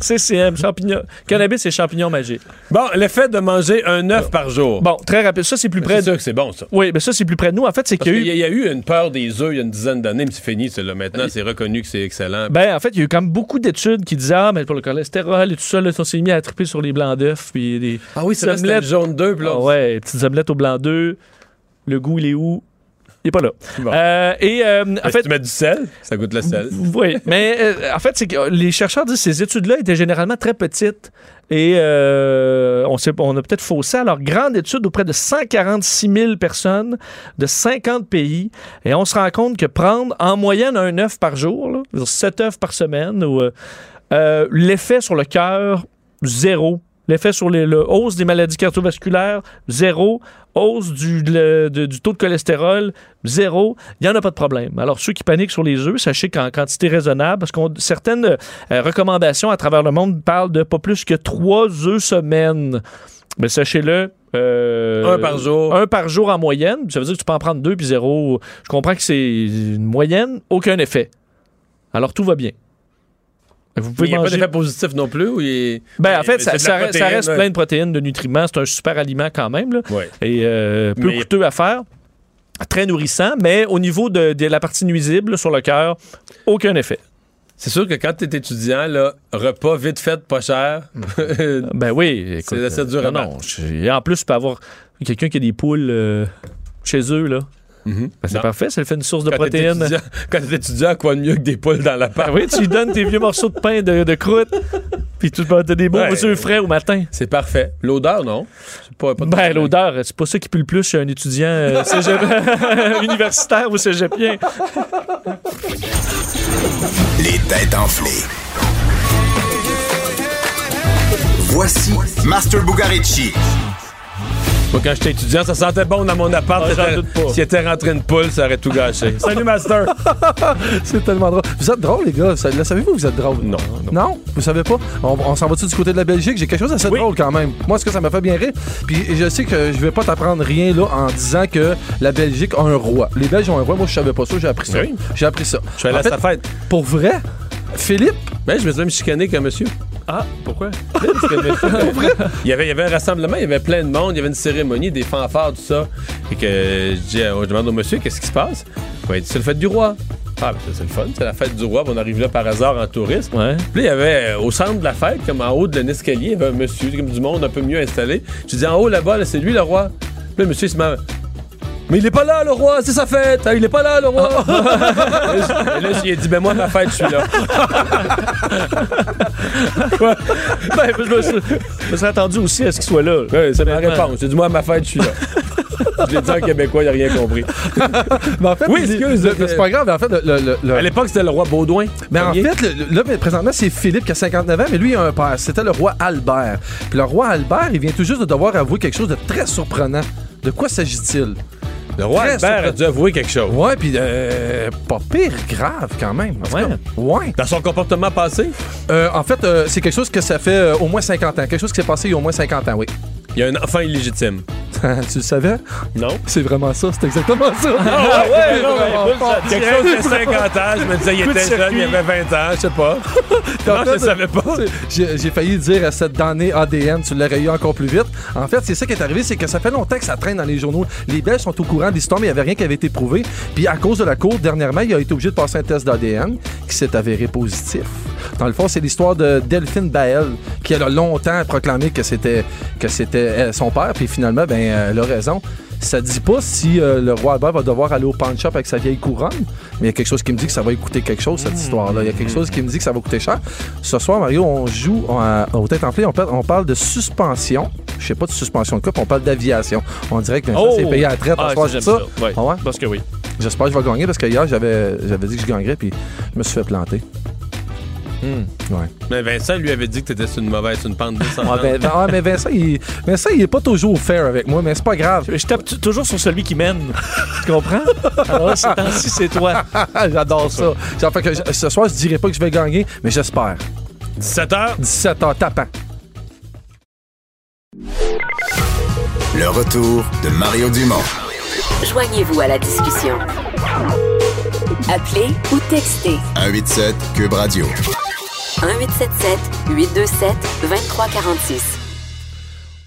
CCM, champignons. Cannabis et champignons magiques.
Bon, l'effet de manger un œuf par jour.
Bon, très rapide. Ça, c'est plus
Mais
près.
C'est sûr que c'est bon, ça.
Oui, mais ça, c'est plus près de nous. En fait, c'est qu'il y eu.
y, a- il y a eu une peur des œufs il y a une dizaine d'années, mais c'est fini, ça, là. Maintenant, c'est reconnu que c'est excellent.
Ben, en fait, il y a eu quand même beaucoup d'études qui disaient Ah, mais pour le cholestérol et tout ça, là, on s'est mis à triper sur les blancs d'œufs. Puis des
ah oui, c'est le jaune d'œuf,
Ah ouais, petites omelettes au blanc d'œuf. Le goût, il est où? Il est pas là.
Bon.
Euh, et euh, en fait,
tu mets du sel, ça goûte le sel.
Oui, mais euh, en fait, c'est que les chercheurs disent que ces études-là étaient généralement très petites et on, s'est- on a peut-être faussé. Alors, grande étude auprès de 146 000 personnes de 50 pays et on se rend compte que prendre en moyenne un œuf par jour, là, c'est-à-dire 7 œufs par semaine, ou, l'effet sur le cœur, zéro. L'effet sur les, le hausse des maladies cardiovasculaires, zéro. Hausse du, le- de- du taux de cholestérol, zéro. Il n'y en a pas de problème. Alors, ceux qui paniquent sur les œufs, sachez qu'en quantité raisonnable, parce que certaines euh, recommandations à travers le monde parlent de pas plus que trois œufs semaine. Mais sachez-le. euh,
Un par jour.
Un par jour en moyenne. Ça veut dire que tu peux en prendre deux puis zéro. Je comprends que c'est une moyenne, aucun effet. Alors, tout va bien. Vous
Il
pouvez
n'y a pas d'effet positif non plus? Ou il est-
Ben, en fait, ça, reste, ça
protéine,
reste
ouais.
plein de protéines, de nutriments. C'est un super aliment quand même. Là.
Ouais.
Et euh, peu
Mais-
coûteux à faire. Très nourrissant, mais au niveau de, de la partie nuisible sur le cœur, aucun effet.
C'est sûr que quand tu es étudiant, là, repas vite fait, pas cher.
Ben oui, écoute.
C'est assez dur à
non, non, Et en plus, tu peux avoir quelqu'un qui a des poules euh, chez eux, là. Ben, c'est
Non.
parfait, ça fait une source de
Quand
protéines.
étudiant- Quand t'es étudiant, quoi de mieux que des poules dans la
Ben oui, tu lui donnes tes vieux morceaux de pain de, de croûte, puis tu as des beaux
Ouais.
œufs frais au matin.
C'est parfait. L'odeur, non? C'est pas, pas de
Ben,
problème.
l'odeur, c'est pas ça qui pue le plus chez un étudiant euh, cégep- universitaire ou cégepien.
Les têtes enflées. Voici Master Bugarici.
Moi, quand j'étais étudiant, ça sentait bon dans mon appart.
Ah.
S'il était rentré une poule, ça aurait tout gâché. Salut, Master!
c'est tellement drôle. Vous êtes drôle, les gars. Le savez-vous que vous êtes drôle?
Non.
Non? Vous savez pas? On, on s'en va-tu du côté de la Belgique? J'ai quelque chose d'assez drôle quand même. Moi, ce que ça m'a fait bien rire? Puis je sais que je vais pas t'apprendre rien là en disant que la Belgique a un roi. Les Belges ont un roi. Moi, je savais pas ça. J'ai appris ça.
Oui.
J'ai appris ça.
Je suis allé à
fait,
sa fête.
Pour vrai, Philippe,
Ben, je me suis même chicané qu'un monsieur.
Ah, pourquoi?
il, y avait, il y avait un rassemblement, il y avait plein de monde, il y avait une cérémonie, des fanfares, tout ça. Et que je, dis, je demande au monsieur qu'est-ce qui se passe? Il dit c'est le fête du roi. Ah, ben, ça, c'est le fun, c'est la fête du roi. on arrive là par hasard en tourisme.
Ouais.
Puis là, il y avait euh, au centre de la fête, comme en haut de l'escalier, il y avait un monsieur, comme du monde un peu mieux installé. Je dis en haut là-bas, là, c'est lui le roi. Puis là, le monsieur il se met. Mais il est pas là, le roi, c'est sa fête. hein, il est pas là, le roi. et là, et là, il a dit, ben moi, ma fête, je suis là.
Ben, je me suis, je me suis attendu aussi à ce qu'il soit là.
Ouais, c'est ma réponse. J'ai dit, moi, ma fête, je suis là. je l'ai dit en québécois, il a rien compris.
mais en fait,
Oui, excuse,
c'est pas grave. mais En fait, le- le- le-
À l'époque, c'était le roi Baudouin.
Mais en fait, là, présentement, c'est Philippe qui a 59 ans, mais lui, il a un père. C'était le roi Albert. Puis le roi Albert, il vient tout juste de devoir avouer quelque chose de très surprenant. De quoi s'agit-il?
Le roi Albert a dû avouer quelque chose.
Ouais, puis euh, pas pire grave quand même.
Ouais. Dans son comportement passé?
Euh, en fait, euh, c'est quelque chose que ça fait euh, au moins 50 ans. Quelque chose qui s'est passé il y a au moins 50 ans, oui.
Il y a un enfant illégitime.
tu le savais?
Non.
C'est vraiment ça, c'est exactement ça.
Ah ouais,
C'est
non,
vraiment
mais
fort.
Quelque chose de 50 ans, je me disais, il était jeune, il avait 20 ans, je sais pas.
En
non, je
fait,
savais pas.
J'ai j'ai failli dire à cette donnée ADN, tu l'aurais eu encore plus vite. En fait, c'est ça qui est arrivé, c'est que ça fait longtemps que ça traîne dans les journaux. Les Belges sont au courant de l'histoire, mais il n'y avait rien qui avait été prouvé. Puis à cause de la cour, dernièrement, il a été obligé de passer un test d'ADN qui s'est avéré positif. Dans le fond, c'est l'histoire de Delphine Bael, qui elle a longtemps proclamé que c'était que c'était euh, son père, puis finalement, ben, euh, elle a raison. Ça dit pas si euh, le roi Albert va devoir aller au pawn shop avec sa vieille couronne, mais il y a quelque chose qui me dit que ça va coûter quelque chose, cette histoire-là. Il y a quelque chose qui me dit que ça va coûter cher. Ce soir, Mario, on joue on- au tête enflée, on, parle- on parle de suspension. Je sais pas de suspension de coupe, on parle d'aviation. On dirait que
Oh!
s'est payé à la traite.
Ah,
ce soir,
ça,
c'est ça?
Ouais.
Ah ouais?
Parce que oui.
J'espère que je vais gagner parce que hier, j'avais, j'avais dit que je gagnerais, puis je me suis fait planter. Ouais.
Mais Vincent lui avait dit que t'étais sur une mauvaise, sur une pente descendante.
ben, ben, ah, mais Vincent, il, Vincent, il est pas toujours fair avec moi, mais c'est pas grave.
Je tape toujours sur celui qui mène. tu comprends? Alors là, ces temps-ci, c'est toi.
J'adore ça. Ça fait que je- ce soir, je dirais pas que je vais gagner, mais j'espère.
17h?
17h, tapant.
Le retour de Mario Dumont.
Joignez-vous à la discussion. Appelez ou textez
187 Cube Radio.
1877 827 2346.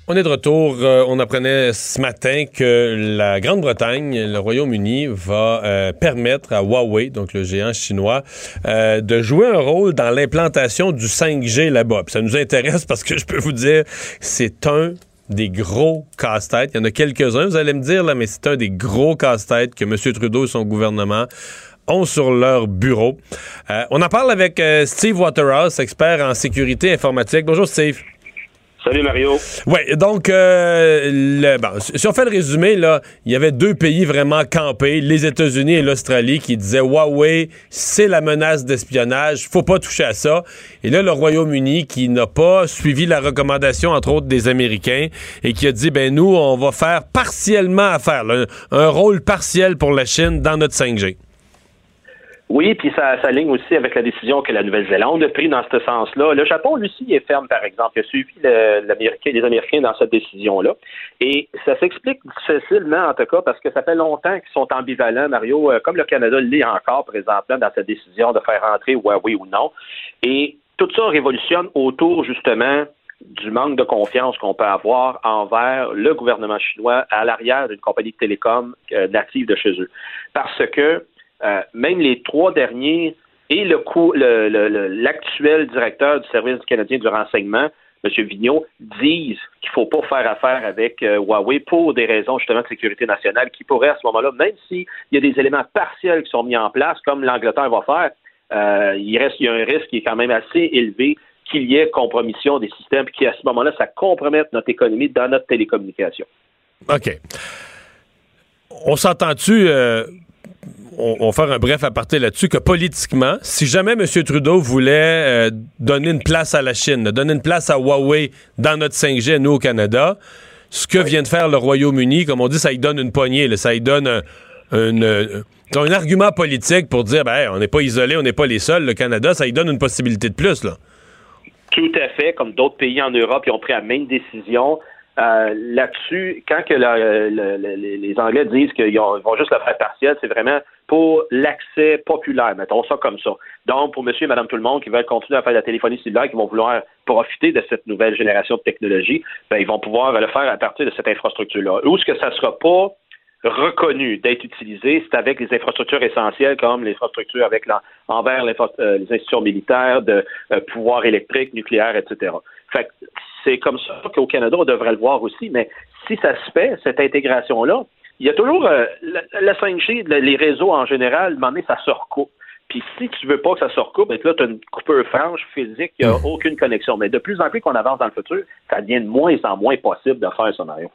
On est de retour. Euh, on apprenait ce matin que la Grande-Bretagne, le Royaume-Uni, va euh, permettre à Huawei, donc le géant chinois, euh, de jouer un rôle dans l'implantation du 5G là-bas. Ça nous intéresse parce que je peux vous dire, c'est un des gros casse-têtes. Il y en a quelques-uns, vous allez me dire, là, mais c'est un des gros casse-têtes que M. Trudeau et son gouvernement ont sur leur bureau. Euh, on en parle avec euh, Steve Waterhouse, expert en sécurité informatique. Bonjour Steve.
Salut Mario.
Oui, donc, euh, le- bon, si on fait le résumé, là, il y avait deux pays vraiment campés, les États-Unis et l'Australie, qui disaient Huawei, c'est la menace d'espionnage, faut pas toucher à ça. Et là, le Royaume-Uni, qui n'a pas suivi la recommandation, entre autres, des Américains, et qui a dit, ben nous, on va faire partiellement affaire, là, un rôle partiel pour la Chine dans notre 5G.
Oui, puis ça s'aligne aussi avec la décision que la Nouvelle-Zélande a prise dans ce sens-là. Le Japon, lui aussi, est ferme, par exemple. Il a suivi les Américains dans cette décision-là. Et ça s'explique difficilement, en tout cas, parce que ça fait longtemps qu'ils sont ambivalents, Mario, euh, comme le Canada l'est encore présentement dans cette décision de faire entrer Huawei ou non. Et tout ça révolutionne autour, justement, du manque de confiance qu'on peut avoir envers le gouvernement chinois à l'arrière d'une compagnie de télécom euh, native de chez eux. Parce que euh, même les trois derniers et le l'actuel directeur du service canadien du renseignement, M. Vigneault, disent qu'il ne faut pas faire affaire avec euh, Huawei pour des raisons justement de sécurité nationale qui pourraient à ce moment-là, même s'il y a des éléments partiels qui sont mis en place, comme l'Angleterre va faire, euh, il reste il y a un risque qui est quand même assez élevé qu'il y ait compromission des systèmes, puis qu'à ce moment-là, ça compromette notre économie dans notre télécommunication.
OK. On s'entend-tu, on, on va faire un bref aparté là-dessus, que politiquement, si jamais M. Trudeau voulait euh, donner une place à la Chine, donner une place à Huawei dans notre 5G, nous au Canada, ce que vient de faire le Royaume-Uni, comme on dit, ça y donne une poignée, là, ça y donne un, un, euh, un argument politique pour dire, ben, hey, on n'est pas isolé, on n'est pas les seuls, le Canada, ça y donne une possibilité de plus, là.
Tout à fait, comme d'autres pays en Europe, ils ont pris la même décision. Euh, Là-dessus, quand que le- le- les les Anglais disent qu'ils ont- ils vont juste le faire partiel, c'est vraiment pour l'accès populaire, mettons ça comme ça. Donc, pour monsieur et madame tout le monde qui veulent continuer à faire de la téléphonie cellulaire, qui vont vouloir profiter de cette nouvelle génération de technologie, ben, ils vont pouvoir le faire à partir de cette infrastructure-là. Où est-ce que ça ne sera pas reconnu d'être utilisé, c'est avec les infrastructures essentielles comme l'infrastructure avec la, envers l'infra- euh, les institutions militaires de euh, pouvoir électrique, nucléaire, etc. Fait que c'est comme ça qu'au Canada, on devrait le voir aussi, mais si ça se fait, cette intégration-là, il y a toujours euh, la, la 5G, le- les réseaux en général, à un moment donné, ça se recoupe. Puis si tu veux pas que ça se recoupe, ben là, tu as une coupure franche physique, il n'y a aucune connexion. Mais de plus en plus qu'on avance dans le futur, ça devient de moins en moins possible de faire ça, Mario.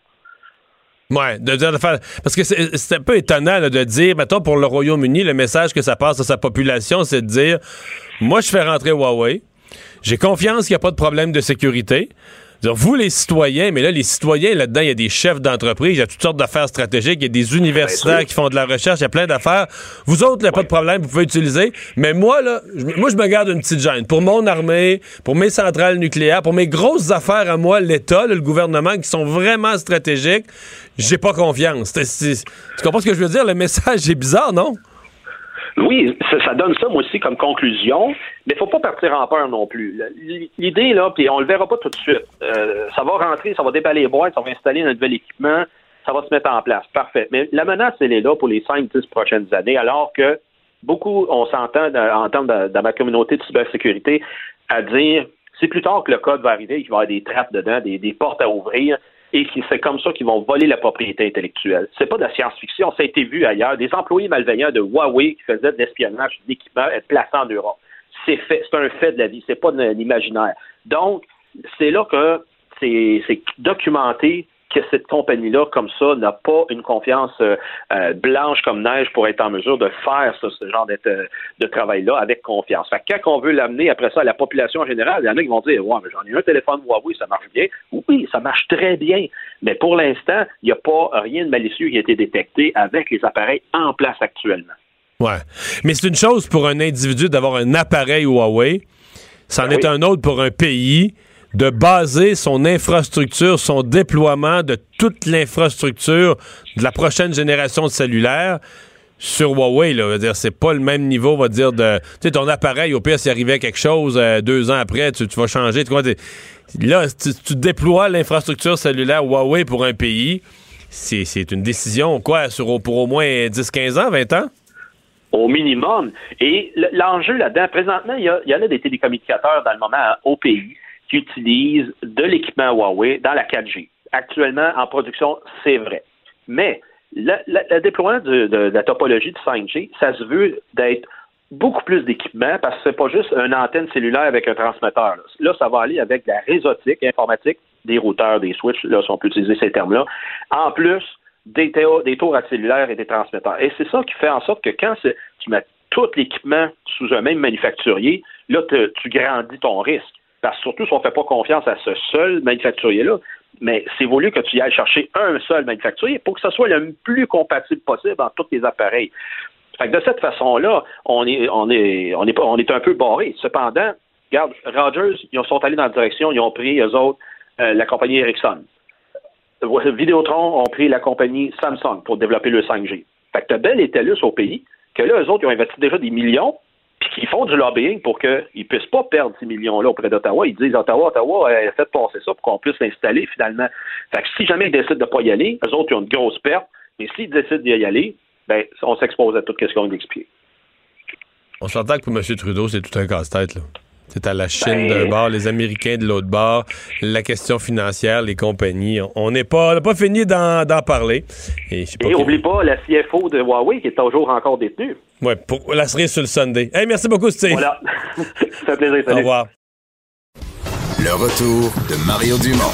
Ouais, de dire de faire. Parce que c'est c'est un peu étonnant là, de dire, mettons, pour le Royaume-Uni, le message que ça passe à sa population, c'est de dire moi, je fais rentrer Huawei. J'ai confiance qu'il n'y a pas de problème de sécurité. vous les citoyens, mais là, les citoyens, là-dedans, il y a des chefs d'entreprise, il y a toutes sortes d'affaires stratégiques, il y a des universitaires qui font de la recherche, il y a plein d'affaires. Vous autres, il n'y a pas de problème, vous pouvez utiliser. Mais moi, là, je- moi, je me garde une petite gêne. Pour mon armée, pour mes centrales nucléaires, pour mes grosses affaires à moi, l'État, le gouvernement, qui sont vraiment stratégiques, j'ai pas confiance. Tu comprends ce que je veux dire? Le message est bizarre, non?
Oui, ça, ça donne ça, moi aussi, comme conclusion, mais faut pas partir en peur non plus. L'idée, là, puis on le verra pas tout de suite, euh, ça va rentrer, ça va déballer les boîtes, ça va installer un nouvel équipement, ça va se mettre en place. Parfait. Mais la menace, elle est là pour les 5-10 prochaines années, alors que beaucoup, on s'entend dans- en termes de, dans ma communauté de cybersécurité à dire c'est plus tard que le code va arriver, qu'il va y avoir des trappes dedans, des portes à ouvrir, et c'est comme ça qu'ils vont voler la propriété intellectuelle. C'est pas de la science-fiction, ça a été vu ailleurs. Des employés malveillants de Huawei qui faisaient de l'espionnage d'équipements être placés en Europe. C'est fait, c'est un fait de la vie, c'est pas de l'imaginaire. Donc, c'est là que c'est documenté que cette compagnie-là, comme ça, n'a pas une confiance euh, euh, blanche comme neige pour être en mesure de faire ça, ce genre euh, de travail-là avec confiance. Fait que quand on veut l'amener après ça à la population générale, il y en a qui vont dire Ouais, mais j'en ai un téléphone Huawei, ça marche bien. Oui, ça marche très bien. Mais pour l'instant, il n'y a pas rien de malicieux qui a été détecté avec les appareils en place actuellement.
Ouais. Mais c'est une chose pour un individu d'avoir un appareil Huawei. C'en est un autre pour un pays de baser son infrastructure, son déploiement de toute l'infrastructure de la prochaine génération de cellulaires sur Huawei. Là. Dire, c'est pas le même niveau, on va dire, de. Ton appareil, au pire, s'il arrivait quelque chose euh, deux ans après, tu, vas changer. Tu là, tu, tu déploies l'infrastructure cellulaire Huawei pour un pays. C'est une décision, quoi, pour au moins 10, 15 ans, 20 ans?
au minimum. Et l'enjeu là-dedans, présentement, il y, a, en a des télécommunicateurs dans le moment hein, au pays qui utilisent de l'équipement Huawei dans la 4G. Actuellement, en production, c'est vrai. Mais le, déploiement de, la topologie de 5G, ça se veut d'être beaucoup plus d'équipements parce que c'est pas juste une antenne cellulaire avec un transmetteur. Là, ça va aller avec la réseautique informatique, des routeurs, des switches, là, si on peut utiliser ces termes-là. En plus, des, des tours à cellulaire et des transmetteurs. Et c'est ça qui fait en sorte que quand tu mets tout l'équipement sous un même manufacturier, là, tu grandis ton risque. Parce que surtout si on ne fait pas confiance à ce seul manufacturier-là, mais c'est voulu que tu y ailles chercher un seul manufacturier pour que ce soit le plus compatible possible dans tous les appareils. Fait que de cette façon-là, on est, on est, on est, on est un peu barré. Cependant, regarde, Rogers, ils sont allés dans la direction, ils ont pris, eux autres, euh, la compagnie Ericsson. Vidéotron ont pris la compagnie Samsung pour développer le 5G. Fait que t'as bel et TELUS au pays, que là, eux autres, ils ont investi déjà des millions, puis qu'ils font du lobbying pour qu'ils ne puissent pas perdre ces millions-là auprès d'Ottawa. Ils disent, Ottawa, Ottawa, euh, faites passer ça pour qu'on puisse l'installer finalement. Fait que si jamais ils décident de ne pas y aller, eux autres, ils ont une grosse perte, mais s'ils décident d'y aller, ben, on s'expose à tout ce qu'on vient d'expliquer.
On s'entend que pour M. Trudeau, c'est tout un casse-tête. là. C'est à la Chine
Ben-
d'un bord, les Américains de l'autre bord, la question financière, les compagnies. On- n'est pas, on n'a pas fini d'en parler. Et pas
Et oublie pas la CFO de Huawei qui est toujours encore détenue.
Ouais, pour la cerise sur le Sunday. Hey, merci beaucoup, Steve.
Voilà. Ça fait plaisir.
Au
salut.
revoir.
Le retour de Mario Dumont,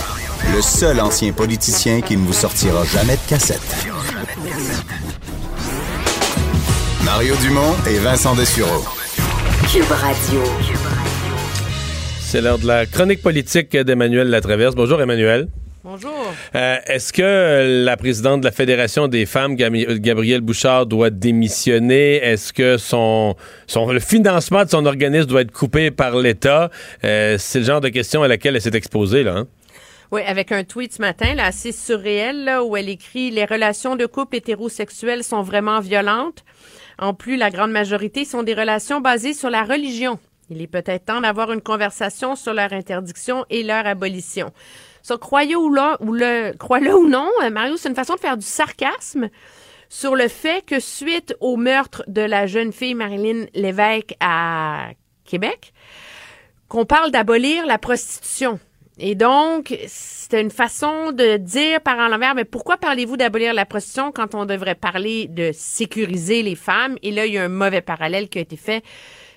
le seul ancien politicien qui ne vous sortira jamais de cassette. Mario Dumont et Vincent Dessureau.
Cube Radio.
C'est l'heure de la chronique politique d'Emmanuel Latraverse. Bonjour, Emmanuel.
Bonjour.
Euh, Est-ce que la présidente de la Fédération des femmes, Gabrielle Bouchard, doit démissionner? Est-ce que son, son, le financement de son organisme doit être coupé par l'État? Euh, c'est le genre de question à laquelle elle s'est exposée, là. hein?
Oui, avec un tweet ce matin, là, assez surréel, là, où elle écrit Les relations de couple hétérosexuels sont vraiment violentes. En plus, la grande majorité sont des relations basées sur la religion. Il est peut-être temps d'avoir une conversation sur leur interdiction et leur abolition. Ça, croyez ou, non, euh, Mario, c'est une façon de faire du sarcasme sur le fait que suite au meurtre de la jeune fille Marilyn Lévesque à Québec, qu'on parle d'abolir la prostitution. Et donc, c'était une façon de dire par en l'envers, mais pourquoi parlez-vous d'abolir la prostitution quand on devrait parler de sécuriser les femmes? Et là, il y a un mauvais parallèle qui a été fait.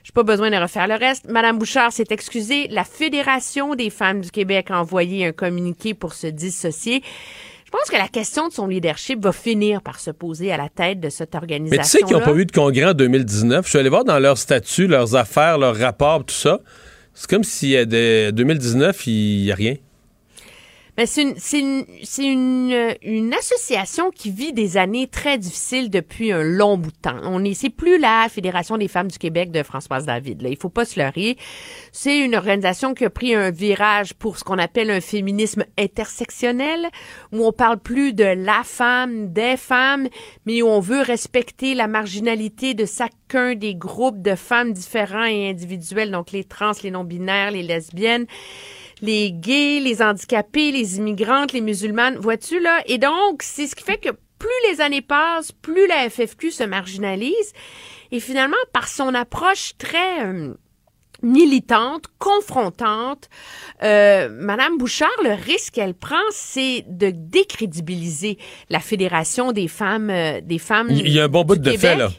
J'ai pas besoin de refaire le reste. Madame Bouchard s'est excusée. La Fédération des femmes du Québec a envoyé un communiqué pour se dissocier. Je pense que la question de son leadership va finir par se poser à la tête de cette organisation.
Mais tu sais qu'ils n'ont pas eu de congrès en 2019. Je suis allé voir dans leurs statuts, leurs affaires, leurs rapports, tout ça. C'est comme s'il y a des 2019, il n'y a rien.
Ben, c'est une, c'est une, c'est une, euh, une association qui vit des années très difficiles depuis un long bout de temps. On est, c'est plus la Fédération des femmes du Québec de Françoise David. Là, il faut pas se leurrer. C'est une organisation qui a pris un virage pour ce qu'on appelle un féminisme intersectionnel, où on parle plus de la femme, des femmes, mais où on veut respecter la marginalité de chacun des groupes de femmes différents et individuels, donc les trans, les non-binaires, les lesbiennes les gays, les handicapés, les immigrantes, les musulmanes, vois-tu là? Et donc, c'est ce qui fait que plus les années passent, plus la FFQ se marginalise. Et finalement, par son approche très euh, militante, confrontante, euh, Madame Bouchard, le risque qu'elle prend, c'est de décrédibiliser la Fédération des femmes, euh, des femmes.
Il y a un bon bout de fait,
Québec.
là.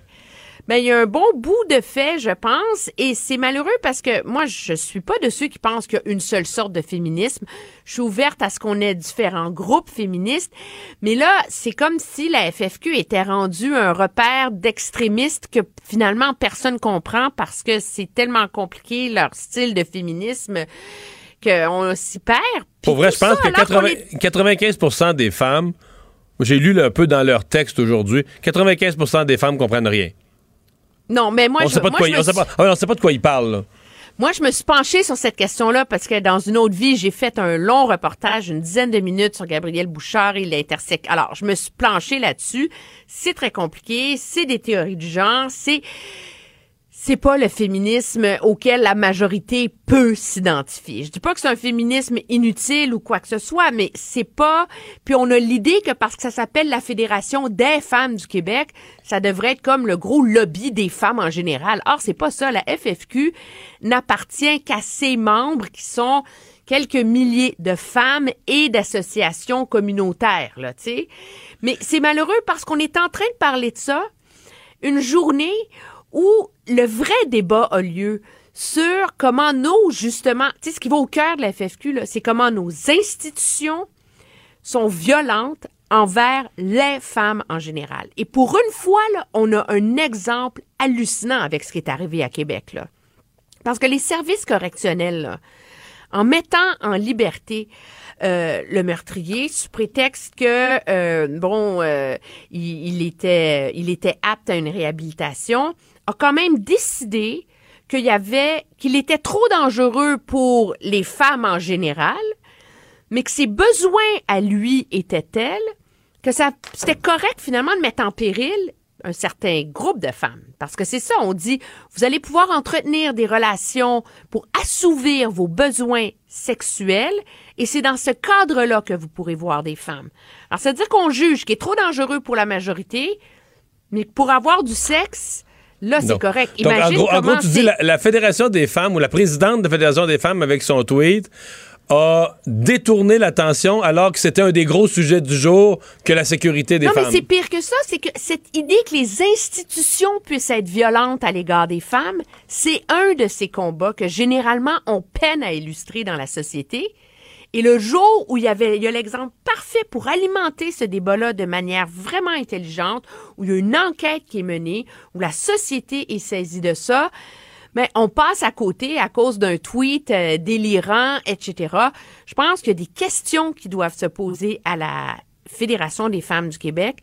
Ben, il y a un bon bout de fait, je pense, et c'est malheureux parce que moi, je suis pas de ceux qui pensent qu'il y a une seule sorte de féminisme. Je suis ouverte à ce qu'on ait différents groupes féministes, mais là, c'est comme si la FFQ était rendue un repère d'extrémistes que finalement personne comprend parce que c'est tellement compliqué leur style de féminisme qu'on s'y perd.
Pour vrai, je pense
ça,
que
alors qu'on
80
est-
95 des femmes, j'ai lu un peu dans leur texte aujourd'hui, 95 des femmes comprennent rien.
Non, mais moi,
on
je,
sait pas de quoi,
je
ils-
me
on sait
suis-
pas, ah ouais, on sait pas de quoi ils parlent. là.
Moi, je me suis penchée sur cette question-là parce que dans une autre vie, j'ai fait un long reportage, une dizaine de minutes sur Gabriel Bouchard et l'intersect. Alors, je me suis planchée là-dessus. C'est très compliqué. C'est des théories du genre. C'est c'est pas le féminisme auquel la majorité peut s'identifier. Je dis pas que c'est un féminisme inutile ou quoi que ce soit, mais c'est pas. Puis on a l'idée que parce que ça s'appelle la Fédération des femmes du Québec, ça devrait être comme le gros lobby des femmes en général. Or c'est pas ça. La FFQ n'appartient qu'à ses membres qui sont quelques milliers de femmes et d'associations communautaires, là, tu sais. Mais c'est malheureux parce qu'on est en train de parler de ça une journée où le vrai débat a lieu sur comment nos, justement, tu sais, ce qui va au cœur de la FFQ, c'est comment nos institutions sont violentes envers les femmes en général. Et pour une fois, là, on a un exemple hallucinant avec ce qui est arrivé à Québec. Là. Parce que les services correctionnels, là, en mettant en liberté euh, le meurtrier sous prétexte que euh, bon euh, il était il était apte à une réhabilitation a quand même décidé qu'il y qu'il était trop dangereux pour les femmes en général mais que ses besoins à lui étaient tels que ça c'était correct finalement de mettre en péril un certain groupe de femmes. Parce que c'est ça, on dit, vous allez pouvoir entretenir des relations pour assouvir vos besoins sexuels, et c'est dans ce cadre-là que vous pourrez voir des femmes. Alors, c'est-à-dire qu'on juge qui est trop dangereux pour la majorité, mais pour avoir du sexe, là, c'est correct.
Donc, en
Imagine
gros, en gros, tu dis la, la Fédération des femmes ou la présidente de la Fédération des femmes avec son tweet a détourné l'attention alors que c'était un des gros sujets du jour que la sécurité des
non,
femmes.
mais c'est pire que ça. C'est que cette idée que les institutions puissent être violentes à l'égard des femmes, c'est un de ces combats que généralement on peine à illustrer dans la société. Et le jour où il y avait, a l'exemple parfait pour alimenter ce débat-là de manière vraiment intelligente, où il y a une enquête qui est menée, où la société est saisie de ça, mais on passe à côté à cause d'un tweet euh, délirant, etc. Je pense qu'il y a des questions qui doivent se poser à la Fédération des femmes du Québec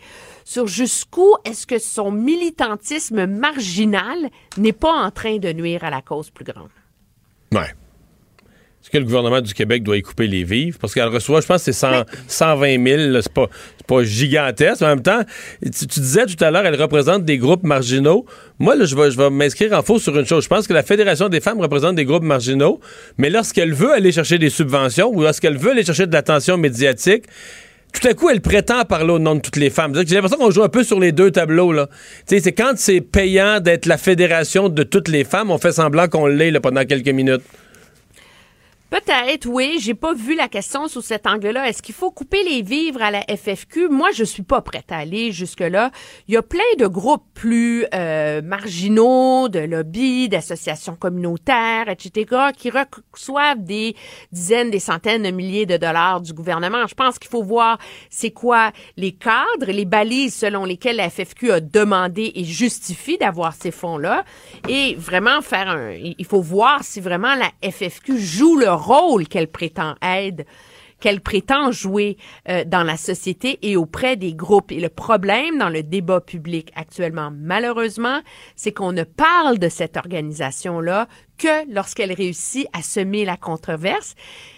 sur jusqu'où est-ce que son militantisme marginal n'est pas en train de nuire à la cause plus grande.
Ouais. Est-ce que le gouvernement du Québec doit y couper les vivres? Parce qu'elle reçoit, je pense c'est 100 120 000. là, C'est pas, pas gigantesque. Mais en même temps, tu, tu disais tout à l'heure, elle représente des groupes marginaux. Moi, là, je vais, je vais m'inscrire en faux sur une chose. Je pense que la Fédération des femmes représente des groupes marginaux, mais lorsqu'elle veut aller chercher des subventions ou lorsqu'elle veut aller chercher de l'attention médiatique, tout à coup, elle prétend parler au nom de toutes les femmes. J'ai l'impression qu'on joue un peu sur les deux tableaux. là. C'est quand c'est payant d'être la fédération de toutes les femmes, on fait semblant qu'on l'est là, pendant quelques minutes.
Peut-être, oui. J'ai pas vu la question sous cet angle-là. Est-ce qu'il faut couper les vivres à la FFQ? Moi, je suis pas prête à aller jusque-là. Il y a plein de groupes plus euh, marginaux, de lobbies, d'associations communautaires, etc., qui reçoivent des dizaines, des centaines de milliers de dollars du gouvernement. Je pense qu'il faut voir c'est quoi les cadres, les balises selon lesquelles la FFQ a demandé et justifie d'avoir ces fonds-là, et vraiment faire un. Il faut voir si vraiment la FFQ joue le rôle qu'elle prétend aide qu'elle prétend jouer euh, dans la société et auprès des groupes. Et le problème dans le débat public actuellement, malheureusement, c'est qu'on ne parle de cette organisation-là que lorsqu'elle réussit à semer la controverse.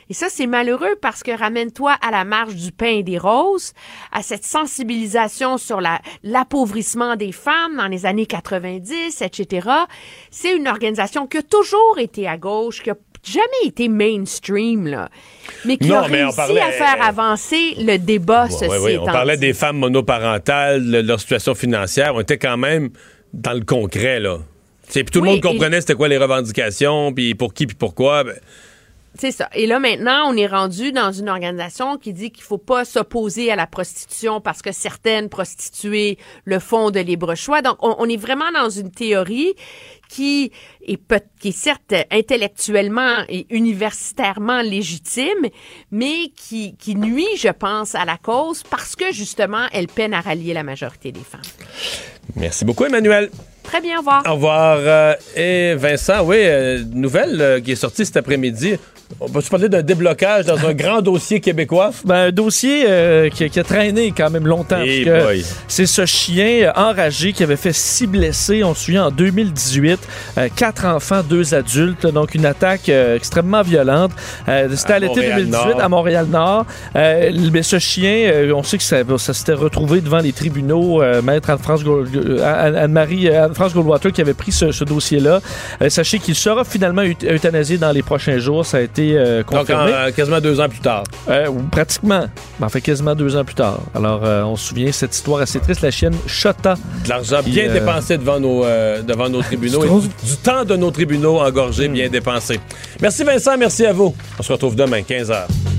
Et ça, c'est malheureux parce que ramène-toi à la marche du pain et des roses, à cette sensibilisation sur la, l'appauvrissement des femmes dans les années 90, etc. C'est une organisation qui a toujours été à gauche, qui a jamais été mainstream, là, mais qui
Non,
a
mais
réussi
parlait-
à faire avancer le débat,
Ouais,
ceci
ouais, ouais. On parlait
dit.
des femmes monoparentales, de leur situation financière. On était quand même dans le concret, là. Puis tout
Oui,
le monde
et-
comprenait c'était quoi les revendications, puis pour qui, puis pourquoi. Ben,
C'est ça. Et là, maintenant, on est rendu dans une organisation qui dit qu'il faut pas s'opposer à la prostitution parce que certaines prostituées le font de libre choix. Donc, on, on est vraiment dans une théorie qui est, qui est certes intellectuellement et universitairement légitime, mais qui, qui nuit, je pense, à la cause parce que, justement, elle peine à rallier la majorité des femmes.
Merci beaucoup, Emmanuel.
Très bien, au revoir.
Au revoir. Euh, et Vincent, oui, euh, nouvelle euh, qui est sortie cet après-midi. On peut se parler d'un déblocage dans un grand dossier québécois?
Ben, un dossier euh, qui, qui a traîné quand même longtemps. Parce que
boy.
c'est ce chien enragé qui avait fait six blessés, on se souvient, en 2018. Euh, quatre enfants, deux adultes. Donc, une attaque euh, extrêmement violente. Euh, C'était
À
à, l'été
Montréal
2018
Nord.
à Montréal-Nord. Euh, mais ce chien, euh, on sait que ça, ça s'était retrouvé devant les tribunaux. Euh, Maître Anne-France Gold- euh, Anne- Anne-France Goldwater qui avait pris ce, ce dossier-là. Euh, sachez qu'il sera finalement eut- euthanasié dans les prochains jours. Ça a été euh,
Donc,
confirmé.
en- euh, quasiment deux ans plus tard.
Ou pratiquement. En fait, quasiment deux ans plus tard. Alors, on se souvient cette histoire assez triste, la chienne Chota.
De l'argent bien dépensé devant nos, devant nos tribunaux. Et du temps de nos tribunaux engorgés,
Hmm.
bien dépensé. Merci Vincent, merci à vous. On se retrouve demain, 15h.